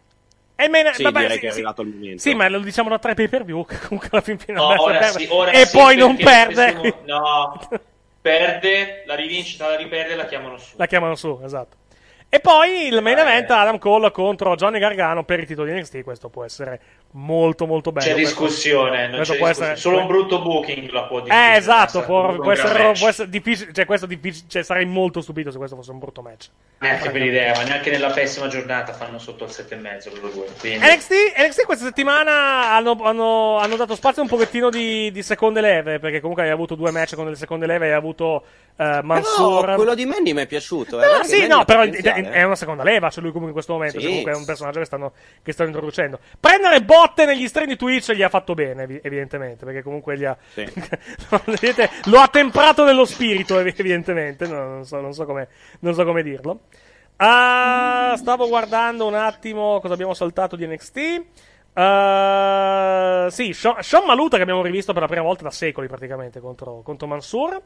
[SPEAKER 8] E il main-
[SPEAKER 9] Sì,
[SPEAKER 8] vabbè,
[SPEAKER 9] direi
[SPEAKER 8] sì,
[SPEAKER 9] che è
[SPEAKER 8] sì.
[SPEAKER 9] arrivato il momento.
[SPEAKER 8] Sì, ma lo diciamo da tre pay per view. Che comunque alla fin fine
[SPEAKER 10] No, ora sì, ora
[SPEAKER 8] e
[SPEAKER 10] sì,
[SPEAKER 8] poi non perde.
[SPEAKER 10] questo- No, perde, la rivincita la riperde e la chiamano su.
[SPEAKER 8] La chiamano su, esatto. E poi il main event Adam Cole contro Johnny Gargano per il titolo di NXT. Questo può essere molto, molto bello.
[SPEAKER 10] C'è
[SPEAKER 8] Questo-
[SPEAKER 10] discussione, non
[SPEAKER 8] questo
[SPEAKER 10] c'è
[SPEAKER 8] può
[SPEAKER 10] discussione.
[SPEAKER 8] essere-
[SPEAKER 10] Solo un brutto booking la può discutere.
[SPEAKER 8] Eh, esatto, può, può essere, può essere difficile. Cioè, questo difficile. Cioè, sarei molto stupito se questo fosse un brutto match.
[SPEAKER 10] Neanche per idea, ma neanche nella pessima giornata fanno sotto il 7,5 loro due. Quindi...
[SPEAKER 8] NXT, NXT questa settimana hanno, hanno- hanno dato spazio a un pochettino di, di seconde leve, perché comunque hai avuto due match con delle seconde leve, hai avuto eh, Mansour.
[SPEAKER 9] Però quello di Mandy mi è piaciuto. eh,
[SPEAKER 8] No, sì,
[SPEAKER 9] Mandy
[SPEAKER 8] no, però è, è una seconda leva, c'è lui comunque in questo momento,
[SPEAKER 9] Sì.
[SPEAKER 8] cioè comunque è un personaggio che stanno, che stanno introducendo. Prendere botte negli stream di Twitch gli ha fatto bene, evi- evidentemente, perché comunque gli ha... Vedete, lo ha temprato nello spirito, evi- evidentemente, no, non, so, non, so come, non so come dirlo. Ah, stavo guardando un attimo cosa abbiamo saltato di NXT. Ah, sì, Sean, Sean Maluta che abbiamo rivisto per la prima volta da secoli praticamente contro, contro Mansur.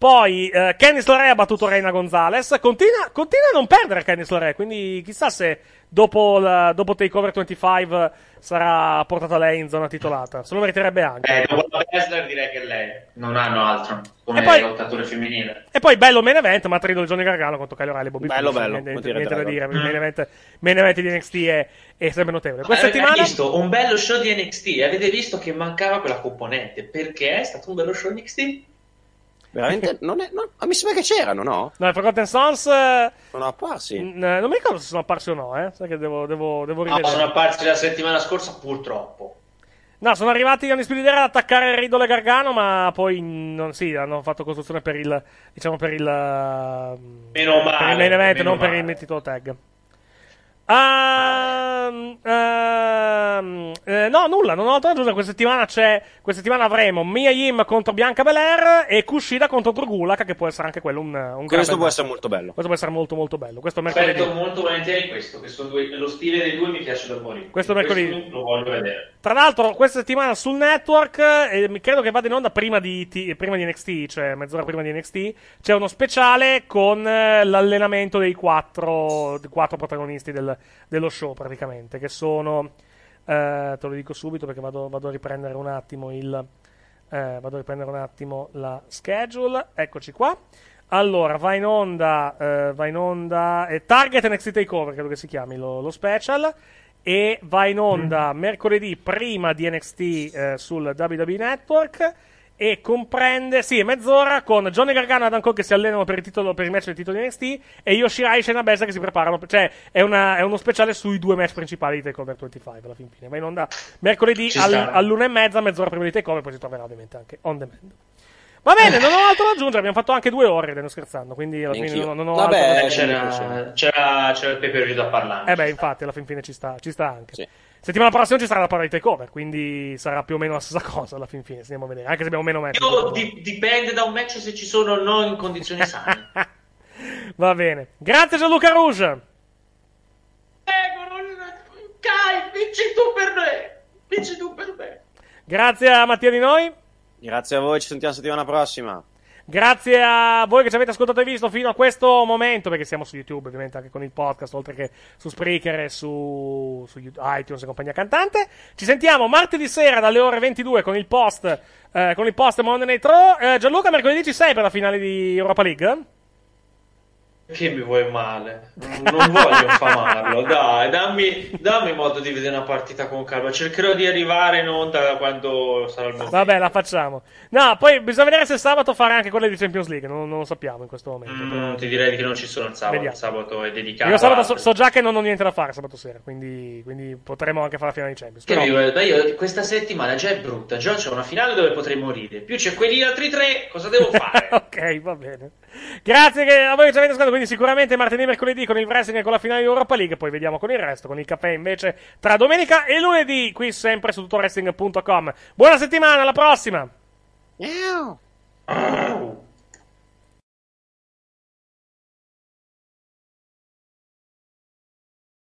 [SPEAKER 8] Poi eh, Candice LeRae ha battuto Reina Gonzalez. Continua, continua a non perdere Candice LeRae, quindi chissà se dopo, la, dopo Takeover 25 sarà portata lei in zona titolata. Se lo meriterebbe anche.
[SPEAKER 10] Eh, dopo la Baszler direi che lei non hanno altro come
[SPEAKER 8] E poi-
[SPEAKER 10] lottatore femminile.
[SPEAKER 8] E poi bello main event, ma Trido Johnny Gargano contro Kyle O'Reilly e Bobby
[SPEAKER 9] Bello,
[SPEAKER 8] Fish.
[SPEAKER 9] bello,
[SPEAKER 8] niente, niente, da dire. Il main event, main event di NXT è, è sempre notevole. Questa
[SPEAKER 10] Avete
[SPEAKER 8] settimana
[SPEAKER 10] visto un bello show di NXT? Avete visto che mancava quella componente? Perché è stato un bello show di NXT?
[SPEAKER 9] Veramente? Non è, no, ah, mi sembra che c'erano, no?
[SPEAKER 8] No, i Forgotten Sons. eh,
[SPEAKER 9] Sono apparsi.
[SPEAKER 8] n- non mi ricordo se sono apparsi o no, eh. Sai che devo, devo, devo
[SPEAKER 10] No,
[SPEAKER 8] rivedere.
[SPEAKER 10] sono apparsi la settimana scorsa, purtroppo.
[SPEAKER 8] No, sono arrivati gli Era ad attaccare Riddle e Gargano, ma poi non, sì, hanno fatto costruzione per il diciamo per il
[SPEAKER 10] Meno
[SPEAKER 8] per il
[SPEAKER 10] male,
[SPEAKER 8] main event, non per
[SPEAKER 10] male.
[SPEAKER 8] il titolo tag. Ehm, ehm, eh, no, nulla, non ho altro da aggiungere. Questa settimana c'è. Questa settimana avremo Mia Yim contro Bianca Belair e Kushida contro Drugulak, che può essere anche quello un, un
[SPEAKER 9] Questo può essere molto bello.
[SPEAKER 8] Questo può essere molto molto bello. Questo mercoledì.
[SPEAKER 10] Aspetto molto volentieri questo, questo due- lo stile dei due mi piace da morire.
[SPEAKER 8] Questo mercoledì.
[SPEAKER 10] lo voglio vedere.
[SPEAKER 8] Tra l'altro, questa settimana sul network, eh, credo che vada in onda prima di, T- prima di NXT, cioè mezz'ora prima di NXT, c'è uno speciale con eh, l'allenamento dei quattro, dei quattro protagonisti del- dello show, praticamente, che sono, eh, te lo dico subito perché vado, vado a riprendere un attimo il, eh, vado a riprendere un attimo la schedule, eccoci qua. Allora, va in onda, eh, va in onda, eh, Target NXT Takeover, credo che si chiami lo, lo special, e va in onda mercoledì prima di NXT eh, sul WWE Network e comprende, sì, è mezz'ora con Johnny Gargano e Adam Cole che si allenano per il, titolo, per il match del titolo di NXT e Yoshirai e Shayna Baszler che si preparano, cioè è, una- è uno speciale sui due match principali di Takeover 25 alla fin fine. Va in onda mercoledì al, all'una e mezza, mezz'ora prima di Takeover, poi si troverà ovviamente anche on demand. Va bene, non ho altro da aggiungere, abbiamo fatto anche due ore, non scherzando, quindi alla fine non, non ho
[SPEAKER 9] Vabbè,
[SPEAKER 8] altro da aggiungere.
[SPEAKER 10] c'era, c'era, c'era il pay per view da parlare.
[SPEAKER 8] Eh beh, infatti, alla fin fine ci sta, ci sta anche. Settimana prossima ci sarà la parola di takeover, quindi sarà più o meno la stessa cosa alla fin fine, se andiamo a vedere, anche se abbiamo meno match.
[SPEAKER 10] Io di- dipende da un match se ci sono o no in condizioni sane.
[SPEAKER 8] Va bene. Grazie Gianluca Rouge.
[SPEAKER 10] Kai, vinci tu per me! Vinci tu per me!
[SPEAKER 8] Grazie a Mattia di noi.
[SPEAKER 9] Grazie a voi, ci sentiamo settimana prossima.
[SPEAKER 8] Grazie a voi che ci avete ascoltato e visto fino a questo momento, perché siamo su YouTube, ovviamente anche con il podcast, oltre che su Spreaker e su, su iTunes e compagnia cantante. Ci sentiamo martedì sera dalle ore 22 con il post, eh, con il post Monday Night Raw. Eh, Gianluca, mercoledì ci sei per la finale di Europa League?
[SPEAKER 10] Perché mi vuoi male? Non, voglio infamarlo, dai, dammi, dammi modo di vedere una partita con calma. Cercherò di arrivare in onda quando sarà il momento.
[SPEAKER 8] Vabbè, la facciamo. No, poi bisogna vedere se sabato fare anche quelle di Champions League. Non, non lo sappiamo in questo momento.
[SPEAKER 10] Mm, ti direi che non ci sono il sabato.
[SPEAKER 8] Vediamo.
[SPEAKER 10] Il sabato è dedicato.
[SPEAKER 8] Io sabato so, so già che non ho niente da fare sabato sera, quindi, quindi potremo anche fare la finale di Champions. Però-
[SPEAKER 10] guarda, io questa settimana già è brutta, già c'è una finale dove potrei morire. Più c'è quelli altri tre, cosa devo fare?
[SPEAKER 8] ok, va bene. Grazie che a voi che ci avete ascoltato. Quindi, sicuramente martedì e mercoledì con il wrestling e con la finale di Europa League. Poi vediamo con il resto. Con il caffè invece tra domenica e lunedì. Qui sempre su tutowrestling.com. Buona settimana, alla prossima.
[SPEAKER 10] Oh.